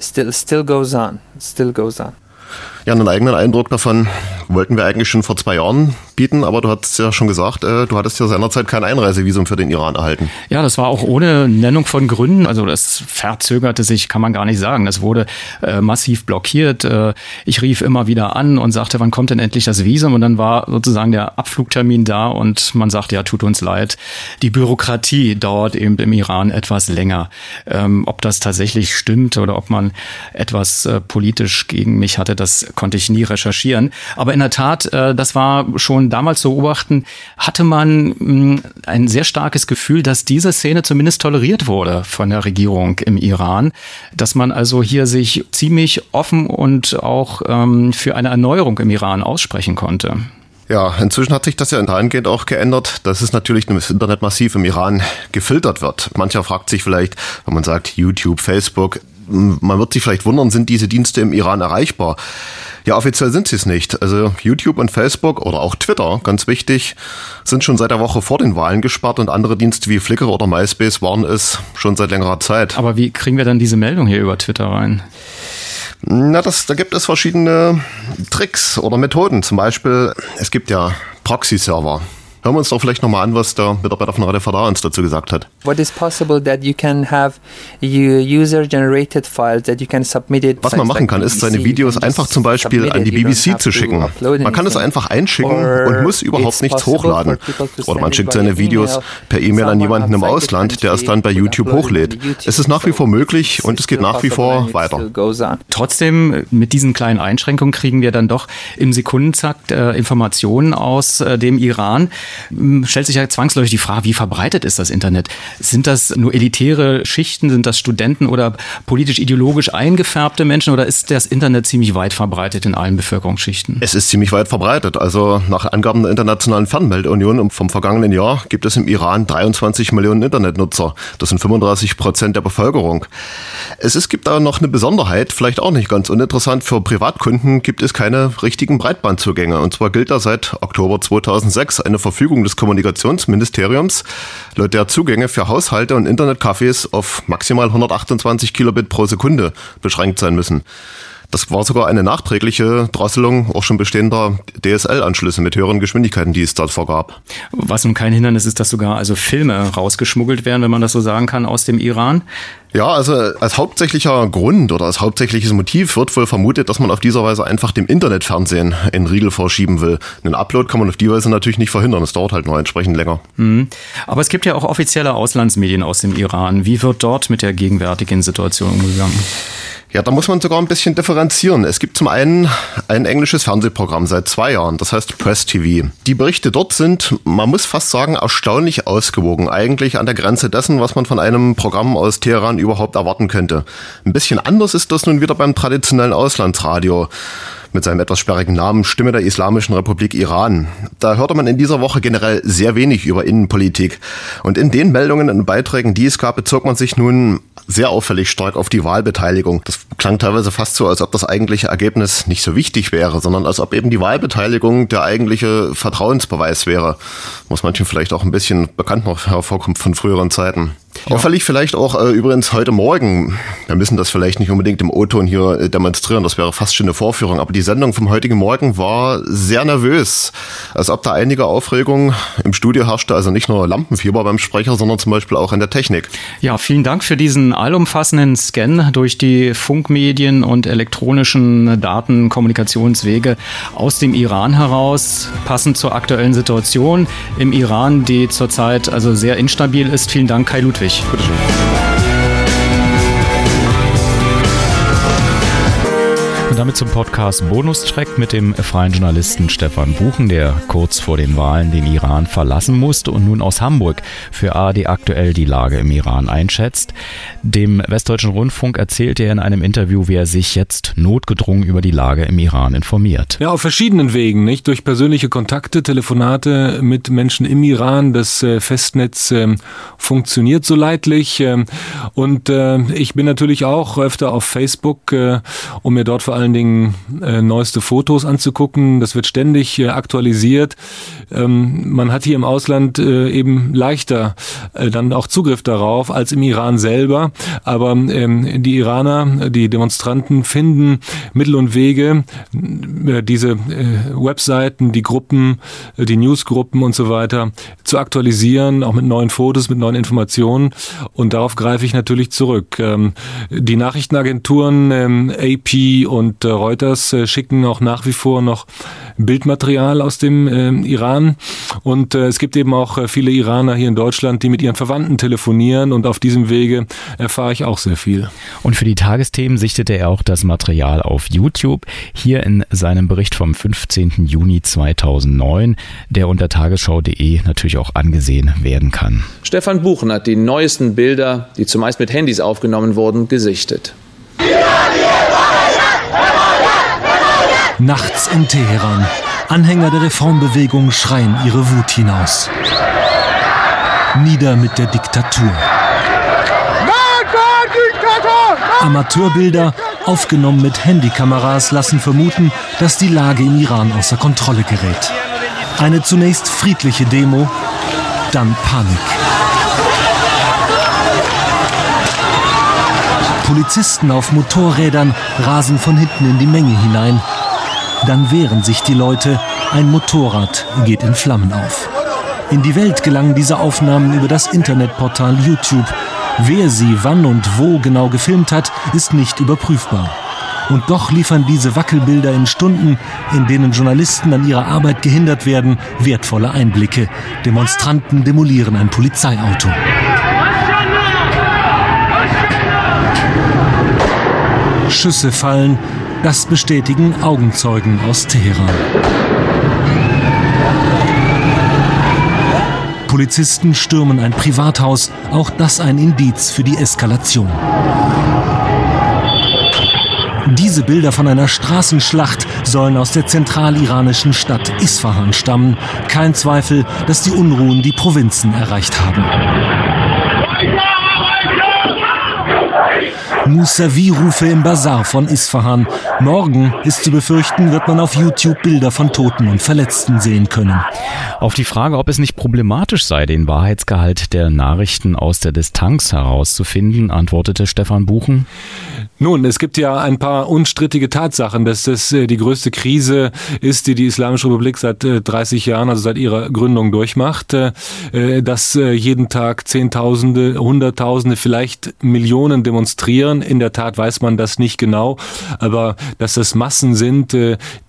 still still goes on still goes on Ja, einen eigenen Eindruck davon wollten wir eigentlich schon vor zwei Jahren bieten, aber du hast ja schon gesagt, äh, du hattest ja seinerzeit kein Einreisevisum für den Iran erhalten. Ja, das war auch ohne Nennung von Gründen. Also das verzögerte sich, kann man gar nicht sagen. Das wurde äh, massiv blockiert. Äh, ich rief immer wieder an und sagte, wann kommt denn endlich das Visum? Und dann war sozusagen der Abflugtermin da und man sagte, ja, tut uns leid. Die Bürokratie dauert eben im Iran etwas länger. Ähm, ob das tatsächlich stimmt oder ob man etwas äh, politisch gegen mich hatte, das konnte ich nie recherchieren. Aber in der Tat, äh, das war schon damals zu beobachten, hatte man mh, mm, ein sehr starkes Gefühl, dass diese Szene zumindest toleriert wurde von der Regierung im Iran, dass man also hier sich ziemlich offen und auch ähm, für eine Erneuerung im Iran aussprechen konnte. Ja, inzwischen hat sich das ja dahingehend auch geändert, dass es natürlich im Internet massiv im Iran gefiltert wird. Mancher fragt sich vielleicht, wenn man sagt YouTube, Facebook, man wird sich vielleicht wundern, sind diese Dienste im Iran erreichbar? Ja, offiziell sind sie es nicht. Also YouTube und Facebook oder auch Twitter, ganz wichtig, sind schon seit der Woche vor den Wahlen gesperrt und andere Dienste wie Flickr oder MySpace waren es schon seit längerer Zeit. Aber wie kriegen wir dann diese Meldung hier über Twitter rein? Na, das, da gibt es verschiedene Tricks oder Methoden. Zum Beispiel, es gibt ja Proxy-Server. Hören wir uns doch vielleicht nochmal an, was der Mitarbeiter von Radio Fadar uns dazu gesagt hat. What is possible that you can have user-generated files that you can submit it. Was man machen kann, ist seine Videos einfach zum Beispiel an die BBC zu schicken. Man kann es einfach einschicken und muss überhaupt nichts hochladen. Oder man schickt seine Videos per E-Mail an jemanden im Ausland, der es dann bei YouTube hochlädt. Es ist nach wie vor möglich und es geht nach wie vor weiter. Trotzdem, mit diesen kleinen Einschränkungen kriegen wir dann doch im Sekundenzakt äh, Informationen aus äh, dem Iran. Hm, stellt sich ja zwangsläufig die Frage, wie verbreitet ist das Internet? Sind das nur elitäre Schichten, sind das Studenten oder politisch-ideologisch eingefärbte Menschen oder ist das Internet ziemlich weit verbreitet in allen Bevölkerungsschichten? Es ist ziemlich weit verbreitet. Also nach Angaben der Internationalen Fernmeldunion vom vergangenen Jahr gibt es im Iran 23 Millionen Internetnutzer. Das sind 35 Prozent der Bevölkerung. Es ist, gibt da noch eine Besonderheit, vielleicht auch nicht ganz uninteressant. Für Privatkunden gibt es keine richtigen Breitbandzugänge. Und zwar gilt da seit Oktober 2006 eine Verfügung Verfügung des Kommunikationsministeriums, laut der Zugänge für Haushalte und Internetcafés auf maximal 128 Kilobit pro Sekunde beschränkt sein müssen. Das war sogar eine nachträgliche Drosselung auch schon bestehender DSL-Anschlüsse mit höheren Geschwindigkeiten, die es dort vorgab. Was nun kein Hindernis ist, dass sogar also Filme rausgeschmuggelt werden, wenn man das so sagen kann, aus dem Iran. Ja, also als hauptsächlicher Grund oder als hauptsächliches Motiv wird wohl vermutet, dass man auf dieser Weise einfach dem Internetfernsehen einen Riegel vorschieben will. Einen Upload kann man auf die Weise natürlich nicht verhindern. Es dauert halt nur entsprechend länger. Mhm. Aber es gibt ja auch offizielle Auslandsmedien aus dem Iran. Wie wird dort mit der gegenwärtigen Situation umgegangen? Ja, da muss man sogar ein bisschen differenzieren. Es gibt zum einen ein englisches Fernsehprogramm seit zwei Jahren, das heißt Press TV. Die Berichte dort sind, man muss fast sagen, erstaunlich ausgewogen. Eigentlich an der Grenze dessen, was man von einem Programm aus Teheran überhaupt erwarten könnte. Ein bisschen anders ist das nun wieder beim traditionellen Auslandsradio mit seinem etwas sperrigen Namen Stimme der Islamischen Republik Iran. Da hörte man in dieser Woche generell sehr wenig über Innenpolitik. Und in den Meldungen und Beiträgen, die es gab, bezog man sich nun sehr auffällig stark auf die Wahlbeteiligung. Das klang teilweise fast so, als ob das eigentliche Ergebnis nicht so wichtig wäre, sondern als ob eben die Wahlbeteiligung der eigentliche Vertrauensbeweis wäre. Was manchen vielleicht auch ein bisschen bekannt noch hervorkommt von früheren Zeiten. Ja. Auffällig vielleicht auch äh, übrigens heute Morgen, wir müssen das vielleicht nicht unbedingt im O-Ton hier äh, demonstrieren, das wäre fast schon eine Vorführung, aber die Sendung vom heutigen Morgen war sehr nervös, als ob da einige Aufregung im Studio herrschte, also nicht nur Lampenfieber beim Sprecher, sondern zum Beispiel auch in der Technik. Ja, vielen Dank für diesen allumfassenden Scan durch die Funkmedien und elektronischen Datenkommunikationswege aus dem Iran heraus, passend zur aktuellen Situation im Iran, die zurzeit also sehr instabil ist. Vielen Dank, Kai Ludwig. Ludwig. Bitteschön. Damit zum Podcast Bonustrack mit dem freien Journalisten Stefan Buchen, der kurz vor den Wahlen den Iran verlassen musste und nun aus Hamburg für ARD aktuell die Lage im Iran einschätzt. Dem Westdeutschen Rundfunk erzählte er in einem Interview, wie er sich jetzt notgedrungen über die Lage im Iran informiert. Ja, auf verschiedenen Wegen, nicht? Durch persönliche Kontakte, Telefonate mit Menschen im Iran. Das äh, Festnetz äh, funktioniert so leidlich. Äh, und äh, ich bin natürlich auch öfter auf Facebook, äh, um mir dort vor allem Dingen äh, neueste Fotos anzugucken. Das wird ständig äh, aktualisiert. Ähm, man hat hier im Ausland äh, eben leichter äh, dann auch Zugriff darauf als im Iran selber. Aber ähm, die Iraner, die Demonstranten finden Mittel und Wege, äh, diese äh, Webseiten, die Gruppen, äh, die Newsgruppen und so weiter zu aktualisieren, auch mit neuen Fotos, mit neuen Informationen. Und darauf greife ich natürlich zurück. Ähm, die Nachrichtenagenturen ähm, AP und und äh, Reuters äh, schicken auch nach wie vor noch Bildmaterial aus dem äh, Iran. Und es gibt eben auch viele Iraner hier in Deutschland, die mit ihren Verwandten telefonieren und auf diesem Wege erfahre ich auch sehr viel. Und für die Tagesthemen sichtete er auch das Material auf YouTube. Hier in seinem Bericht vom 15. Juni 2009, der unter tagesschau.de natürlich auch angesehen werden kann. Stefan Buchen hat die neuesten Bilder, die zumeist mit Handys aufgenommen wurden, gesichtet. Nachts in Teheran. Anhänger der Reformbewegung schreien ihre Wut hinaus. Nieder mit der Diktatur. Amateurbilder, aufgenommen mit Handykameras, lassen vermuten, dass die Lage im Iran außer Kontrolle gerät. Eine zunächst friedliche Demo, dann Panik. Polizisten auf Motorrädern rasen von hinten in die Menge hinein. Dann wehren sich die Leute, ein Motorrad geht in Flammen auf. In die Welt gelangen diese Aufnahmen über das Internetportal YouTube. Wer sie wann und wo genau gefilmt hat, ist nicht überprüfbar. Und doch liefern diese Wackelbilder in Stunden, in denen Journalisten an ihrer Arbeit gehindert werden, wertvolle Einblicke. Demonstranten demolieren ein Polizeiauto. Schüsse fallen, das bestätigen Augenzeugen aus Teheran. Polizisten stürmen ein Privathaus, auch das ein Indiz für die Eskalation. Diese Bilder von einer Straßenschlacht sollen aus der zentraliranischen Stadt Isfahan stammen. Kein Zweifel, dass die Unruhen die Provinzen erreicht haben. Musavi-Rufe im Bazar von Isfahan. Morgen ist zu befürchten, wird man auf YouTube Bilder von Toten und Verletzten sehen können. Auf die Frage, ob es nicht problematisch sei, den Wahrheitsgehalt der Nachrichten aus der Distanz herauszufinden, antwortete Stefan Buchen. Nun, es gibt ja ein paar unstrittige Tatsachen, dass das äh, die größte Krise ist, die die Islamische Republik seit 30 äh, Jahren, also seit ihrer Gründung durchmacht, äh, dass jeden Tag Zehntausende, Hunderttausende, vielleicht Millionen demonstrieren. In der Tat weiß man das nicht genau, aber dass das Massen sind,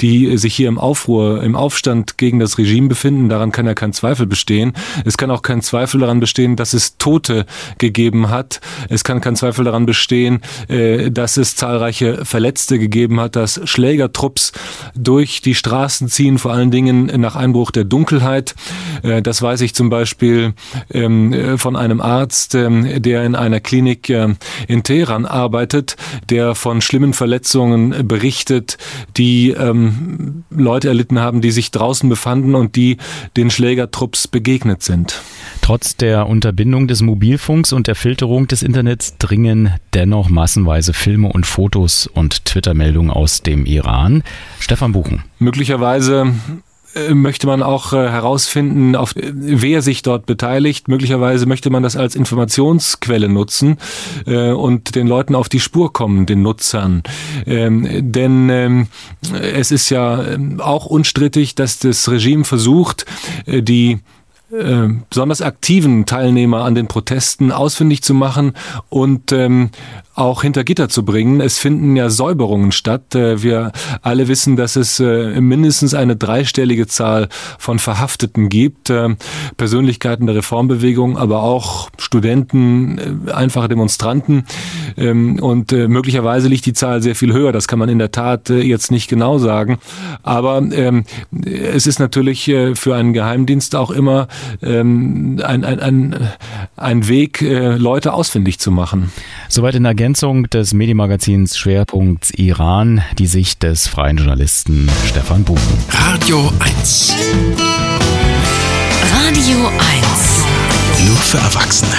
die sich hier im Aufruhr, im Aufstand gegen das Regime befinden, daran kann ja kein Zweifel bestehen. Es kann auch kein Zweifel daran bestehen, dass es Tote gegeben hat. Es kann kein Zweifel daran bestehen, dass es zahlreiche Verletzte gegeben hat, dass Schlägertrupps durch die Straßen ziehen, vor allen Dingen nach Einbruch der Dunkelheit. Äh, das weiß ich zum Beispiel ähm, von einem Arzt, ähm, der in einer Klinik äh, in Teheran arbeitet, der von schlimmen Verletzungen berichtet, die ähm, Leute erlitten haben, die sich draußen befanden und die den Schlägertrupps begegnet sind. Trotz der Unterbindung des Mobilfunks und der Filterung des Internets dringen dennoch massenweise Filme und Fotos und Twitter-Meldungen aus dem Iran. Stefan Buchen. Möglicherweise möchte man auch äh, herausfinden, auf äh, wer sich dort beteiligt. Möglicherweise möchte man das als Informationsquelle nutzen und den Leuten auf die Spur kommen, den Nutzern. Ähm, denn ähm, es ist ja ähm, auch unstrittig, dass das Regime versucht, die äh, besonders aktiven Teilnehmer an den Protesten ausfindig zu machen und ähm, auch hinter Gitter zu bringen. Es finden ja Säuberungen statt. Äh, wir alle wissen, dass es äh, mindestens eine dreistellige Zahl von Verhafteten gibt. Äh, Persönlichkeiten der Reformbewegung, aber auch Studenten, einfache Demonstranten. Ähm, und möglicherweise liegt die Zahl sehr viel höher. Das kann man in der Tat jetzt nicht genau sagen. Aber ähm, es ist natürlich für einen Geheimdienst auch immer ähm, ein, ein, ein, ein Weg, Leute ausfindig zu machen. Soweit in der Ergänzung des Medienmagazins Schwerpunkt Iran die Sicht des freien Journalisten Stefan Buchen. Radio 1. Radio 1. Nur für Erwachsene.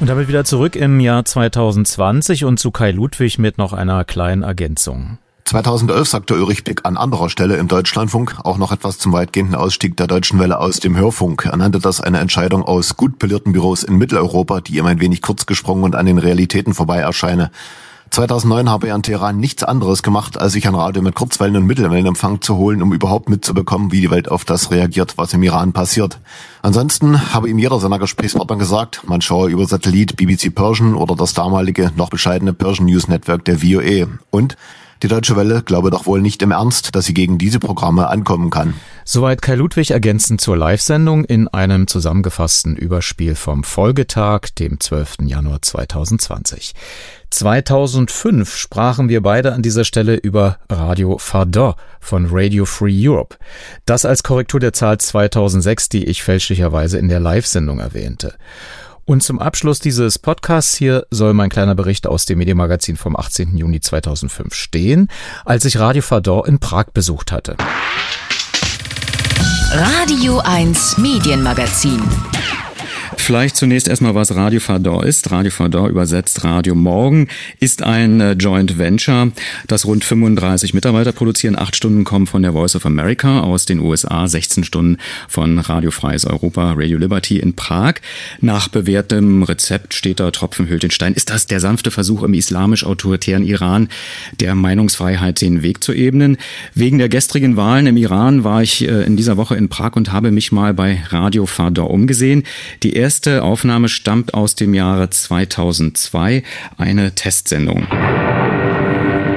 Und damit wieder zurück im Jahr 2020 und zu Kai Ludwig mit noch einer kleinen Ergänzung. 2011 sagte Ulrich Beck an anderer Stelle im Deutschlandfunk auch noch etwas zum weitgehenden Ausstieg der Deutschen Welle aus dem Hörfunk. Er nannte das eine Entscheidung aus gut polierten Büros in Mitteleuropa, die ihm ein wenig kurz gesprungen und an den Realitäten vorbei erscheine. 2009 habe er in Teheran nichts anderes gemacht, als sich ein Radio mit Kurzwellen- und Mittelwellenempfang zu holen, um überhaupt mitzubekommen, wie die Welt auf das reagiert, was im Iran passiert. Ansonsten habe ihm jeder seiner Gesprächspartner gesagt, man schaue über Satellit BBC Persian oder das damalige, noch bescheidene Persian News Network der VOA. Und Die Deutsche Welle glaube doch wohl nicht im Ernst, dass sie gegen diese Programme ankommen kann. Soweit Kai Ludwig ergänzend zur Live-Sendung in einem zusammengefassten Überspiel vom Folgetag, dem 12. Januar 2020. 2005 sprachen wir beide an dieser Stelle über Radio Fardin von Radio Free Europe. Das als Korrektur der Zahl 2006, die ich fälschlicherweise in der Live-Sendung erwähnte. Und zum Abschluss dieses Podcasts hier soll mein kleiner Bericht aus dem Medienmagazin vom 18. Juni 2005 stehen, als ich Radio Fardin in Prag besucht hatte. Radio 1 Medienmagazin. Vielleicht zunächst erstmal, was Radio Fardor ist. Radio Fardor übersetzt Radio Morgen ist ein äh, Joint Venture, das rund 35 Mitarbeiter produzieren. Acht Stunden kommen von der Voice of America aus den USA, 16 Stunden von Radio Freies Europa, Radio Liberty in Prag. Nach bewährtem Rezept steht da Tropfen den Stein. Ist das der sanfte Versuch im islamisch-autoritären Iran, der Meinungsfreiheit den Weg zu ebnen? Wegen der gestrigen Wahlen im Iran war ich äh, in dieser Woche in Prag und habe mich mal bei Radio Fardor umgesehen. Die erste Aufnahme stammt aus dem Jahre 2002, eine Testsendung.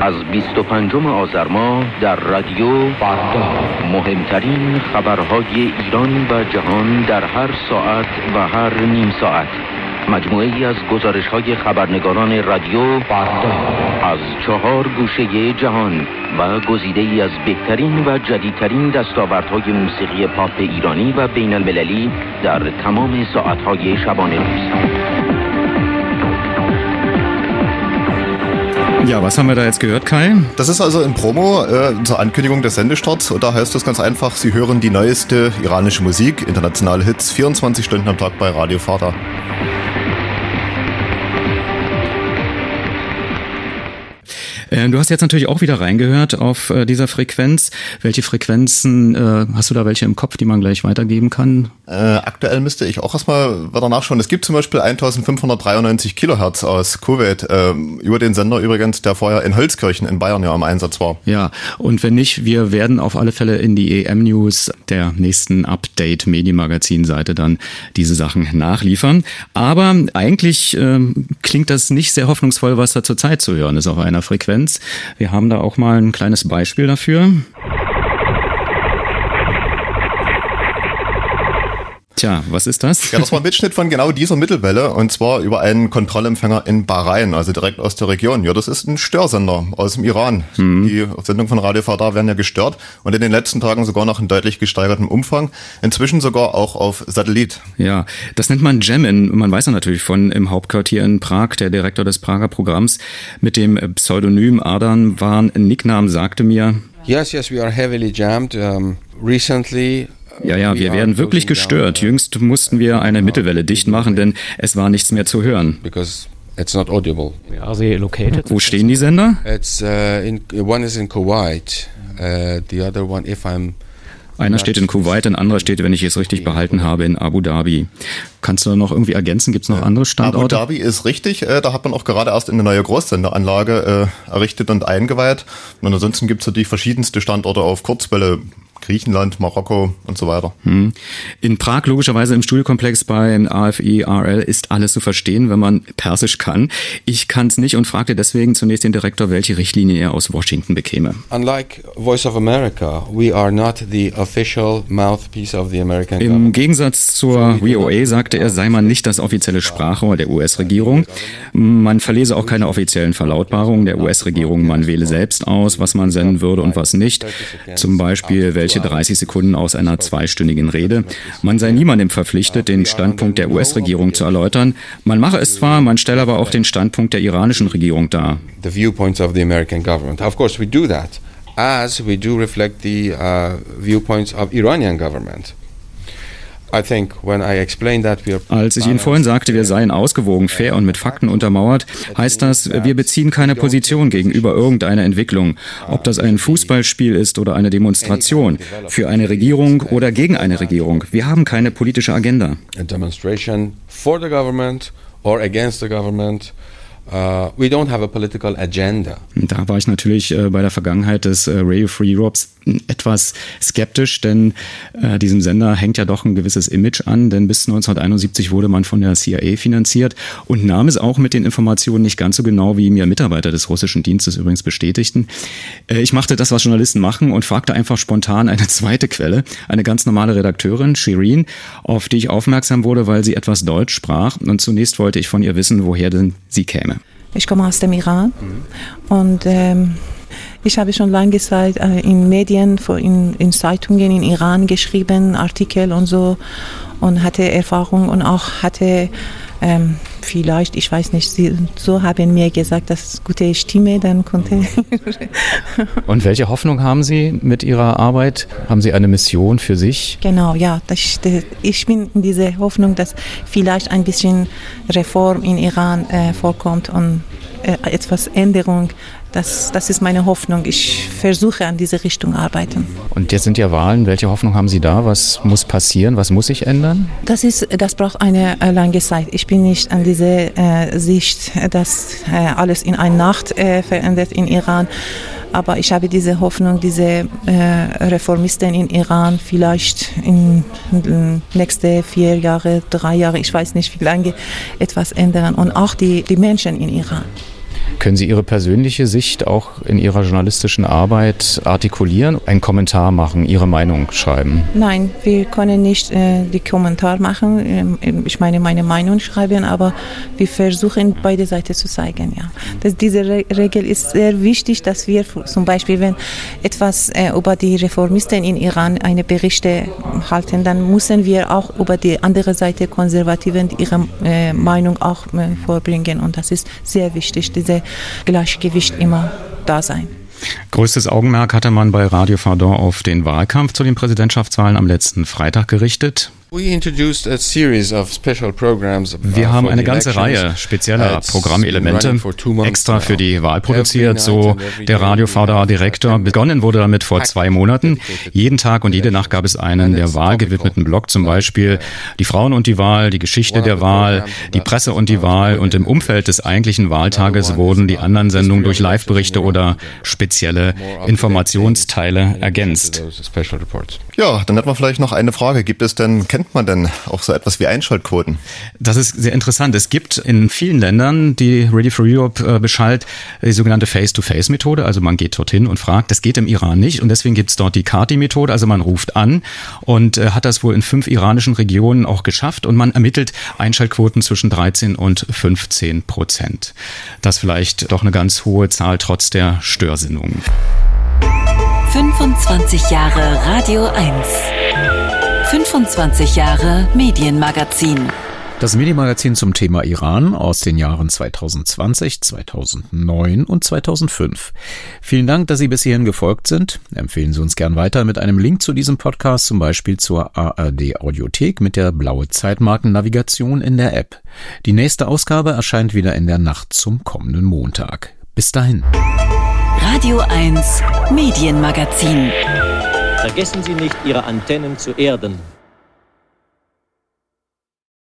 از 25 آذر ماه در رادیو فردا مهمترین خبرهای ایران و جهان در هر ساعت و هر نیم ساعت مجموعه ای از گزارش های خبرنگاران رادیو فردا از چهار گوشه جهان و گزیده ای از بهترین و جدیدترین دستاوردهای موسیقی پاپ ایرانی و بین المللی در تمام ساعتهای شبانه روز Ja, was haben wir da jetzt gehört, Kai? Das ist also ein Promo äh, zur Ankündigung des Sendestarts. Und da heißt es ganz einfach, Sie hören die neueste iranische Musik, internationale Hits, 24 Stunden am Tag bei Radio Vater. Äh, du hast jetzt natürlich auch wieder reingehört auf äh, dieser Frequenz. Welche Frequenzen, äh, hast du da welche im Kopf, die man gleich weitergeben kann? Äh, aktuell müsste ich auch erstmal weiter nachschauen. Es gibt zum Beispiel 1593 Kilohertz aus Kuwait, äh, über den Sender übrigens, der vorher in Holzkirchen in Bayern ja im Einsatz war. Ja, und wenn nicht, wir werden auf alle Fälle in die EM-News der nächsten Update-Medienmagazin-Seite dann diese Sachen nachliefern. Aber eigentlich äh, klingt das nicht sehr hoffnungsvoll, was da zurzeit zu hören ist auf einer Frequenz. Frequenz. Wir haben da auch mal ein kleines Beispiel dafür. Tja, was ist das? Ja, das war ein Mitschnitt von genau dieser Mittelwelle und zwar über einen Kontrollempfänger in Bahrain, also direkt aus der Region. Ja, das ist ein Störsender aus dem Iran. Mhm. Die Sendungen von Radio Fadar werden ja gestört und in den letzten Tagen sogar noch in deutlich gesteigertem Umfang. Inzwischen sogar auch auf Satellit. Ja, das nennt man Jammin. Man weiß ja natürlich von im Hauptquartier in Prag, der Direktor des Prager Programms mit dem Pseudonym Ardan Warn Nicknam sagte mir, Yes, yes, we are heavily jammed. Um, recently ja, ja, wir werden wirklich gestört. Jüngst mussten wir eine Mittelwelle dicht machen, denn es war nichts mehr zu hören. It's not audible. Are they located? Wo stehen die Sender? It's uh, in, one is in Kuwait. Uh, the other one, if I'm einer steht in Kuwait, ein anderer steht, wenn ich es richtig behalten habe, in Abu Dhabi. Kannst du noch irgendwie ergänzen? Gibt es noch andere Standorte? Abu Dhabi ist richtig. Äh, da hat man auch gerade erst eine neue Großsenderanlage äh, errichtet und eingeweiht. Und ansonsten gibt es natürlich verschiedenste Standorte auf Kurzwelle. Griechenland, Marokko und so weiter. Hm. In Prag, logischerweise im Studiokomplex beim AFI-RL, ist alles zu verstehen, wenn man Persisch kann. Ich kann es nicht und fragte deswegen zunächst den Direktor, welche Richtlinie er aus Washington bekäme. Unlike Voice of America, we are not the official mouthpiece of the American government. Im Gegensatz zur VOA sagte er, sei man nicht das offizielle Sprachrohr der US-Regierung. Man verlese auch keine offiziellen Verlautbarungen der US-Regierung. Man wähle selbst aus, was man senden würde und was nicht. Zum Beispiel, welche welche 30 Sekunden aus einer zweistündigen Rede. Man sei niemandem verpflichtet, den Standpunkt der US-Regierung zu erläutern. Man mache es zwar, man stelle aber auch den Standpunkt der iranischen Regierung dar. The viewpoints of the American government. Of course we do that, as we do reflect the uh, viewpoints of Iranian government. Als ich Ihnen vorhin sagte, wir seien ausgewogen, fair und mit Fakten untermauert, heißt das, wir beziehen keine Position gegenüber irgendeiner Entwicklung, ob das ein Fußballspiel ist oder eine Demonstration, für eine Regierung oder gegen eine Regierung. Wir haben keine politische Agenda. A demonstration for the government or against the government. Uh, we don't have a political agenda. Da war ich natürlich äh, bei der Vergangenheit des äh, Radio Free Europes etwas skeptisch, denn äh, diesem Sender hängt ja doch ein gewisses Image an, denn bis 1971 wurde man von der CIA finanziert und nahm es auch mit den Informationen nicht ganz so genau, wie mir Mitarbeiter des russischen Dienstes übrigens bestätigten. Äh, ich machte das, was Journalisten machen und fragte einfach spontan eine zweite Quelle, eine ganz normale Redakteurin, Shirin, auf die ich aufmerksam wurde, weil sie etwas Deutsch sprach und zunächst wollte ich von ihr wissen, woher denn sie käme. Ich komme aus dem Iran mhm. und ähm, ich habe schon lange Zeit äh, in Medien, in, in Zeitungen in Iran geschrieben, Artikel und so und hatte Erfahrung und auch hatte ähm, vielleicht, ich weiß nicht, sie, so haben mir gesagt, dass gute Stimme dann konnte. Und welche Hoffnung haben Sie mit Ihrer Arbeit? Haben Sie eine Mission für sich? Genau, ja. Das, ich bin in dieser Hoffnung, dass vielleicht ein bisschen Reform in Iran äh, vorkommt und äh, etwas Änderung das, das ist meine Hoffnung. Ich versuche an diese Richtung arbeiten. Und jetzt sind ja Wahlen. Welche Hoffnung haben Sie da? Was muss passieren? Was muss sich ändern? Das, ist, das braucht eine äh, lange Zeit. Ich bin nicht an diese äh, Sicht, dass äh, alles in einer Nacht äh, verändert in Iran. Aber ich habe diese Hoffnung, diese äh, Reformisten in Iran vielleicht in den nächsten vier Jahre, drei Jahre, ich weiß nicht wie lange, etwas ändern. Und auch die, die Menschen in Iran. Können Sie Ihre persönliche Sicht auch in Ihrer journalistischen Arbeit artikulieren, einen Kommentar machen, Ihre Meinung schreiben? Nein, wir können nicht äh, die Kommentar machen, ähm, ich meine meine Meinung schreiben, aber wir versuchen beide Seiten zu zeigen. Ja. Das, diese Re Regel ist sehr wichtig, dass wir zum Beispiel, wenn etwas äh, über die Reformisten in Iran eine Berichte halten, dann müssen wir auch über die andere Seite Konservativen ihre äh, Meinung auch äh, vorbringen und das ist sehr wichtig, diese Gleichgewicht immer da sein. Größtes Augenmerk hatte man bei Radio Fardon auf den Wahlkampf zu den Präsidentschaftswahlen am letzten Freitag gerichtet. Wir haben eine ganze Reihe spezieller Programmelemente extra für die Wahl produziert, so der Radio VDA-Direktor. Begonnen wurde damit vor zwei Monaten. Jeden Tag und jede Nacht gab es einen der Wahl gewidmeten Blog, zum Beispiel die Frauen und die Wahl, die Geschichte der Wahl, die Presse und die Wahl. Und im Umfeld des eigentlichen Wahltages wurden die anderen Sendungen durch Live-Berichte oder spezielle Informationsteile ergänzt. Ja, dann hätten wir vielleicht noch eine Frage. Gibt es denn kennt man denn auch so etwas wie Einschaltquoten? Das ist sehr interessant. Es gibt in vielen Ländern, die Ready for Europe äh, beschallt, die sogenannte Face-to-Face-Methode. Also man geht dorthin und fragt. Das geht im Iran nicht und deswegen gibt es dort die Kati-Methode. Also man ruft an und äh, hat das wohl in fünf iranischen Regionen auch geschafft und man ermittelt Einschaltquoten zwischen 13 und 15 Prozent. Das vielleicht doch eine ganz hohe Zahl trotz der Störsendungen. 25 Jahre Radio 1. 25 Jahre Medienmagazin. Das Medienmagazin zum Thema Iran aus den Jahren 2020, 2009 und 2005. Vielen Dank, dass Sie bis hierhin gefolgt sind. Empfehlen Sie uns gern weiter mit einem Link zu diesem Podcast, zum Beispiel zur ARD Audiothek mit der blaue Zeitmarkennavigation in der App. Die nächste Ausgabe erscheint wieder in der Nacht zum kommenden Montag. Bis dahin. Radio 1 Medienmagazin. Vergessen Sie nicht, Ihre Antennen zu erden.